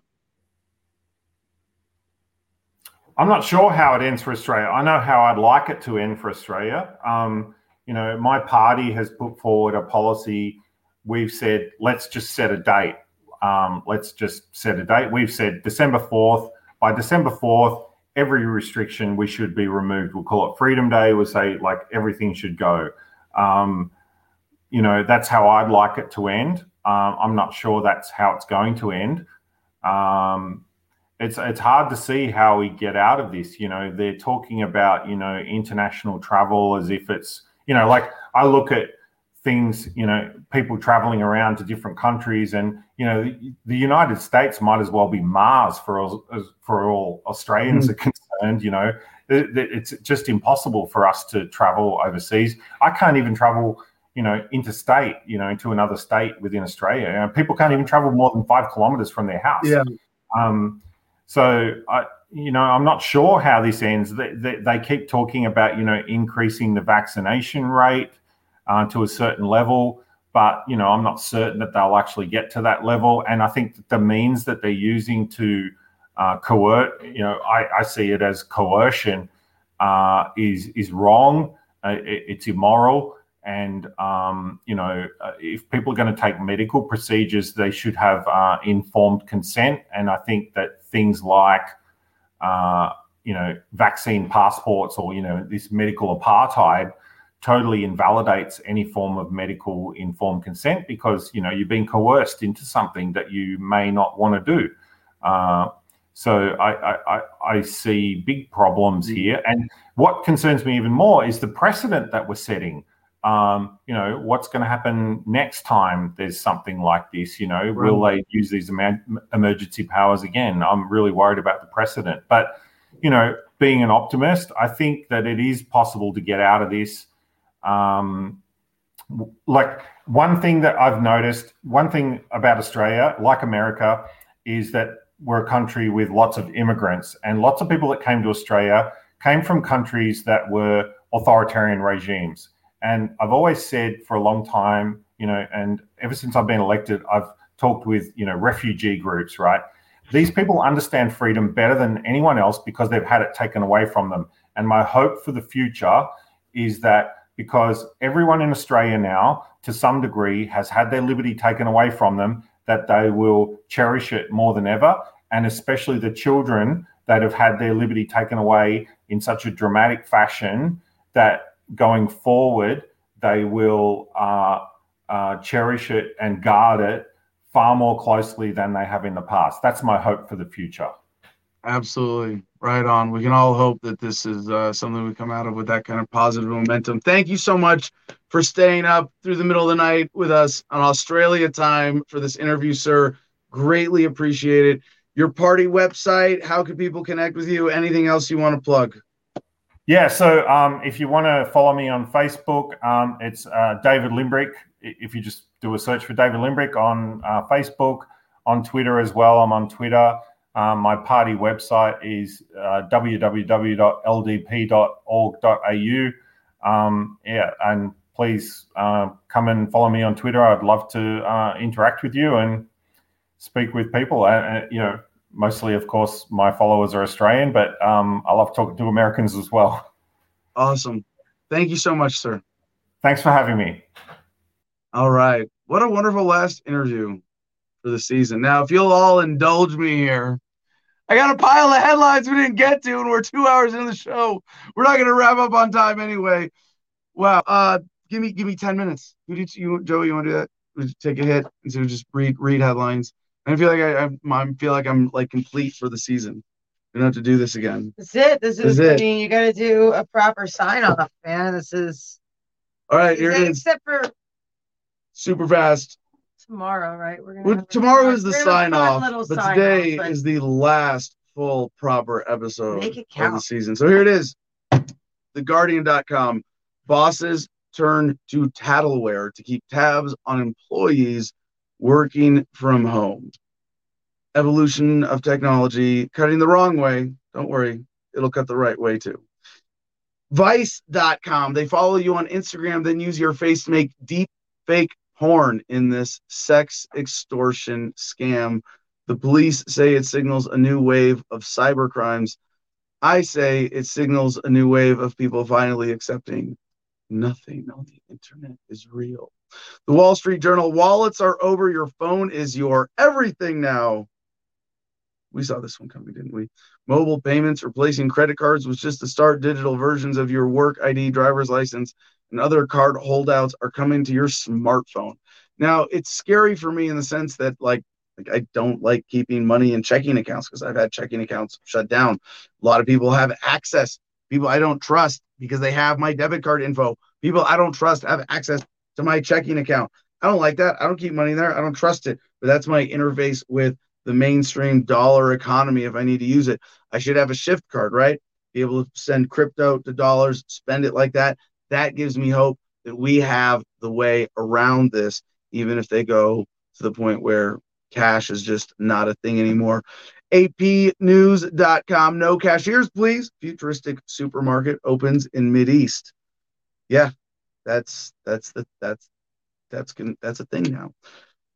I'm not sure how it ends for Australia. I know how I'd like it to end for Australia. Um, you know, my party has put forward a policy. We've said, let's just set a date. Um, let's just set a date. We've said December 4th. By December 4th, every restriction we should be removed. We'll call it Freedom Day. We'll say, like, everything should go. Um, you know, that's how I'd like it to end. Um, I'm not sure that's how it's going to end. Um, it's it's hard to see how we get out of this. You know, they're talking about you know international travel as if it's you know like I look at things you know people traveling around to different countries and you know the, the United States might as well be Mars for all for all Australians are concerned. You know, It- it- it's just impossible for us to travel overseas. I can't even travel. You know, interstate, you know, into another state within Australia. You know, people can't even travel more than five kilometers from their house. Yeah. Um, so I, you know, I'm not sure how this ends. They, they, they keep talking about, you know, increasing the vaccination rate uh, to a certain level, but you know, I'm not certain that they'll actually get to that level. And I think the means that they're using to uh, coerce, you know, I, I see it as coercion, uh, is is wrong. Uh, it, it's immoral. And um, you know, uh, if people are going to take medical procedures, they should have uh, informed consent. And I think that things like, you know, vaccine passports or you know this medical apartheid totally invalidates any form of medical informed consent because you know you're being coerced into something that you may not want to do. Uh, so I, I, I, I see big problems here, and what concerns me even more is the precedent that we're setting um, you know, what's going to happen next time there's something like this? You know, will they use these emer- emergency powers again? I'm really worried about the precedent. But, you know, being an optimist, I think that it is possible to get out of this. Um, like one thing that I've noticed, one thing about Australia, like America, is that we're a country with lots of immigrants, and lots of people that came to Australia came from countries that were authoritarian regimes. And I've always said for a long time, you know, and ever since I've been elected, I've talked with, you know, refugee groups, right? These people understand freedom better than anyone else because they've had it taken away from them. And my hope for the future is that because everyone in Australia now, to some degree, has had their liberty taken away from them, that they will cherish it more than ever. And especially the children that have had their liberty taken away in such a dramatic fashion that going forward, they will uh, uh, cherish it and guard it far more closely than they have in the past. That's my hope for the future. Absolutely. Right on. We can all hope that this is uh, something we come out of with that kind of positive momentum. Thank you so much for staying up through the middle of the night with us on Australia time for this interview, sir. Greatly appreciate it. Your party website, how can people connect with you? Anything else you want to plug? Yeah, so um, if you want to follow me on Facebook, um, it's uh, David Limbrick. If you just do a search for David Limbrick on uh, Facebook, on Twitter as well, I'm on Twitter. Um, my party website is uh, www.ldp.org.au. Um, yeah, and please uh, come and follow me on Twitter. I'd love to uh, interact with you and speak with people. Uh, uh, you know, mostly, of course, my followers are Australian, but um, I love talking to Americans as well. Awesome. Thank you so much, sir. Thanks for having me. All right. What a wonderful last interview for the season. Now, if you'll all indulge me here, I got a pile of headlines we didn't get to, and we're two hours into the show. We're not going to wrap up on time anyway. Wow. Uh, give me give me ten minutes. Who did you, Joey? You want to do that? Would take a hit and so just read read headlines. I feel like I, I, I feel like I'm like complete for the season. We don't have to do this again. That's it. This is, is I mean, you got to do a proper sign off, man. This is, All right, here it is. except for Super fast. Tomorrow, right? We're gonna Well, tomorrow is the we're gonna have a sign off, but sign today off, but is the last full proper episode of the season. So here it is. TheGuardian.com. Bosses turn to tattleware to keep tabs on employees working from home. Evolution of technology cutting the wrong way. Don't worry, it'll cut the right way too. Vice.com. They follow you on Instagram, then use your face to make deep fake porn in this sex extortion scam. The police say it signals a new wave of cyber crimes. I say it signals a new wave of people finally accepting nothing on the internet is real. The Wall Street Journal wallets are over. Your phone is your everything now. We saw this one coming, didn't we? Mobile payments replacing credit cards was just the start. Digital versions of your work ID, driver's license, and other card holdouts are coming to your smartphone. Now, it's scary for me in the sense that, like, like I don't like keeping money in checking accounts because I've had checking accounts shut down. A lot of people have access. People I don't trust because they have my debit card info. People I don't trust have access to my checking account. I don't like that. I don't keep money there. I don't trust it. But that's my interface with the mainstream dollar economy if I need to use it. I should have a shift card, right? Be able to send crypto to dollars, spend it like that. That gives me hope that we have the way around this, even if they go to the point where cash is just not a thing anymore. APnews.com. No cashiers, please. Futuristic supermarket opens in Mid East. Yeah, that's that's the that's that's that's a thing now.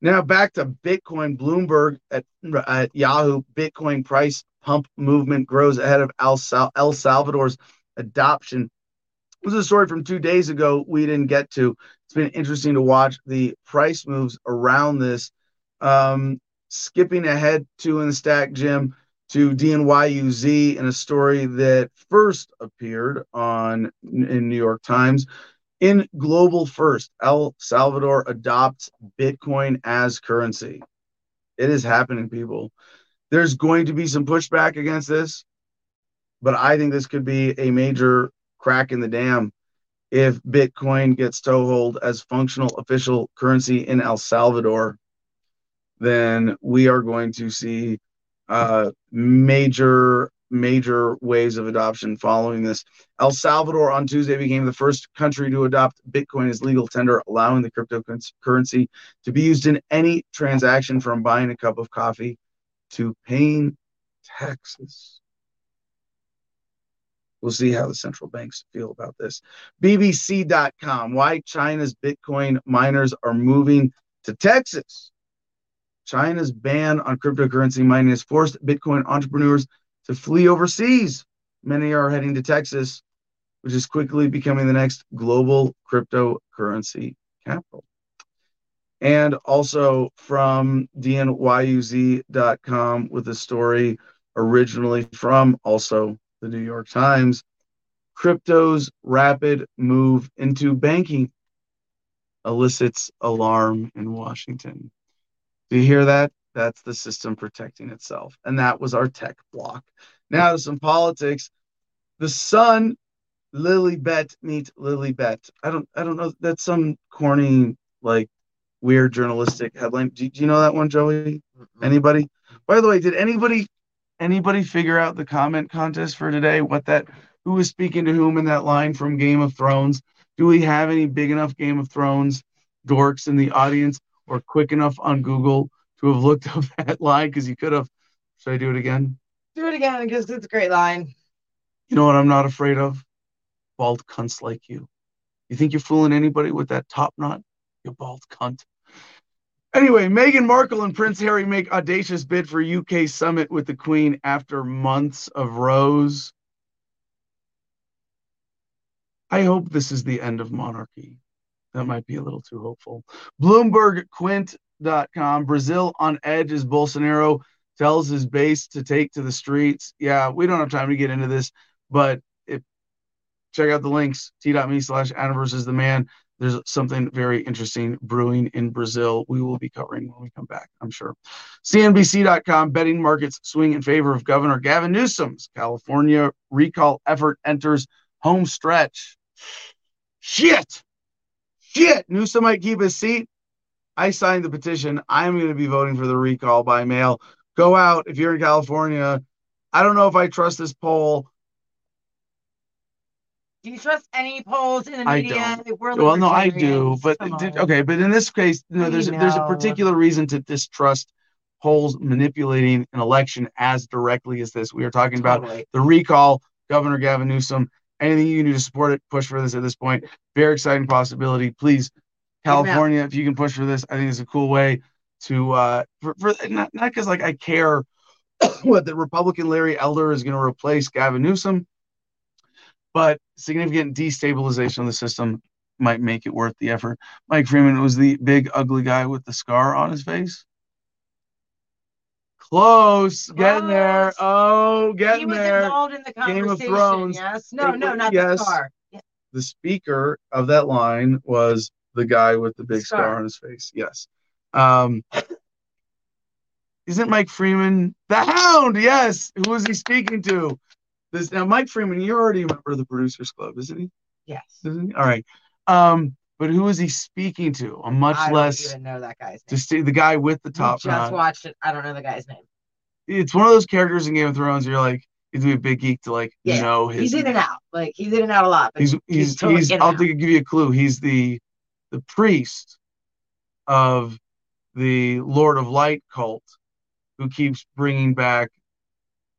Now back to Bitcoin. Bloomberg at, at Yahoo. Bitcoin price pump movement grows ahead of El, El Salvador's adoption. Is a story from two days ago we didn't get to. It's been interesting to watch the price moves around this. Um, skipping ahead to in the stack, Jim, to DNYUZ in a story that first appeared on in New York Times. In Global First, El Salvador adopts Bitcoin as currency. It is happening, people. There's going to be some pushback against this, but I think this could be a major crack in the dam if Bitcoin gets toehold as functional official currency in El Salvador. Then we are going to see uh, major major waves of adoption following this. El Salvador on Tuesday became the first country to adopt Bitcoin as legal tender, allowing the cryptocurrency to be used in any transaction from buying a cup of coffee to paying taxes. We'll see how the central banks feel about this. BBC.com Why China's Bitcoin miners are moving to Texas. China's ban on cryptocurrency mining has forced Bitcoin entrepreneurs to flee overseas. Many are heading to Texas, which is quickly becoming the next global cryptocurrency capital. And also from DNYUZ.com with a story originally from also the New York Times crypto's rapid move into banking elicits alarm in Washington. Do you hear that? That's the system protecting itself. And that was our tech block. Now to some politics. The Sun, Lilibet meet Lilibet. I don't I don't know. That's some corny, like weird journalistic headline. Do, do you know that one, Joey? Anybody? By the way, did anybody anybody figure out the comment contest for today? What that who is speaking to whom in that line from Game of Thrones? Do we have any big enough Game of Thrones dorks in the audience or quick enough on Google to have looked up that line? Because you could have. Should I do it again? Do it again because it's a great line. You know what I'm not afraid of? Bald cunts like you. You think you're fooling anybody with that top knot? You bald cunt. Anyway, Meghan Markle and Prince Harry make audacious bid for UK summit with the Queen after months of rows. I hope this is the end of monarchy. That might be a little too hopeful. BloombergQuint.com. Brazil on edge as Bolsonaro tells his base to take to the streets. Yeah, we don't have time to get into this, but if check out the links t.me slash Adam versus the man. There's something very interesting brewing in Brazil. We will be covering when we come back, I'm sure. CNBC.com betting markets swing in favor of Governor Gavin Newsom's California recall effort enters home stretch. Shit. Shit. Newsom might keep his seat. I signed the petition. I'm going to be voting for the recall by mail. Go out if you're in California. I don't know if I trust this poll. Do you trust any polls in the media? Well, no, I do, but did- okay, but in this case, no, I there's a, there's a particular reason to distrust polls manipulating an election as directly as this. We are talking about the recall, Governor Gavin Newsom. Anything you can do to support it, push for this at this point. Very exciting possibility. Please, Get 'em out. California, if you can push for this, I think it's a cool way to uh for, for not not because like I care what the Republican Larry Elder is going to replace Gavin Newsom, but significant destabilization of the system might make it worth the effort. Mike Freeman was the big ugly guy with the scar on his face. Close, getting there. Close. Oh, He getting was there. involved in the Game of. Thrones. Yes. No, no, not Yes. the scar. The speaker of that line was the guy with the big scar Scar. on his face. Yes. Um, isn't Mike Freeman the Hound? Yes. Who was he speaking to? This now, Mike Freeman. You're already a member of the Producers Club, isn't he? Yes. Isn't he? All right. Um, but who is he speaking to? A much I don't less even know that guy's name. just the guy with the We top just knot. watched it. I don't know the guy's name. It's one of those characters in Game of Thrones. You're like, he's be a big geek to like Yeah, know his. He's in and out. Like he's in and out a lot. But He's he's totally he's. I'll think- give you a clue. He's the the priest of the Lord of Light cult, who keeps bringing back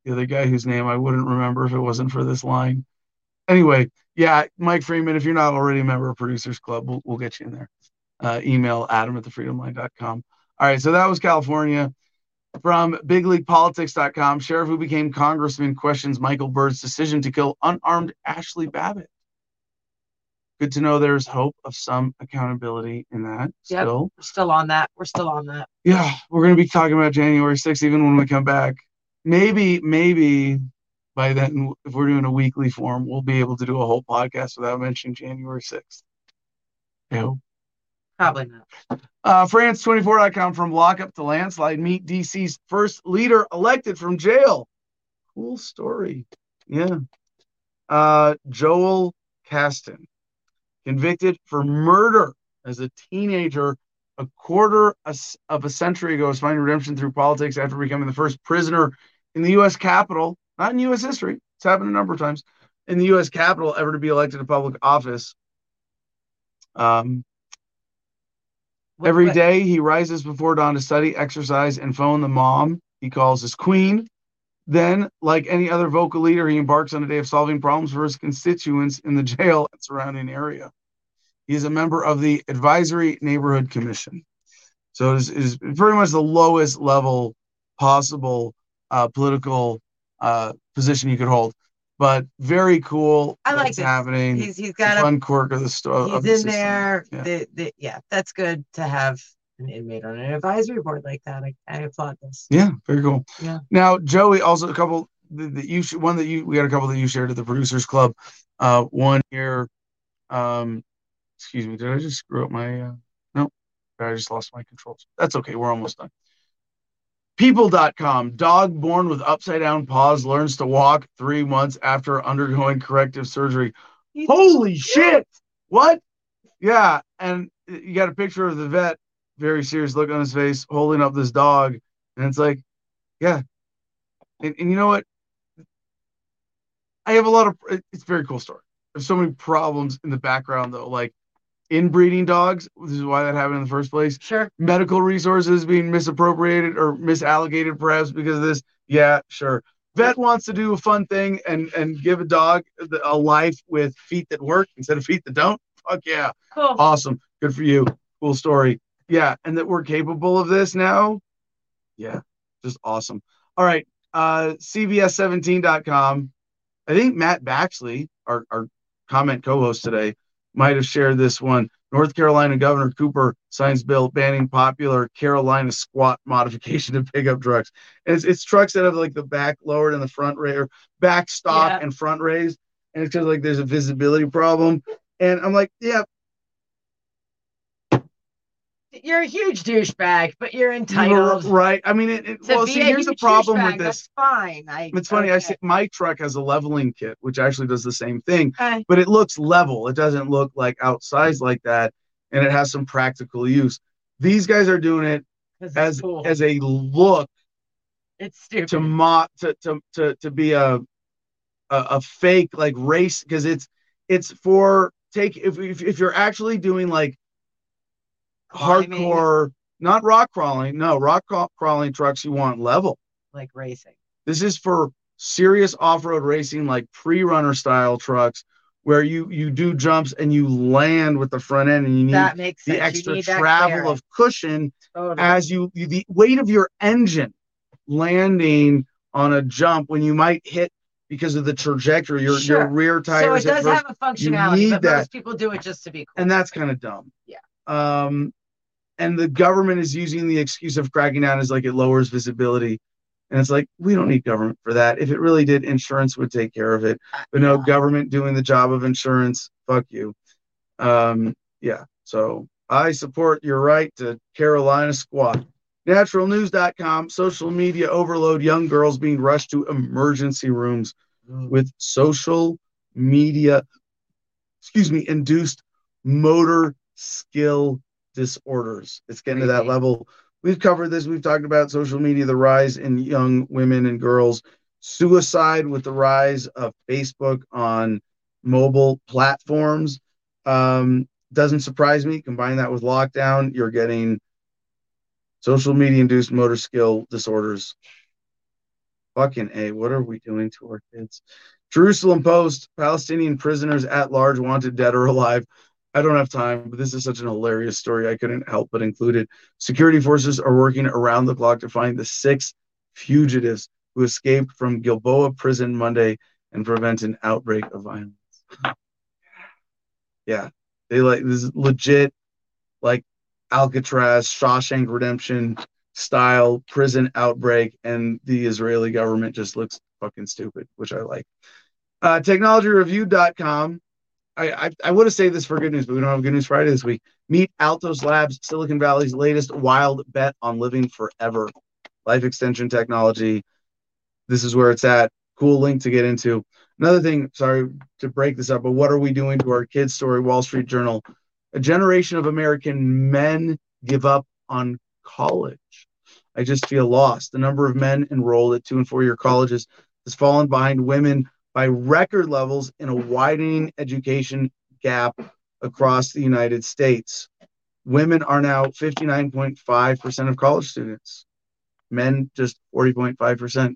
the other guy whose name I wouldn't remember if it wasn't for this line. Anyway, yeah, Mike Freeman. If you're not already a member of Producers Club, we'll, we'll get you in there. Uh, email Adam at thefreedomline.com. All right, so that was California. From bigleaguepolitics.com, sheriff who became congressman questions Michael Byrd's decision to kill unarmed Ashley Babbitt. Good to know there's hope of some accountability in that Yep. still. We're still on that. We're still on that. Yeah, we're going to be talking about January 6th even when we come back. Maybe, maybe by then, if we're doing a weekly form, we'll be able to do a whole podcast without mentioning January 6th. I hope. Probably not. Uh, France24.com from lockup to landslide. Meet DC's first leader elected from jail. Cool story. Yeah. Uh, Joel Caston, convicted for murder as a teenager a quarter of a century ago, is finding redemption through politics after becoming the first prisoner in the U.S. Capitol, not in U.S. history. It's happened a number of times in the U.S. Capitol ever to be elected to public office. Um, Every day he rises before dawn to study, exercise, and phone the mom he calls his queen. Then, like any other vocal leader, he embarks on a day of solving problems for his constituents in the jail and surrounding area. He is a member of the Advisory Neighborhood Commission. So it is, it is very much the lowest level possible uh, political uh, position you could hold. But very cool. I like this. happening. He's he's got a fun quirk of the story. he's in there. The, the, yeah, that's good to have an inmate on an advisory board like that. I, I applaud this. Yeah, very cool. Yeah. Now, Joey, also a couple that you one that you we got a couple that you shared at the producers club. Uh, one here. Um, excuse me, did I just screw up my? Uh, no, I just lost my controls. That's okay. We're almost done. People.com. Dog born with upside down paws learns to walk three months after undergoing corrective surgery. Holy shit! What? Yeah, and you got a picture of the vet, very serious look on his face, holding up this dog, and it's like, yeah. And, and you know what? I have a lot of. It's a very cool story. There's so many problems in the background though, like inbreeding dogs. This is why that happened in the first place. Sure. Medical resources being misappropriated or misallocated, perhaps because of this. Yeah, sure. Vet wants to do a fun thing and and give a dog a life with feet that work instead of feet that don't. Fuck yeah, Cool. awesome, good for you. Cool story. Yeah, and that we're capable of this now. Yeah, just awesome. All right, uh, CBS17.com. I think Matt Baxley, our, our comment co-host today, might have shared this one. North Carolina Governor Cooper signs bill banning popular Carolina squat modification of pickup trucks. And it's, it's trucks that have like the back lowered and the front raised, back stop Yeah. and front raised. And it's because like there's a visibility problem. And I'm like, yeah, You're a huge douchebag, but you're you're entitled. right. I mean, it, it, well, see, here's the problem with this. That's fine. I, It's funny. I see my truck has a leveling kit, which actually does the same thing, Okay. but it looks level. It doesn't look like outsized like that, and it has some practical use. These guys are doing it as cool. as a look it's stupid. to mo to to to to be a a, a fake like race because it's it's for take if, if if you're actually doing like Climbing, hardcore not rock crawling no rock crawling trucks you want level like racing. this is for serious off-road racing like pre-runner style trucks where you you do jumps and you land with the front end and you need That makes sense. the extra need travel of cushion Totally. as you you- the weight of your engine landing on a jump when you might hit because of the trajectory your Sure. your rear tires. so it does first, have a functionality, but that. most people do it just to be cool. and that's kind of dumb Yeah. um and the government is using the excuse of cracking down as like it lowers visibility. And it's like we don't need government for that. If it really did insurance would take care of it. But no Yeah. government doing the job of insurance fuck you. Um yeah so i support your right to carolina squat. Naturalnews.com social media overload young girls being rushed to emergency rooms with social media excuse me induced motor skill disorders. It's getting to that level. We've covered this. We've talked about social media the rise in young women and girls suicide with the rise of facebook on mobile platforms. Um, doesn't surprise me. Combine that with lockdown you're getting social media induced motor skill disorders. Fucking a what are we doing to our kids? Jerusalem post palestinian prisoners at large wanted dead or alive i don't have time but this is such an hilarious story i couldn't help but include it. Security forces are working around the clock to find the six fugitives who escaped from gilboa prison monday and prevent an outbreak of violence. Yeah they like this is legit like alcatraz shawshank redemption style prison outbreak and the israeli government just looks fucking stupid which i like. Uh, technologyreview.com I, I, I would have saved this for good news, but we don't have good news Friday this week. Meet Altos Labs, Silicon Valley's latest wild bet on living forever. Life extension technology. This is where it's at. Cool link to get into. Another thing, sorry to break this up, but what are we doing to our kids' story? Wall Street Journal. A generation of American men give up on college. I just feel lost. The number of men enrolled at two and four year colleges has fallen behind women by record levels in a widening education gap across the United States. Women are now 59.5% of college students, men just 40.5%.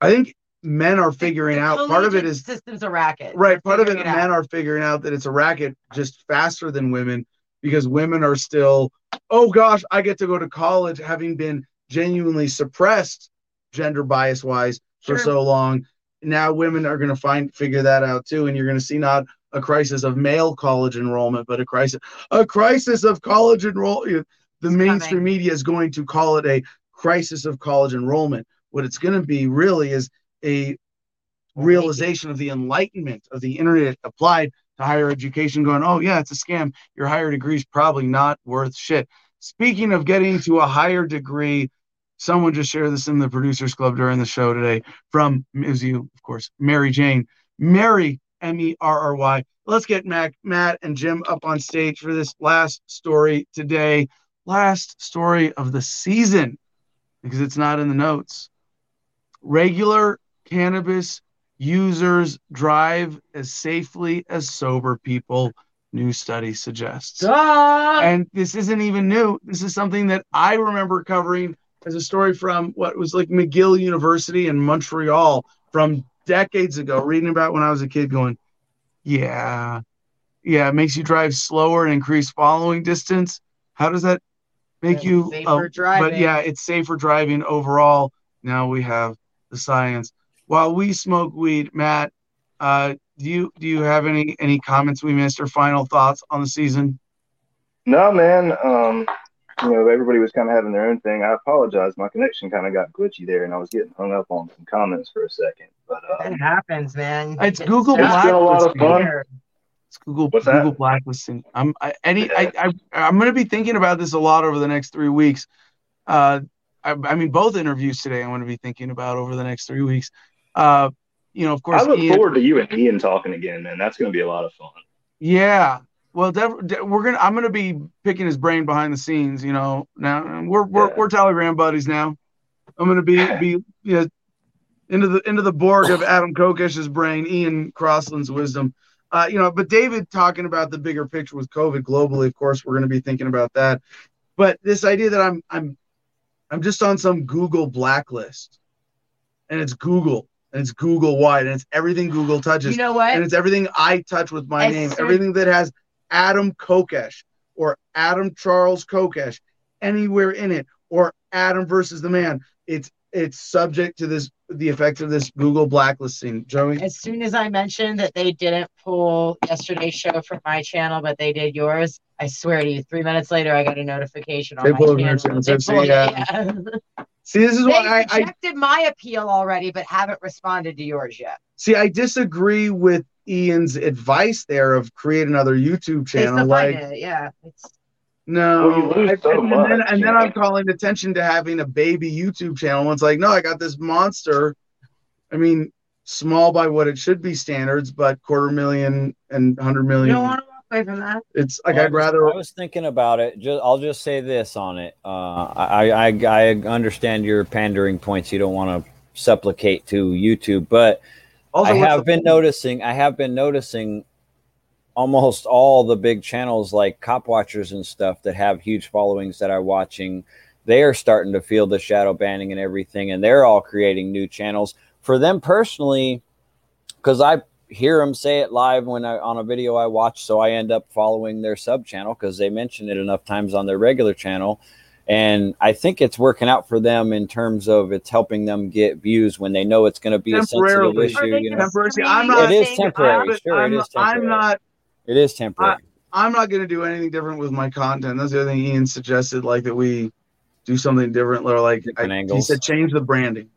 I think men are figuring out part of it is system's a racket. right part of it out. men are figuring out that it's a racket just faster than women because women are still oh gosh i get to go to college having been genuinely suppressed gender bias wise for Sure. so long now women are going to find figure that out too and you're going to see not a crisis of male college enrollment but a crisis a crisis of college enrollment the It's mainstream coming. media is going to call it a crisis of college enrollment what it's going to be really is a realization of the enlightenment of the internet applied to higher education going oh yeah it's a scam your higher degree is probably not worth shit speaking of getting to a higher degree someone just shared this in the producers club during the show today from was you of course mary jane. Mary m-e-r-r-y let's get matt matt and jim up on stage for this last story today. Last story of the season because it's not in the notes. Regular cannabis users drive as safely as sober people new study suggests. Duh! and this isn't even new. This is something that i remember covering as a story from what was like mcgill university in montreal from decades ago reading about when i was a kid going yeah yeah, it makes you drive slower and increase following distance. How does that make And you? safer oh, but yeah, it's safer driving overall. Now we have the science. While we smoke weed, Matt, uh, do you do you have any any comments we missed or final thoughts on the season? No, man. Um, you know, everybody was kind of having their own thing. I apologize. My connection kind of got glitchy there, and I was getting hung up on some comments for a second. But That um, happens, man. It's Google It's been a lot of fun. Weird. It's Google What's that? Google blacklisting. I'm I, any I, I I'm going to be thinking about this a lot over the next three weeks. Uh, I, I mean, both interviews today I'm going to be thinking about over the next three weeks. Uh, you know, of course, I look Ian- forward to you and Ian talking again, man. That's going to be a lot of fun. Yeah. Well, we're gonna. I'm gonna be picking his brain behind the scenes. You know, now we're we're Yeah. we're Telegram buddies now. I'm gonna be be you know, into the into the Borg of Adam Kokesh's brain, Ian Crossland's wisdom. Uh, you know, but David talking about the bigger picture with COVID globally. Of course, we're gonna be thinking about that. But this idea that I'm I'm I'm just on some Google blacklist, and it's Google and it's Google wide and it's everything Google touches You know what? and it's everything I touch with my As name, soon- everything that has Adam Kokesh or Adam Charles Kokesh anywhere in it, or Adam versus the man. It's it's subject to this the effects of this Google blacklisting. Joey, as soon as I mentioned that they didn't pull yesterday's show from my channel, but they did yours, I swear to you, three minutes later, I got a notification on They my pulled it channel. They pulled it, yeah. yeah. see this is they why I, I rejected my appeal already, but haven't responded to yours yet. see I disagree with Ian's advice there of create another YouTube channel. Like it, yeah. It's, No, Well, you lose I- so and, and then, and you then? I'm calling attention to having a baby YouTube channel. It's like, no, I got this monster. I mean, small by what it should be standards, but quarter million and hundred you don't want to walk away from that. it's like Well, I I'd rather. I was thinking about it. Just, I'll just say this on it. Uh, I, I I understand your pandering points. You don't want to supplicate to YouTube, but Also, I have been noticing. I have been noticing almost all the big channels like Cop Watchers and stuff that have huge followings that are watching. They are starting to feel the shadow banning and everything, and they're all creating new channels for them personally. Because I hear them say it live when I on a video I watch, so I end up following their sub channel because they mention it enough times on their regular channel. And I think it's working out for them in terms of it's helping them get views when they know it's going to be a sensitive issue. You know, Temporary. I'm not- it is temporary. I'm, Sure, I'm, is temporary. I'm not. It is temporary. I'm not going to do anything different with my content. That's the other thing Ian suggested, like that we do something different, or like I, he said, change the branding.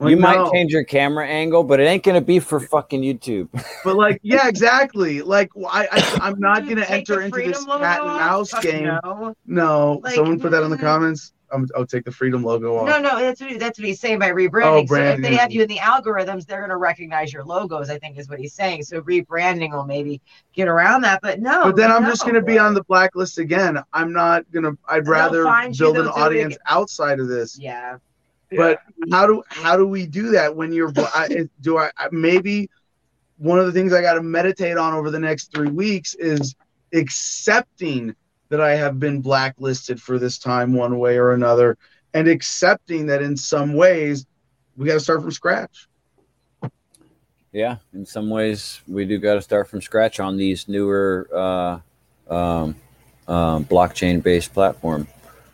Like, you might no. change your camera angle, but it ain't going to be for fucking YouTube. But like, yeah, exactly. Like, I, I I'm not gonna enter into this cat and mouse Fuck game. No. No, Like, someone put that in the mm. comments. I'm, I'll take the freedom logo off. No, no, that's what, that's what he's saying by rebranding. Oh, so if branding. they have you in the algorithms, they're going to recognize your logos. I think is what he's saying. So rebranding will maybe get around that. But no. but then I'm no. just gonna be on the blacklist again. I'm not gonna. I'd rather build an they'll do it audience again. outside of this. Yeah. But how do how do we do that when you're? I, do I I- maybe one of the things I got to meditate on over the next three weeks is accepting that I have been blacklisted for this time one way or another, and accepting that in some ways we got to start from scratch. yeah, in some ways, we do got to start from scratch on these newer uh, um, um, blockchain based platform.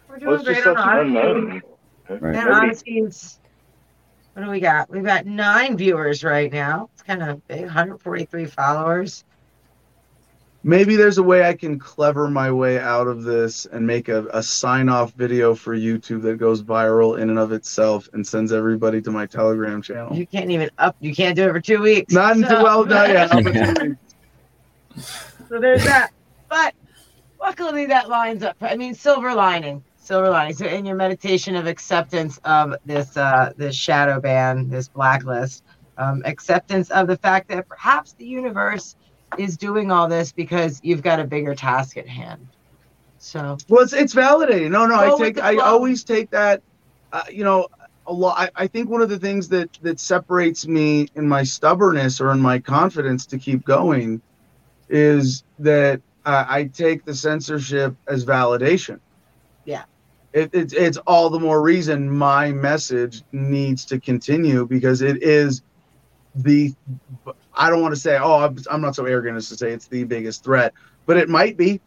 We're doing it's just great such on an Odysee. unknown. Right. And Nobody- Odysee's, what do we got? We've got nine viewers right now. It's kind of big, 143 followers. Maybe there's a way I can clever my way out of this and make a, a sign off video for YouTube that goes viral in and of itself and sends everybody to my Telegram channel. You can't even up. You can't do it for two weeks. Not until So- well done. Yeah, Yeah. So there's that. But luckily that lines up. I mean, silver lining. Silver lining. So in your meditation of acceptance of this uh this shadow ban, this blacklist, um, acceptance of the fact that perhaps the universe is doing all this because you've got a bigger task at hand. So Well, it's, it's validating. No, no, I take. I always take that. Uh, you know, a lot. I, I think one of the things that that separates me in my stubbornness or in my confidence to keep going is that uh, I take the censorship as validation. It, it's it's all the more reason my message needs to continue because it is the I don't want to say, oh, I'm, I'm not so arrogant as to say it's the biggest threat, but it might be.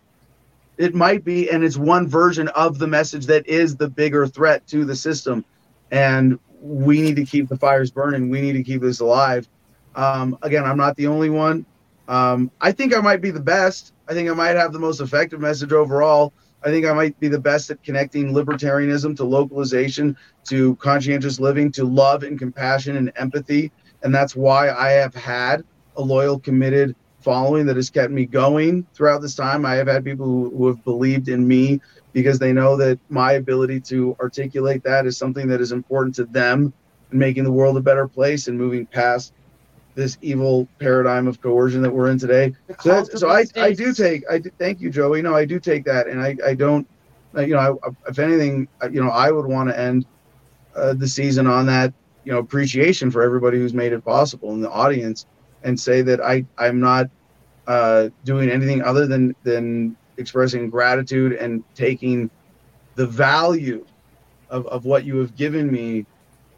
It might be, and it's one version of the message that is the bigger threat to the system. And we need to keep the fires burning. We need to keep this alive. Um, again, I'm not the only one. Um, I think I might be the best. I think I might have the most effective message overall. I think I might be the best at connecting libertarianism to localization, to conscientious living, to love and compassion and empathy. And that's why I have had a loyal, committed following that has kept me going throughout this time. I have had people who, who have believed in me because they know that my ability to articulate that is something that is important to them and making the world a better place and moving past this evil paradigm of coercion that we're in today. So, that's, so I, I do take I do, thank you, Joey. No, I do take that, and I, I don't, you know, I, if anything, you know, I would want to end uh, the season on that, you know, appreciation for everybody who's made it possible in the audience, and say that I I'm not uh, doing anything other than than expressing gratitude and taking the value of, of what you have given me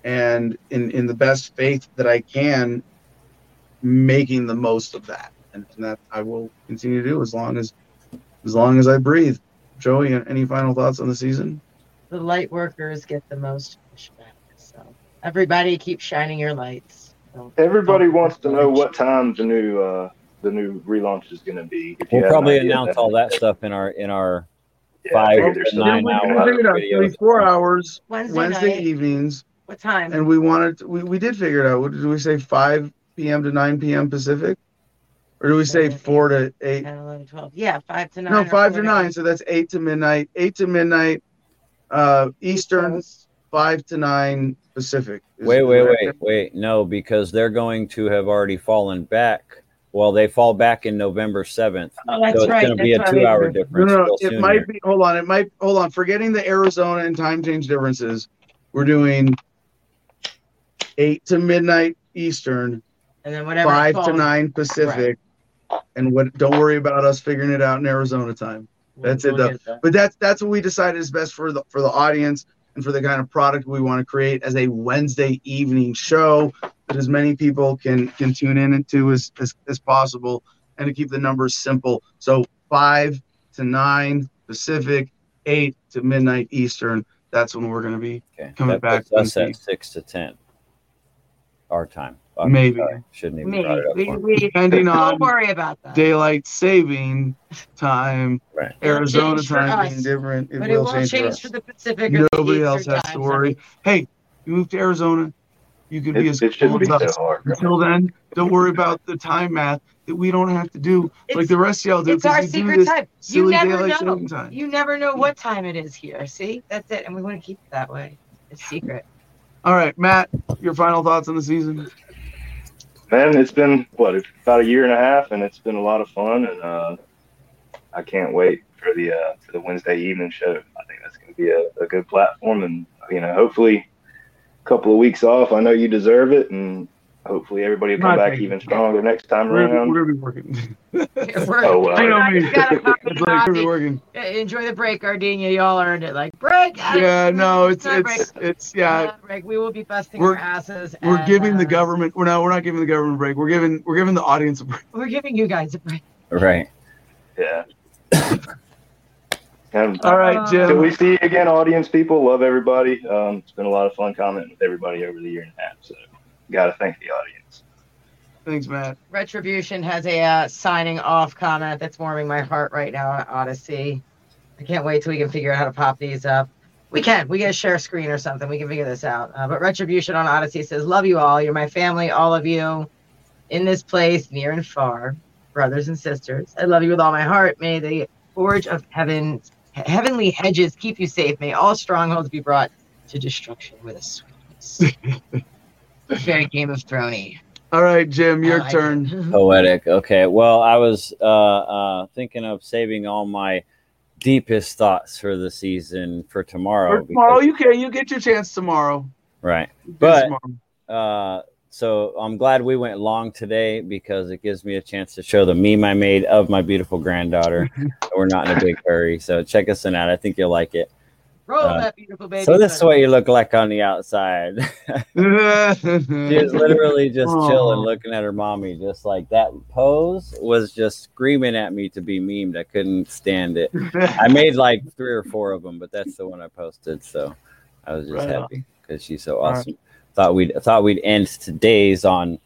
and in, in the best faith that I can making the most of that. And, and that I will continue to do as long as as long as I breathe. Joey, any final thoughts on the season? The light workers get the most pushback. So everybody keep shining your lights. Don't, everybody don't wants to know what time the new uh, the new relaunch is going to be. We'll probably announce all that stuff in our in our yeah, five to nine hour Four hours Wednesday, Wednesday evenings. What time? And we wanted we, we did figure it out. What did we say? Five p.m. to nine p.m. Pacific. Or do we say four to eight? 10, 11, 12. Yeah, five to nine. No, five to nine. So that's eight to midnight. Eight to midnight uh, Eastern, five to nine Pacific. Wait, wait, wait, wait. No, because they're going to have already fallen back well, they fall back in November 7th. Oh, that's so it's right. going to be a two hour difference. No, no, it might be, hold on. It might, hold on. Forgetting the Arizona and time change differences, we're doing 8 to midnight Eastern, and then whatever 5 to 9 Pacific. Right. And what? Don't worry about us figuring it out in Arizona time. That's we'll, it, though. That. But that's that's what we decided is best for the for the audience and for the kind of product we want to create as a Wednesday evening show that as many people can can tune in into as, as, as possible and to keep the numbers simple. So five to nine Pacific, eight to midnight Eastern. That's when we're going to be okay. coming that back. Us at six to ten, our time. I'm Maybe sorry. shouldn't even Maybe. We, we, depending on don't worry about that. daylight saving time. Right. Arizona time being different. It but will it won't change, change for, the Pacific. Nobody else has to worry. Hey, you move to Arizona, you can it, be as cool as us. So Until then, don't worry about the time math that we don't have to do it's, like the rest of y'all do. It's our secret time. You never know. Time. You never know what time it is here. See, that's it, and we want to keep it that way. It's secret. All right, Matt, your final thoughts on the season? Man, it's been what about a year and a half, and it's been a lot of fun, and uh, I can't wait for the uh, for the Wednesday evening show. I think that's going to be a, a good platform, and you know, hopefully a couple of weeks off. I know you deserve it, and hopefully everybody will come back even stronger next time we're, around. We're gonna be working. oh well. I know me. it's like we're working. Enjoy the break, Gardenia. Y'all earned it. Like break. Yeah, no, it's it's it's yeah. Break. We will be busting we're, our asses. We're and, giving uh, the government. We're not. We're not giving the government a break. We're giving. We're giving the audience a break. We're giving you guys a break. Right. Yeah. And, All right, Jim. Till we see you again, audience people. Love everybody. Um, it's been a lot of fun commenting with everybody over the year and a half. So, got to thank the audience. Thanks, Matt. Retribution has a uh, signing off comment that's warming my heart right now on Odysee. I can't wait till we can figure out how to pop these up. We can. We get a share screen or something. We can figure this out. Uh, but Retribution on Odysee says, Love you all. You're my family, all of you in this place, near and far, brothers and sisters. I love you with all my heart. May the forge of heaven heavenly hedges keep you safe. May all strongholds be brought to destruction with a swiftness. Very Game of Thrones. All right, Jim, your like turn. Poetic. Okay. Well, I was uh, uh, thinking of saving all my deepest thoughts for the season for tomorrow. For tomorrow, because, you can. You get your chance tomorrow. Right. But uh, so I'm glad we went long today because it gives me a chance to show the meme I made of my beautiful granddaughter. We're not in a big hurry, so check us in out. I think you'll like it. Roll Uh, that beautiful baby. So this is what you look like on the outside. she was literally just chilling, looking at her mommy, just like that pose was just screaming at me to be memed. I couldn't stand it. I made like three or four of them, but that's the one I posted. So I was just Right happy because she's so right. awesome. Thought we'd thought we'd end today's on,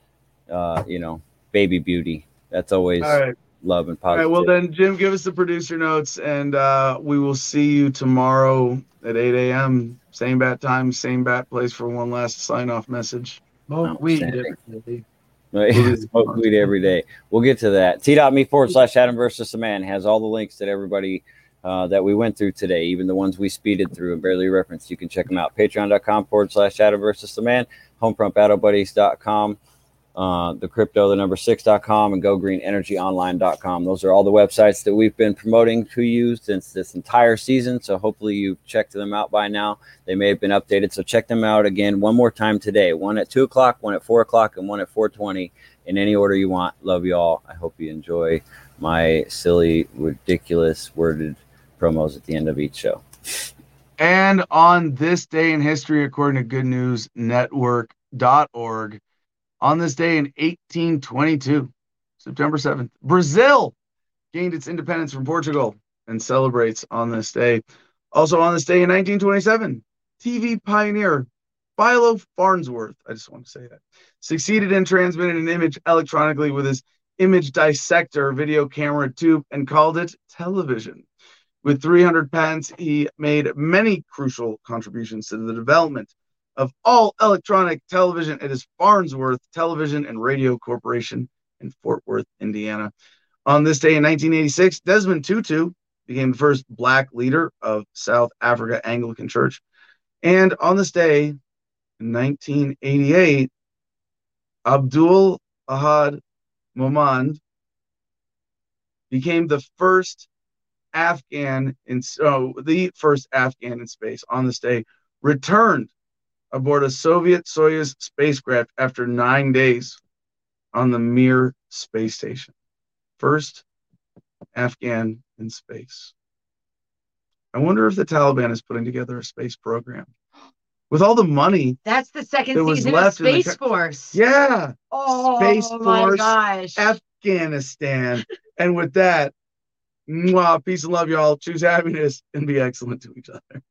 uh, you know, baby beauty. That's always All right. love and All right. positive. Well, then, Jim, give us the producer notes, and uh, we will see you tomorrow at 8 a.m. Same bat time, same bat place for one last sign off message. Oh, weed. outstanding. Smoke weed every day. We'll get to that. T.me forward slash Adam versus the man has all the links that everybody uh, that we went through today, even the ones we speeded through and barely referenced. You can check them out. Patreon.com forward slash Adam versus the man, homefrontbattlebuddies.com, uh, the crypto, the number six.com, and gogreenenergyonline.com. Those are all the websites that we've been promoting to you since this entire season. So hopefully you've checked them out by now. They may have been updated. So check them out again one more time today. One at two o'clock, one at four o'clock, and one at four twenty. In any order you want. Love you all. I hope you enjoy my silly, ridiculous worded promos at the end of each show. And on this day in history, according to Good News Network.org, on this day in 1822, September 7th, Brazil gained its independence from Portugal and celebrates on this day. Also on this day in 1927, TV pioneer Philo Farnsworth, I just want to say that, succeeded in transmitting an image electronically with his image dissector video camera tube and called it television. With 300 patents, he made many crucial contributions to the development of all electronic television. It is Farnsworth Television and Radio Corporation in Fort Worth, Indiana. On this day in 1986, Desmond Tutu became the first black leader of South Africa Anglican Church. And on this day in 1988, Abdul Ahad Momand became the first Afghan in so the first Afghan in space on this day returned aboard a Soviet Soyuz spacecraft after nine days on the Mir space station. First Afghan in space. I wonder if the Taliban is putting together a space program with all the money. That's the second was season of the Space co- Force. Yeah, Oh Space my Force, gosh. Afghanistan. and with that, mwah, peace and love, y'all. Choose happiness and be excellent to each other.